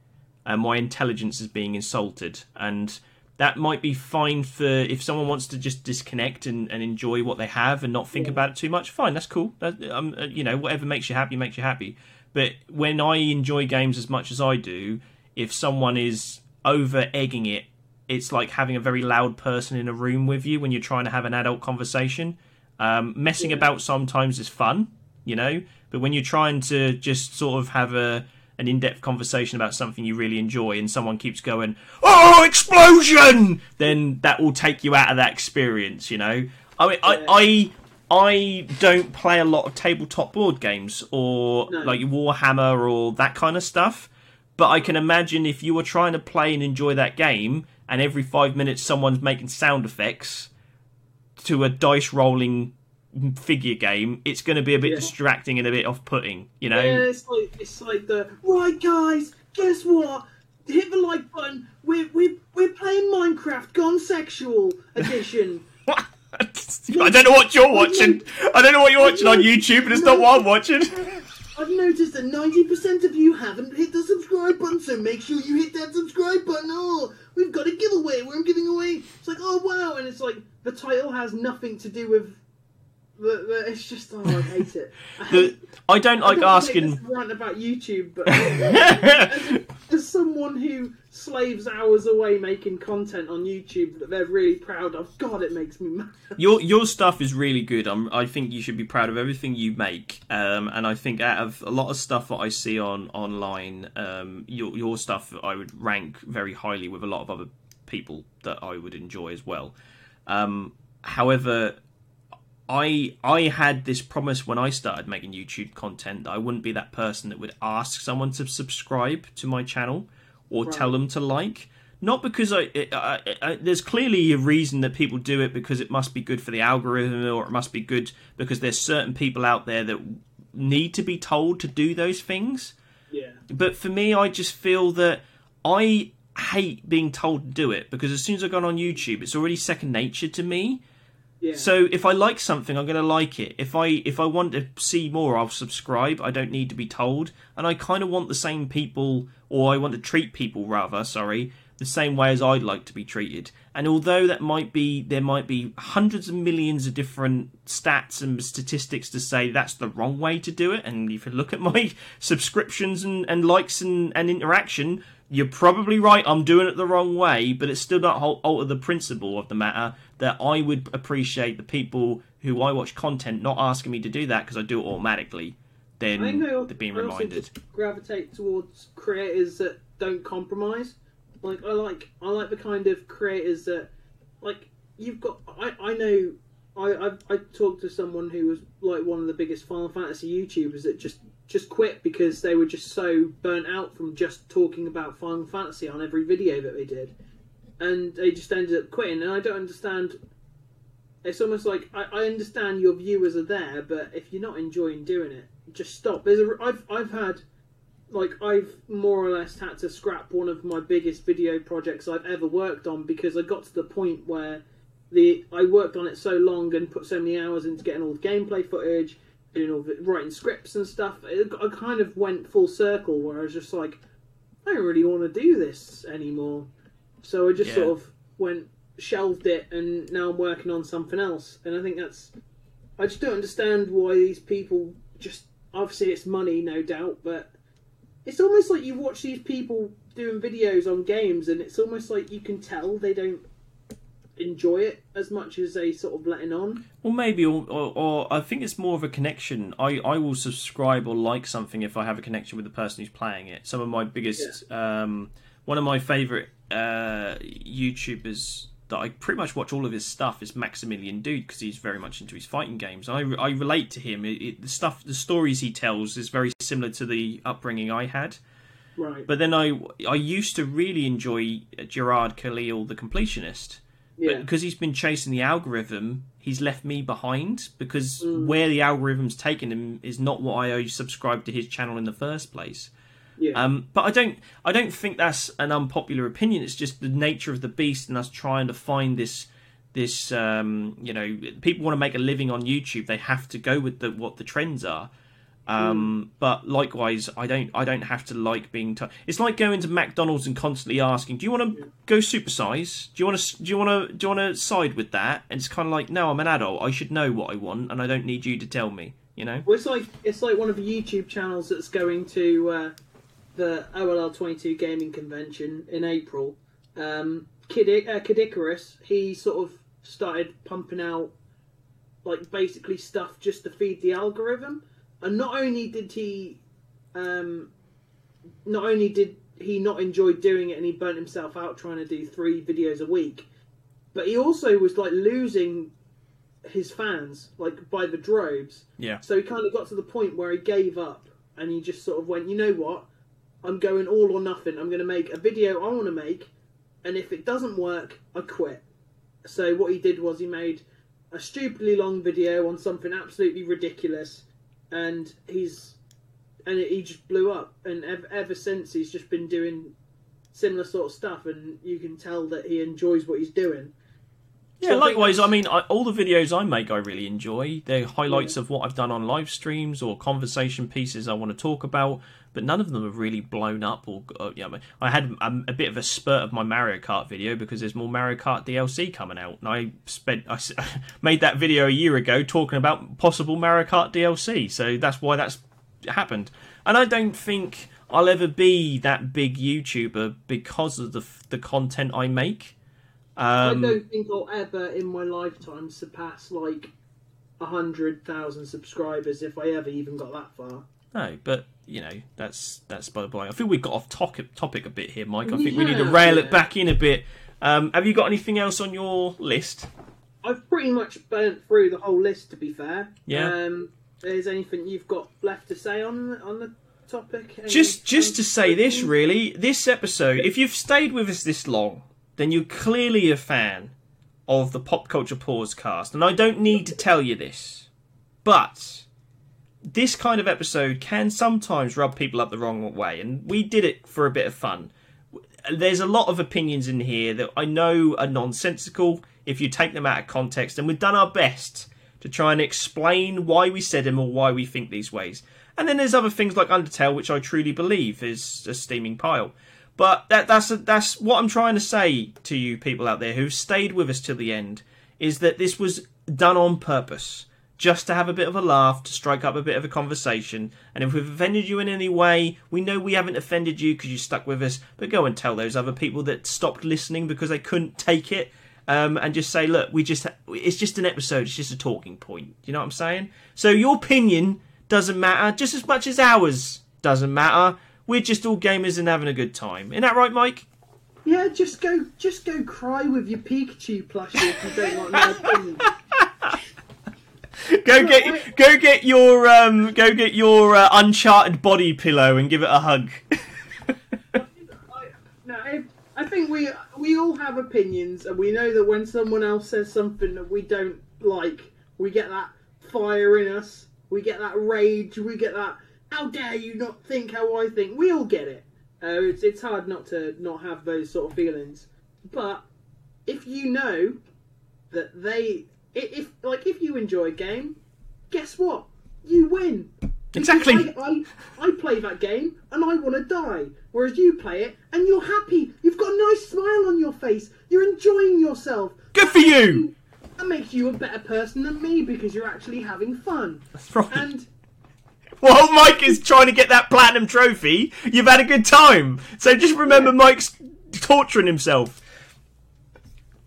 and my intelligence is being insulted, and that might be fine for if someone wants to just disconnect and, and enjoy what they have and not think about it too much. Fine, that's cool. That, um, uh, you know, whatever makes you happy makes you happy. But when I enjoy games as much as I do, if someone is over egging it it's like having a very loud person in a room with you when you're trying to have an adult conversation. Um, messing about sometimes is fun, you know, but when you're trying to just sort of have a an in-depth conversation about something you really enjoy and someone keeps going, "Oh, explosion!" then that will take you out of that experience, you know. I mean, I, I I don't play a lot of tabletop board games or No. like Warhammer or that kind of stuff. But I can imagine if you were trying to play and enjoy that game, and every five minutes someone's making sound effects to a dice rolling figure game, it's going to be a bit Yeah. distracting and a bit off-putting. You know. Yeah, it's like it's like the right guys. Guess what? Hit the like button. We're we're we're playing Minecraft Gone Sexual Edition. I don't know what you're watching. I don't know what you're watching on YouTube, but it's not what I'm watching. I've noticed that ninety percent of you haven't hit the subscribe button, so make sure you hit that subscribe button. Oh, we've got a giveaway. We're giving away. It's like oh wow, and it's like the title has nothing to do with. The, the, it's just oh I hate it. I The, I don't I like don't asking. rant about YouTube, but as, someone who slaves hours away making content on YouTube that they're really proud of, God, it makes me mad. Your your stuff is really good. I'm, I think you should be proud of everything you make. Um, and I think out of a lot of stuff that I see on online, um, your your stuff I would rank very highly with a lot of other people that I would enjoy as well. Um, however, I I had this promise when I started making YouTube content that I wouldn't be that person that would ask someone to subscribe to my channel or Right. tell them to like. Not because I, I, I, I there's clearly a reason that people do it because it must be good for the algorithm or it must be good because there's certain people out there that need to be told to do those things. Yeah. But for me, I just feel that I hate being told to do it because as soon as I go on YouTube, it's already second nature to me. So if I like something, I'm going to like it. If I if I want to see more, I'll subscribe. I don't need to be told, and I kind of want the same people, or I want to treat people rather. Sorry, the same way as I'd like to be treated. And although that might be there might be hundreds of millions of different stats and statistics to say that's the wrong way to do it, and if you look at my subscriptions and, and likes and, and interaction, you're probably right. I'm doing it the wrong way, but it's still not alter the principle of the matter that I would appreciate the people who I watch content not asking me to do that because I do it automatically. I think Then they're being I reminded. gravitate towards creators that don't compromise. Like I like I like the kind of creators that like you've got. I I know. I I've, I talked to someone who was like one of the biggest Final Fantasy YouTubers that just just quit because they were just so burnt out from just talking about Final Fantasy on every video that they did, and they just ended up quitting. And I don't understand. It's almost like I, I understand your viewers are there, but if you're not enjoying doing it, just stop. There's a I've I've had like I've more or less had to scrap one of my biggest video projects I've ever worked on because I got to the point where the I worked on it so long and put so many hours into getting all the gameplay footage, doing know, writing scripts and stuff. It, I kind of went full circle where I was just like, I don't really want to do this anymore. So I just Yeah. sort of went shelved it, and now I'm working on something else. And I think that's I just don't understand why these people just obviously it's money, no doubt, but it's almost like you watch these people doing videos on games, and it's almost like you can tell they don't enjoy it as much as they sort of letting on. Well, maybe, or, or, or I think it's more of a connection. I, I will subscribe or like something if I have a connection with the person who's playing it. Some of my biggest, um, one of my favorite uh, YouTubers that I pretty much watch all of his stuff is Maximilian Dood because he's very much into his fighting games. I, I relate to him. It, it, the stuff, the stories he tells is very similar to the upbringing I had. Right. But then I I used to really enjoy Jirard Khalil, the completionist. yeah. But because he's been chasing the algorithm, he's left me behind because Mm. where the algorithm's taken him is not what I subscribed to his channel in the first place. yeah. Um, but I don't I don't think that's an unpopular opinion. It's just the nature of the beast and us trying to find this this um, you know people want to make a living on YouTube. They have to go with the what the trends are. Um, But likewise, I don't. I don't have to like being. T- it's like going to McDonald's and constantly asking, "Do you want to go supersize? Do you want to? Do you want to? Do you want to side with that?" And it's kind of like, "No, I'm an adult. I should know what I want, and I don't need you to tell me." You know? Well, it's like it's like one of the YouTube channels that's going to uh, the OLL 22 gaming convention in April. Um, Kid, uh, Kid Icarus, he sort of started pumping out like basically stuff just to feed the algorithm, and not only did he, um, not only did he not enjoy doing it, and he burnt himself out trying to do three videos a week, but he also was like losing his fans like by the droves. Yeah. So he kind of got to the point where he gave up and he just sort of went, you know what? I'm going all or nothing. I'm going to make a video I want to make, and if it doesn't work, I quit. So what he did was he made a stupidly long video on something absolutely ridiculous, and he's and he just blew up. And ever since, he's just been doing similar sort of stuff, and you can tell that he enjoys what he's doing. Yeah, So likewise. I that's- mean, I, all the videos I make, I really enjoy. They're highlights of what I've done on live streams or conversation pieces I want to talk about. But none of them have really blown up. Or uh, yeah, I had a, a bit of a spurt of my Mario Kart video because there's more Mario Kart DLC coming out, and I spent I made that video a year ago talking about possible Mario Kart DLC. So that's why that's happened. And I don't think I'll ever be that big YouTuber because of the the content I make. Um, I don't think I'll ever in my lifetime surpass like a hundred thousand subscribers if I ever even got that far. No, but you know that's that's by the by. I think we got off topic topic a bit here, Mike. I think we need to rail yeah. it back in a bit. Um, have you got anything else on your list? I've pretty much burnt through the whole list. To be fair, Yeah. Um, is anything you've got left to say on the, on the topic? Any- Just just to say this, really, this episode. If you've stayed with us this long, then you're clearly a fan of the Pop Culture Pause cast, and I don't need to tell you this, but this kind of episode can sometimes rub people up the wrong way, and we did it for a bit of fun. There's a lot of opinions in here that I know are nonsensical if you take them out of context, and we've done our best to try and explain why we said them or why we think these ways. And then there's other things like Undertale, which I truly believe is a steaming pile. But that, that's that's what I'm trying to say to you people out there who've stayed with us till the end is that this was done on purpose, just to have a bit of a laugh, to strike up a bit of a conversation. And if we've offended you in any way, we know we haven't offended you because you stuck with us. But go and tell those other people that stopped listening because they couldn't take it, um, and just say, look, we just it's just an episode, it's just a talking point. You know what I'm saying? So your opinion doesn't matter just as much as ours doesn't matter. We're just all gamers and having a good time. Isn't that right, Mike? Yeah, just go, just go cry with your Pikachu plushie if you don't want my. Go get go get your um go get your uh, uncharted body pillow and give it a hug. No, I, I think we we all have opinions, and we know that when someone else says something that we don't like, we get that fire in us, we get that rage, we get that "How dare you not think how I think?" We all get it. Uh, it's it's hard not to not have those sort of feelings, but if you know that they, if like if you enjoy a game, guess what? You win. Exactly. I, I, I play that game and I want to die, whereas you play it and you're happy. You've got a nice smile on your face. You're enjoying yourself. Good for you. That makes you a better person than me because you're actually having fun. That's right. And While Mike is trying to get that platinum trophy, you've had a good time. So just remember, Mike's torturing himself.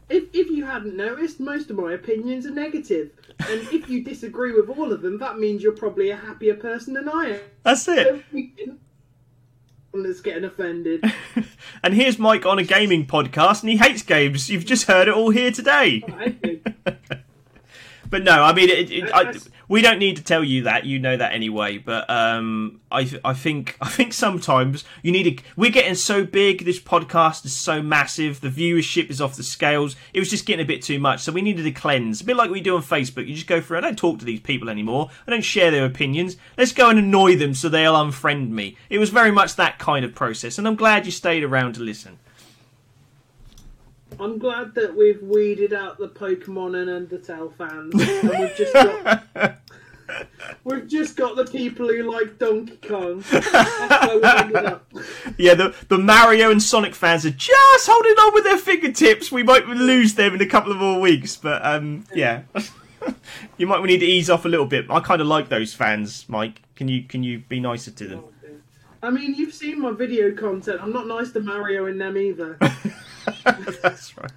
if, if you hadn't noticed, most of my opinions are negative. And if you disagree with all of them, that means you're probably a happier person than I am. That's it. So That's getting offended. And here's Mike on a gaming podcast, and he hates games. You've just heard it all here today. But no, I mean, it, it, I, we don't need to tell you that. You know that anyway. But um, I, I think, I think sometimes you need to. We're getting so big. This podcast is so massive. The viewership is off the scales. It was just getting a bit too much. So we needed a cleanse. A bit like we do on Facebook. You just go through. I don't talk to these people anymore. I don't share their opinions. Let's go and annoy them so they'll unfriend me. It was very much that kind of process, and I'm glad you stayed around to listen. I'm glad that we've weeded out the Pokemon and Undertale fans, and we've just got we've just got the people who like Donkey Kong. That's where we ended up. Yeah, the, the Mario and Sonic fans are just holding on with their fingertips. We might lose them in a couple of more weeks, but um, yeah, you might need to ease off a little bit. I kind of like those fans, Mike. Can you can you be nicer to them? I mean, you've seen my video content. I'm not nice to Mario in them either. That's right.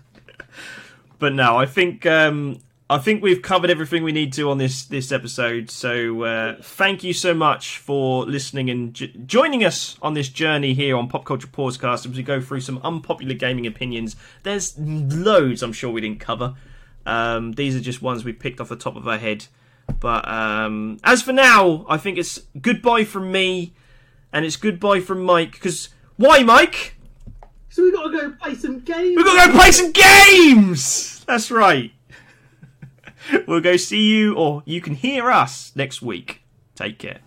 But no, I think um, I think we've covered everything we need to on this this episode. So uh, thank you so much for listening and j- joining us on this journey here on Pop Culture Pausecast as we go through some unpopular gaming opinions. There's loads I'm sure we didn't cover. Um, these are just ones we picked off the top of our head. But um, as for now, I think it's goodbye from me, and it's goodbye from Mike. Because why, Mike? So we got to go play some games. We've got to go play some games! That's right. we'll go see you, or you can hear us next week. Take care.